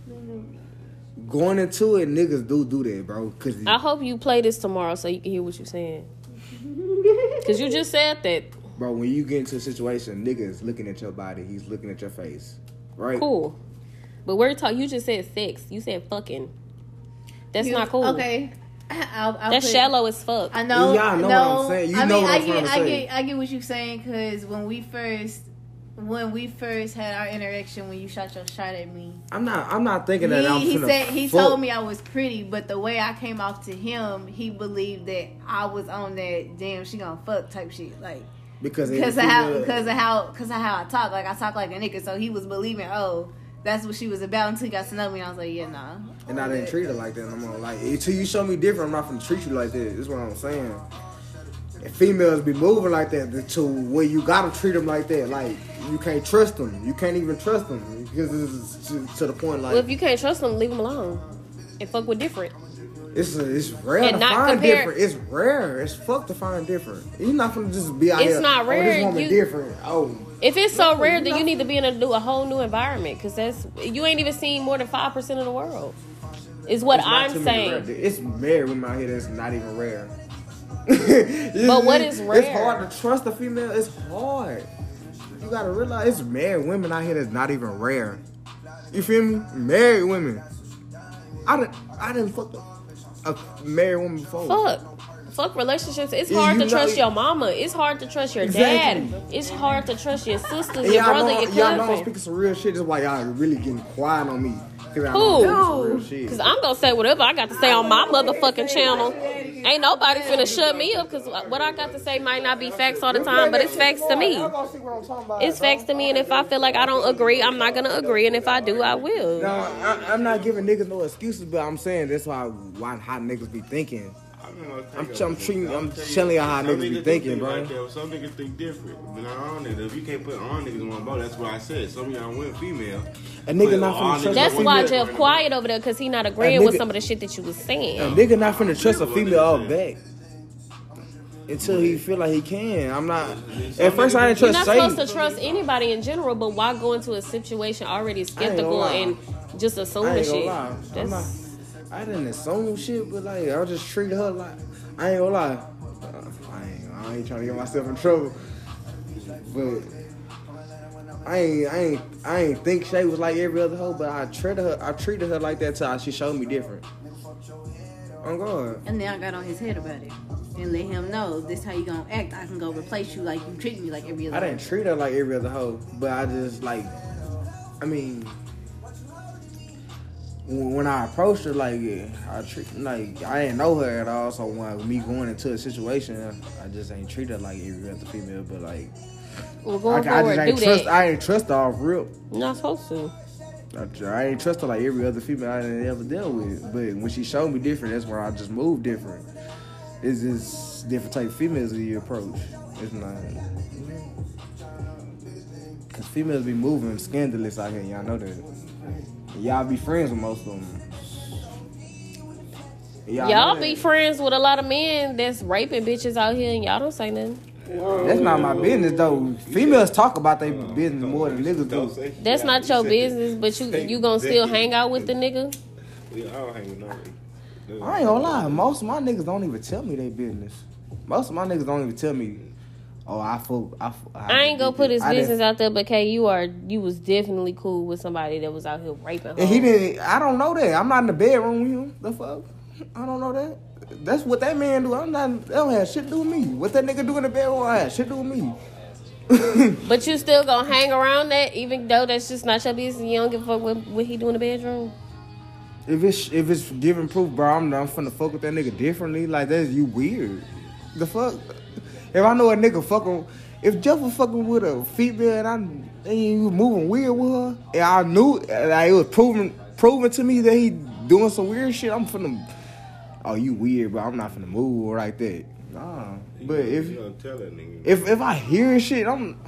Going into it, niggas do do that, bro. Cause I hope you play this tomorrow so you can hear what you're saying. Cause you just said that. bro, when you get into a situation, niggas looking at your body, he's looking at your face, right? Cool. But we're talking. You just said sex. You said fucking. That's You- not cool. Okay. I'll, I'll That's put- shallow as fuck. I know. Yeah, I know no, what I'm saying. You I know mean, what I I'm get, trying to I say. get, I get what you're saying because when we first, when we first had our interaction, when you shot your shot at me, I'm not. I'm not thinking he, that I'm. he said he fuck. told me I was pretty, but the way I came off to him, he believed that I was on that damn she gonna fuck type shit, like because because of how because of how because of how I talk, like I talk like a nigga, so he was believing, oh. That's what she was about until he got to know me. And I was like, yeah, nah. And I didn't treat her like that no more. Like until you show me different, I'm not gonna treat you like that. This is what I'm saying. And females be moving like that to where you gotta treat them like that. Like you can't trust them. You can't even trust them because it's to, to the point like well, if you can't trust them, leave them alone. And fuck with different. it's it's rare And to not find compare- different. It's rare. It's fuck to find different. You're not gonna just be out It's here. not Oh, rare. this woman You- different. Oh, If it's so rare, you then you need to be in a, new, a whole new environment. Cause that's you ain't even seen more than five percent of the world. Is what it's I'm too many saying. rare- It's married women out here that's not even rare. but what is rare? It's hard to trust a female. It's hard. You gotta realize it's married women out here that's not even rare. You feel me? Married women. I didn't. I didn't fuck a, a married woman before. Fuck. Fuck relationships. It's hard you to trust your mama. It's hard to trust your Exactly. dad. It's hard to trust your sisters, your y'all brother, know, your y'all know I'm cousin. speaking some real shit. That's why y'all really getting quiet on me. 'Cause Who? know I'm speaking some real shit. Cause I'm gonna say whatever I got to say on my motherfucking channel. Ain't nobody finna shut me up. Cause what I got to say might not be facts all the time, but it's facts to me. Y'all gonna see what I'm talking about, It's facts to me, and if I feel like I don't agree, I'm not gonna agree, and if I do, I will. No, I, I'm not giving niggas no excuses, but I'm saying that's why why how niggas be thinking. I'm- I'm treating- I'm telling you how Some niggas be thinking, think bro. Like that. Some niggas think different. But not all niggas. If you can't put all niggas in one boat, that's what I said. Some of y'all went female. A nigga not all finna niggas trust That's why female. Jeff quiet over there, cause he not agreeing nigga- with some of the shit that you was saying. A nigga not finna trust a female off back until he feel like he can. I'm not. At first, I didn't trust. You're trust not supposed to trust anybody in general, but why go into a situation already skeptical and just I assuming shit? lie. I'm not. That's I didn't assume shit, but like I just treated her like I ain't gonna lie. I ain't. I ain't trying to get myself in trouble, but. I ain't, I ain't, I ain't think Shay was like every other hoe, but I treated her, I treated her like that till she showed me different. I'm God. And then I got on his head about it and let him know this how you gonna act. I can go replace you like you treat me like every other. I didn't treat her like every other hoe, but I just like, I mean, when when I approached her, like yeah, I treat like I didn't know her at all. So when me going into a situation, I just ain't treat her like every other female. But like, well, I, going I forward, just ain't trust. that. I ain't trust her off real. You're not supposed to. I, I ain't trust her like every other female I done ever dealt with. But when she showed me different, that's where I just moved different. It's just different type of females that you approach. It's not. Cause females be moving scandalous out here, y'all know that. Y'all be friends with most of them. Y'all, Y'all be friends with a lot of men that's raping bitches out here, and y'all don't say nothing. That's not my business though. Females talk about their business more than niggas do. That's not your business, but you you gonna still hang out with the nigga. Hang with nobody. I ain't gonna lie, most of my niggas don't even tell me their business. Most of my niggas don't even tell me, oh, I fuck, I, fuck- I ain't gonna put his business out there, but Kay, you are you was definitely cool with somebody that was out here raping. And he didn't. I don't know that. I'm not in the bedroom with him. The fuck? I don't know that. That's what that man do. I'm not. That don't have shit to do with me. What that nigga do in the bedroom? I have shit to do with me. But you still gonna hang around that, even though that's just not your business. You don't give a fuck what, what he do in the bedroom. If it's if it's giving proof, bro, I'm I'm finna fuck with that nigga differently. Like that's you weird. The fuck. If I know a nigga fucking, if Jeff was fucking with a female and I and he was moving weird with her, and I knew like it was proven proven to me that he doing some weird shit, I'm finna. Oh, you weird, but I'm not finna move like that. Nah, but if you gonna tell that nigga, if if I hear shit, I'm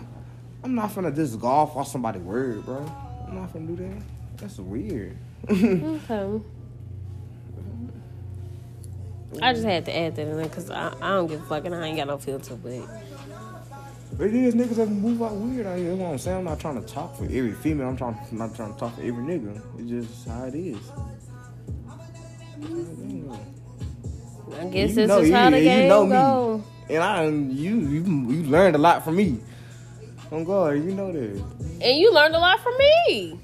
I'm not finna just go off on somebody's word, bro. I'm not finna do that. That's weird. Okay. I just had to add that in there because I, I don't give a fuck and I ain't got no filter, but But it is niggas that move out weird out here. That's what I'm saying. I'm not trying to talk for every female. I'm trying I'm not trying to talk for every nigga. It's just how it is. I guess You this know- is you- how the you game know me. go. And I you you you learned a lot from me. Oh God, you know that. And you learned a lot from me.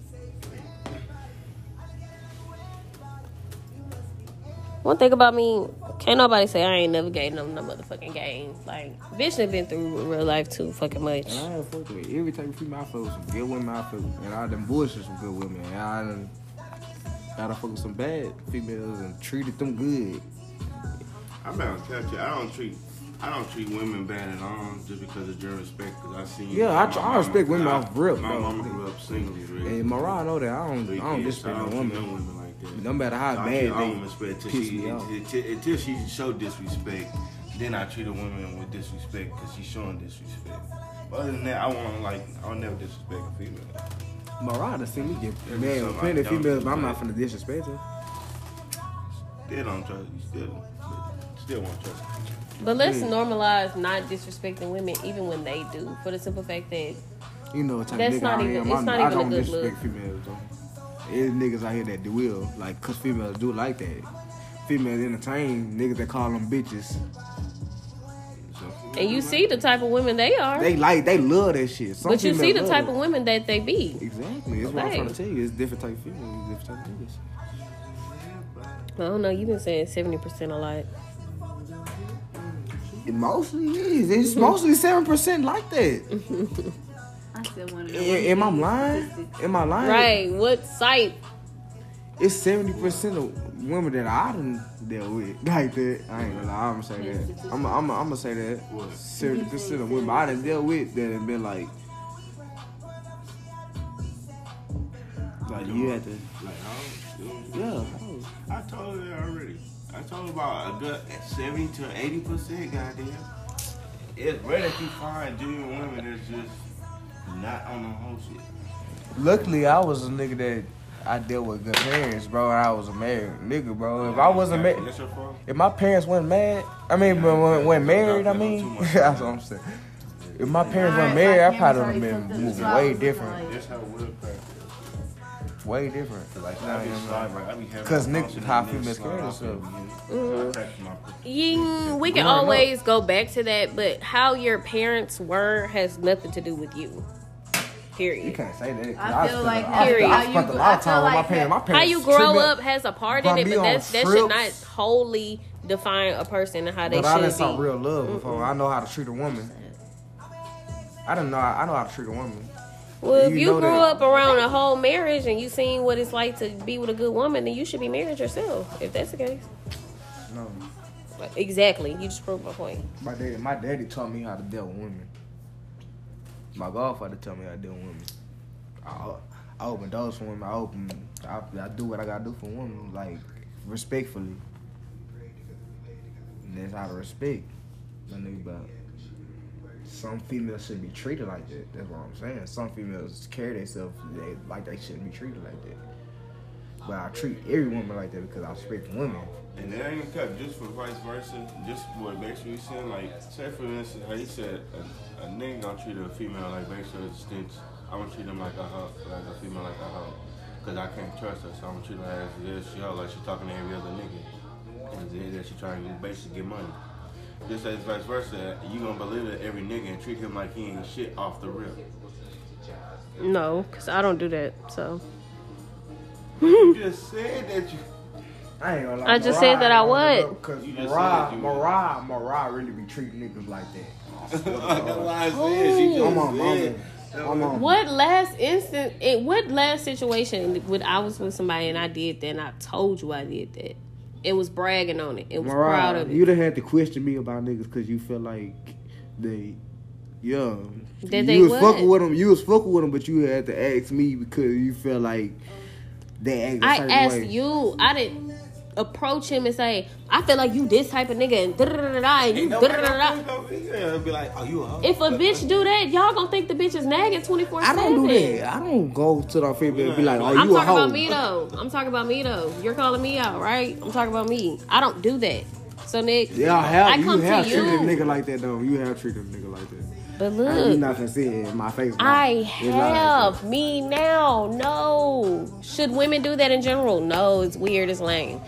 One thing about me, can't nobody say I ain't never gave them no motherfucking game. Like, bitch done been through real life too fucking much. And I ain't fuck with every type of female I fuck with some good women I fuck with. And I done bullshit some good women. And I done gotta fuck with some bad females and treated them good. I'm not gonna catch you. I don't treat. I don't treat women bad at all just because of your respect. Cause I seen. Yeah, I my tr- I mama- respect women I- off rip, My though. mama grew up single. Really. And Mariah know that I don't Three I don't disrespect no don't woman. women like that. No matter how I bad treat all they women respect till piss she me off. until, until she show disrespect. Then I treat a woman with disrespect because she's showing disrespect. But other than that, I want like I'll never disrespect a female. Mariah done seen me get Every mad with plenty of females, but I'm not finna disrespect her. Still don't trust you. Still, still won't trust you. But let's Yeah. normalize not disrespecting women even when they do, for the simple fact that You know what type That's of nigga not I even- it's I, not I even a don't good disrespect females though. There's niggas out here that do will, like, cause females do like that. Females entertain niggas that call them bitches. and you see the type of women they are. They like, they love that shit. Some but you see the type it. of women that they be. Exactly. That's what I'm trying to tell you. It's different type of females, different type of niggas. I don't know, you've been saying seventy percent a lot. It mostly is. It's mostly seven percent like that. I still want to know. Am, am I lying? Am I lying? Right. What site? It's seventy percent of women that I done dealt with like that. I ain't gonna lie. I'm gonna say that. I'm I'm I'm gonna say that. What? Seventy percent of women I done dealt with that have been like, like you had to, Like, I yeah. I told her that already. I told her about a good 70 to 80 percent, goddamn. It's rare that you find genuine women that's just not on the whole shit. Luckily, I was a nigga that I dealt with good parents, bro. And I was a married nigga, bro. If I wasn't married, That's your fault. if my parents weren't mad, I mean, when when, when married, I mean, that's what I'm saying. If my parents weren't married, I probably would have been moving way different, That's how we'll practice. way different. Like, I be sliding, I be having 'Cause a niggas- function how and females slide carry off themselves. at the beginning. So I mm-hmm. practice my You, we can always go back to that, but how your parents were has nothing to do with you. You can't say that. 'cause I feel spent like a- how- I, spent- I you spent a lot of time with my parents. My that- parents How you treat grow me- up has a part in it, but that's, that should not wholly define a person and how they But I done should saw be. real love before. I know how to treat a woman. I didn't know. I know how to treat a woman. Well, if You you, know grew that. up around a whole marriage and you seen what it's like to be with a good woman, then you should be married yourself. If that's the case, No, exactly. You just proved my point. my daddy, my daddy taught me how to deal with women. My godfather taught me to deal with women. I, I open doors for women. I open. I, I do what I gotta do for women, like respectfully. And that's how to respect. My nigga about. Some females should be treated like that. That's what I'm saying. Some females carry themselves they, like they shouldn't be treated like that. But I treat every woman like that because I respect women. And that ain't cut just for vice versa. Just what basically saying, like, say for instance, how you said a, a nigga gonna treat a female like basically a stench. I'm gonna treat them like a hoe, like a female like a hoe. Cause I can't trust her, so I'm gonna treat her as this she hoe, like she talking to every other nigga. And then that she trying to basically get money. Just as vice versa, you gonna believe that every nigga and treat him like he ain't shit off the rip. No, because I don't do that. So You just said that you. I ain't gonna lie. I just said that I would. Cause You just Mariah, said you would. Mariah, Mariah really be treating niggas like that. That's why I said she just I'm on, said. I'm. I'm on. What last instant? In what last situation when I was with somebody and I did that and I told you I did that? It was bragging on it. It was proud of it. you it. done had to question me about niggas because you feel like they, yeah, That you they was what? fucking with them. You was fucking with them, but you had to ask me because you felt like they act a I certain asked way. you. I didn't approach him and say, "I feel like you this type of nigga," and da da da da, and you da da da da. Yeah, be like, oh, you a hoe. If a bitch do that, y'all gonna think the bitch is nagging 24 7. I don't do that. I don't go to the female and be like, "Oh, I'm you a talking hoe." about me though. I'm talking about me though. You're calling me out, right? I'm talking about me. I don't do that. So Nick, Yeah, I have. I you come have to treated a you. nigga like that though. You have treated a nigga like that. But You're look, not gonna see it in my face. I It's not like have me now. No, should women do that in general? No, it's weird. It's lame.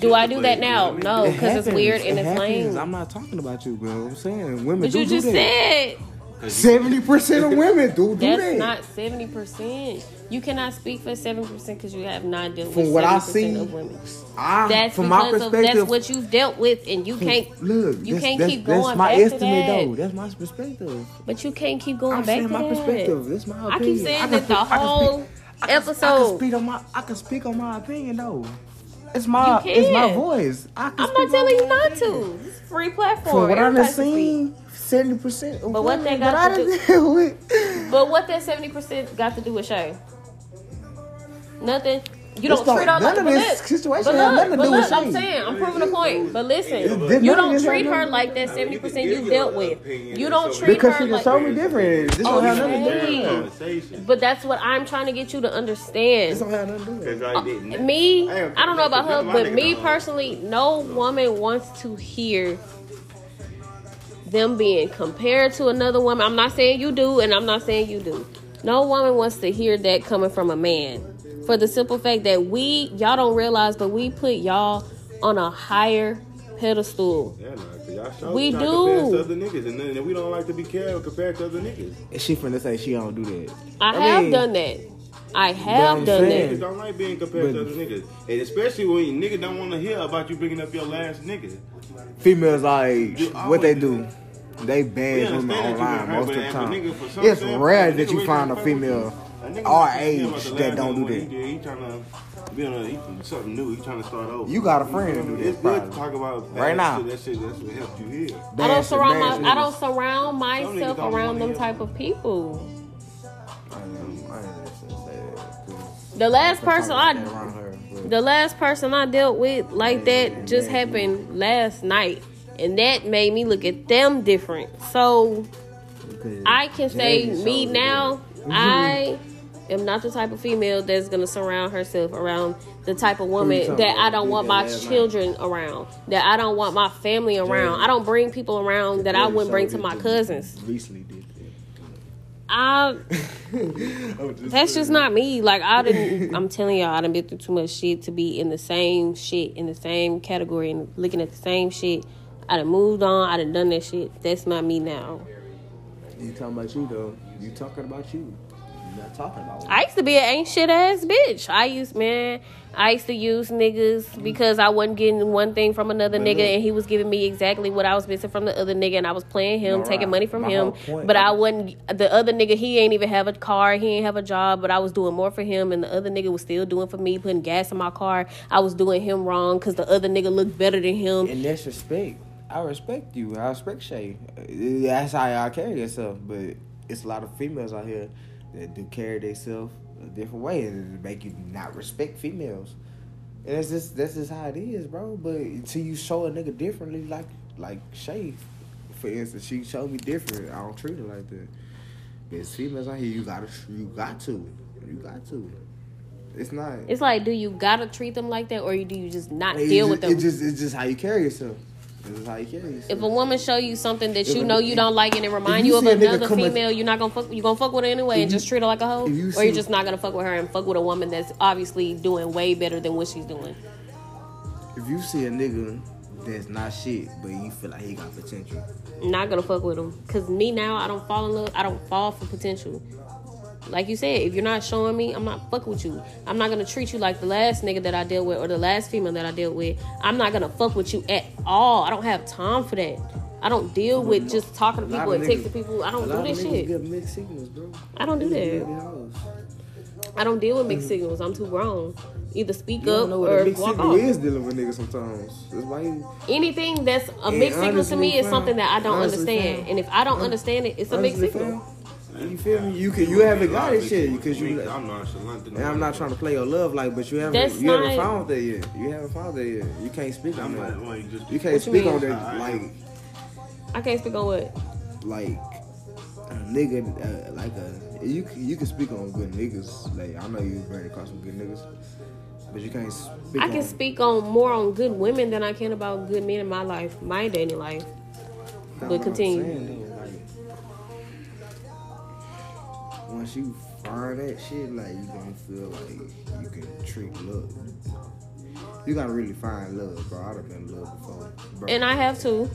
Do I do that now? No, It because it's happens. weird It and it's happens. lame. I'm not talking about you, bro. I'm saying women But do you do just that. said Seventy percent of women do do that's that. not seventy percent. You cannot speak for seven percent because you have not dealt From with what I seventy see, percent of women. I, That's from my because of perspective, that's what you've dealt with, and you can't. look. you can't that's, keep that's going my back to estimate, that. though. That's my perspective. But you can't keep going I'm back saying to my that. perspective. That's my opinion. I keep saying can that the speak- I can whole speak- I can, I can speak on my. I can speak on my opinion though. It's my. It's my voice. I I'm not telling you not to. It's a free platform. For what I've seen, seventy percent. But what they that got to do-. But what that seventy percent got to do with Shay? Nothing. You don't treat her none like of this situation but look, nothing to but do with look, I'm Shay. saying, I'm proving a point. But listen, None you don't treat her nothing- like that seventy percent can you dealt with. opinion You don't so treat Because her she like. can show me different. This don't oh, have nothing to do with Okay. But that's what I'm trying to get you to understand. This understand. don't have nothing to do with Cause that. I uh, didn't. Me, I don't know about her, but me personally, no woman wants to hear them being compared to another woman. I'm not saying you do, and I'm not saying you do. No woman wants to hear that coming from a man. For the simple fact that we, y'all don't realize, but we put y'all on a higher pedestal. Yeah, nah, 'cause y'all show We do. compare to other niggas, and then we don't like to be careful compared to other niggas. She finna say she don't do that. I, I have mean, done that. I have done saying. Niggas that. don't like being compared to other niggas, and especially when you niggas don't want to hear about you bringing up your last nigga. Females like You what they do. do. They We ban understand women online most of the time. nigga for some It's rare that you find a tryna fuck with female you. A nigga our not just thinking about age that don't do that. He, did. he trying to be on a, he, something new. He trying to start over. You got a friend to do that, It's good to talk about Right past now. Shit, that shit that's what helped you here. I don't surround my, I don't surround myself around them type of people. I ain't- I ain't gonna say that, 'cause The last person I that around her, but- The last person I dealt with like that just happened last night. And that made me look at them different. So I can say me now, I am not the type of female that's gonna surround herself around the type of woman that I don't want my last night. children around. That I don't want my family around. Jay- I don't bring people around that I wouldn't bring to my cousins. Recently did I that. That's just not me. Like I didn't. I'm telling y'all, I done been through too much shit to be in the same shit in the same category and looking at the same shit. I done moved on. I done done that shit. That's not me now. You talking about you though? You talking about you? Not talking about. I used to be an ain't shit ass bitch. I used man. I used to use niggas because I wasn't getting one thing from another But nigga, look. and he was giving me exactly what I was missing from the other nigga, and I was playing him, taking money from My him. point But I wasn't. The other nigga, he ain't even have a car, he ain't have a job, but I was doing more for him, and the other nigga was still doing for me, putting gas in my car. I was doing him wrong because the other nigga looked better than him. And that's respect. I respect you. I respect Shay. That's how y'all carry yourself. But it's a lot of females out here that do carry themselves a different way and it make you not respect females. And that's just that's just how it is, bro. But until you show a nigga differently, like like Shay, for instance, she showed me different. I don't treat her like that. There's females out here you gotta you got to. You got to. It's not It's like, do you gotta treat them like that, or do you just not deal just, with them? It just it's just how you carry yourself. It's just how you carry yourself. If a woman show you something that If you a- know you don't like and it remind you you of see a nigga another at- female, you're not gonna fuck. You gonna fuck with her anyway and you- just treat her like a hoe, you or you're just not gonna fuck with her and fuck with a woman that's obviously doing way better than what she's doing. If you see a nigga that's not shit, but you feel like he got potential, Not gonna fuck with him. Cause me now, I don't fall in love. I don't fall for potential. Like you said, if you're not showing me, I'm not fucking with you. I'm not gonna treat you like the last nigga that I dealt with or the last female that I dealt with. I'm not gonna fuck with you at all. I don't have time for that. I don't deal with just talking to people and texting people. I don't do this shit. give mixed signals, bro. I don't do that. give it hoes. I don't deal with mixed signals. I'm too grown. Either speak up or walk off. is dealing with niggas sometimes. That's why you Anything that's a mixed signal to me is something that I don't understand. and if I don't understand it, it's a mixed signal. Fam, You feel me? You can you haven't got it shit because you. I'm nonchalant. And I'm not trying to play your love like, but you haven't That's you haven't not- found that yet. You haven't found that yet. You can't speak on that. like You can't speak on that like I can't speak on what. like a nigga uh, like a you can- you can speak on good niggas. Like I know you ran across some good niggas, but you can't speak. I on, can speak on more on good women than I can about good men in my life, my dating life. That's but what I'm continue. Once you find that shit, like you gonna feel like you can treat love. You gotta really find love, bro. I'd have been in love before. Bro. And I have too.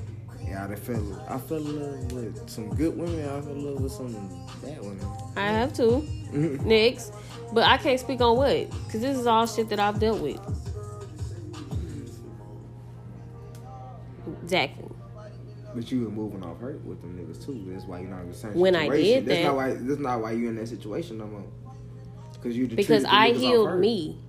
Yeah, I fell. I fell in love with some good women. I fell in love with some bad women. I have to. Next. But I can't speak on what. Because this is all shit that I've dealt with. Exactly. But you were moving off hurt with them niggas too. That's why you're not in the same When I situation. did that's that- not why. That's not why you're in that situation no more. Because you because I healed me.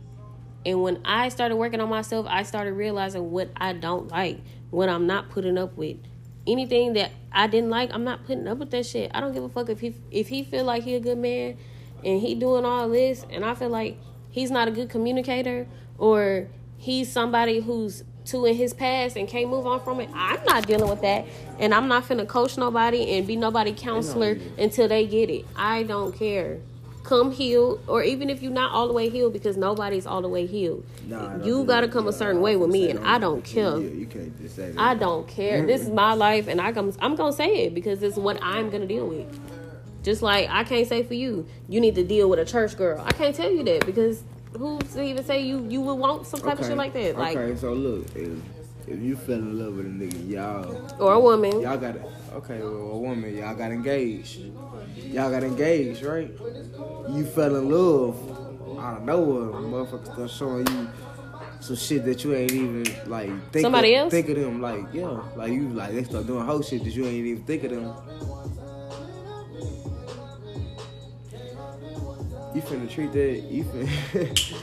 And when I started working on myself, I started realizing what I don't like, what I'm not putting up with. Anything that I didn't like, I'm not putting up with that shit. I don't give a fuck if he if he feel like he a good man and he doing all this and I feel like he's not a good communicator or he's somebody who's too in his past and can't move on from it. I'm not dealing with that. And I'm not finna coach nobody and be nobody counselor until they get it. I don't care. Come healed, or even if you're not all the way healed, because nobody's all the way healed. Nah, you gotta come a certain way with me, and. I don't care. Yeah, you can't just say that. I don't care. This is my life, and I come, I'm gonna say it because it's what I'm gonna deal with. Just like I can't say for you, you need to deal with a church girl. I can't tell you that because who's to even say you you would want some type of shit like that, like okay, so look, if, if you fell in love with a nigga, y'all or a woman. y'all got it. okay, well, a woman, y'all got engaged. Y'all got engaged, right? You fell in love out of nowhere, motherfuckers start showing you some shit that you ain't even like think Somebody of, else? think of them like yeah, like you like they start doing whole shit that you ain't even think of them. You finna treat that you finna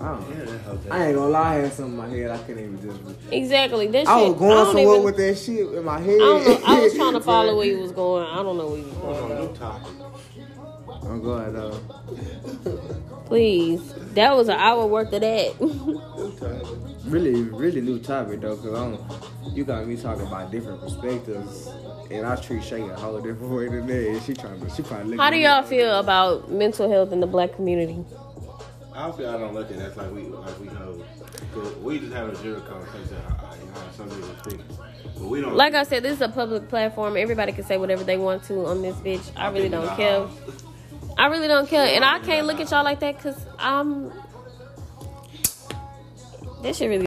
I don't know. That helped. I ain't gonna lie, I had something in my head. I couldn't even just. Exactly. That shit. I was going don't somewhere even- with that shit in my head. I don't know. I was trying to follow where you was going. I don't know where you was going. On though. new topic. I'm going though. Please, that was an hour worth of that. New topic. Really, really new topic though, cause I'm, you got me talking about different perspectives, and I treat Shay a whole different way than that. And she trying to, she probably. How do y'all feel about mental health in the black community? I don't feel I don't look at that like we like we know. 'Cause we just have a zero conversation. How, how some niggas think, but we don't. Like I said, this is a public platform. Everybody can say whatever they want to on this bitch. I really don't care. I really don't care, and I can't look at y'all like that because I'm. That shit really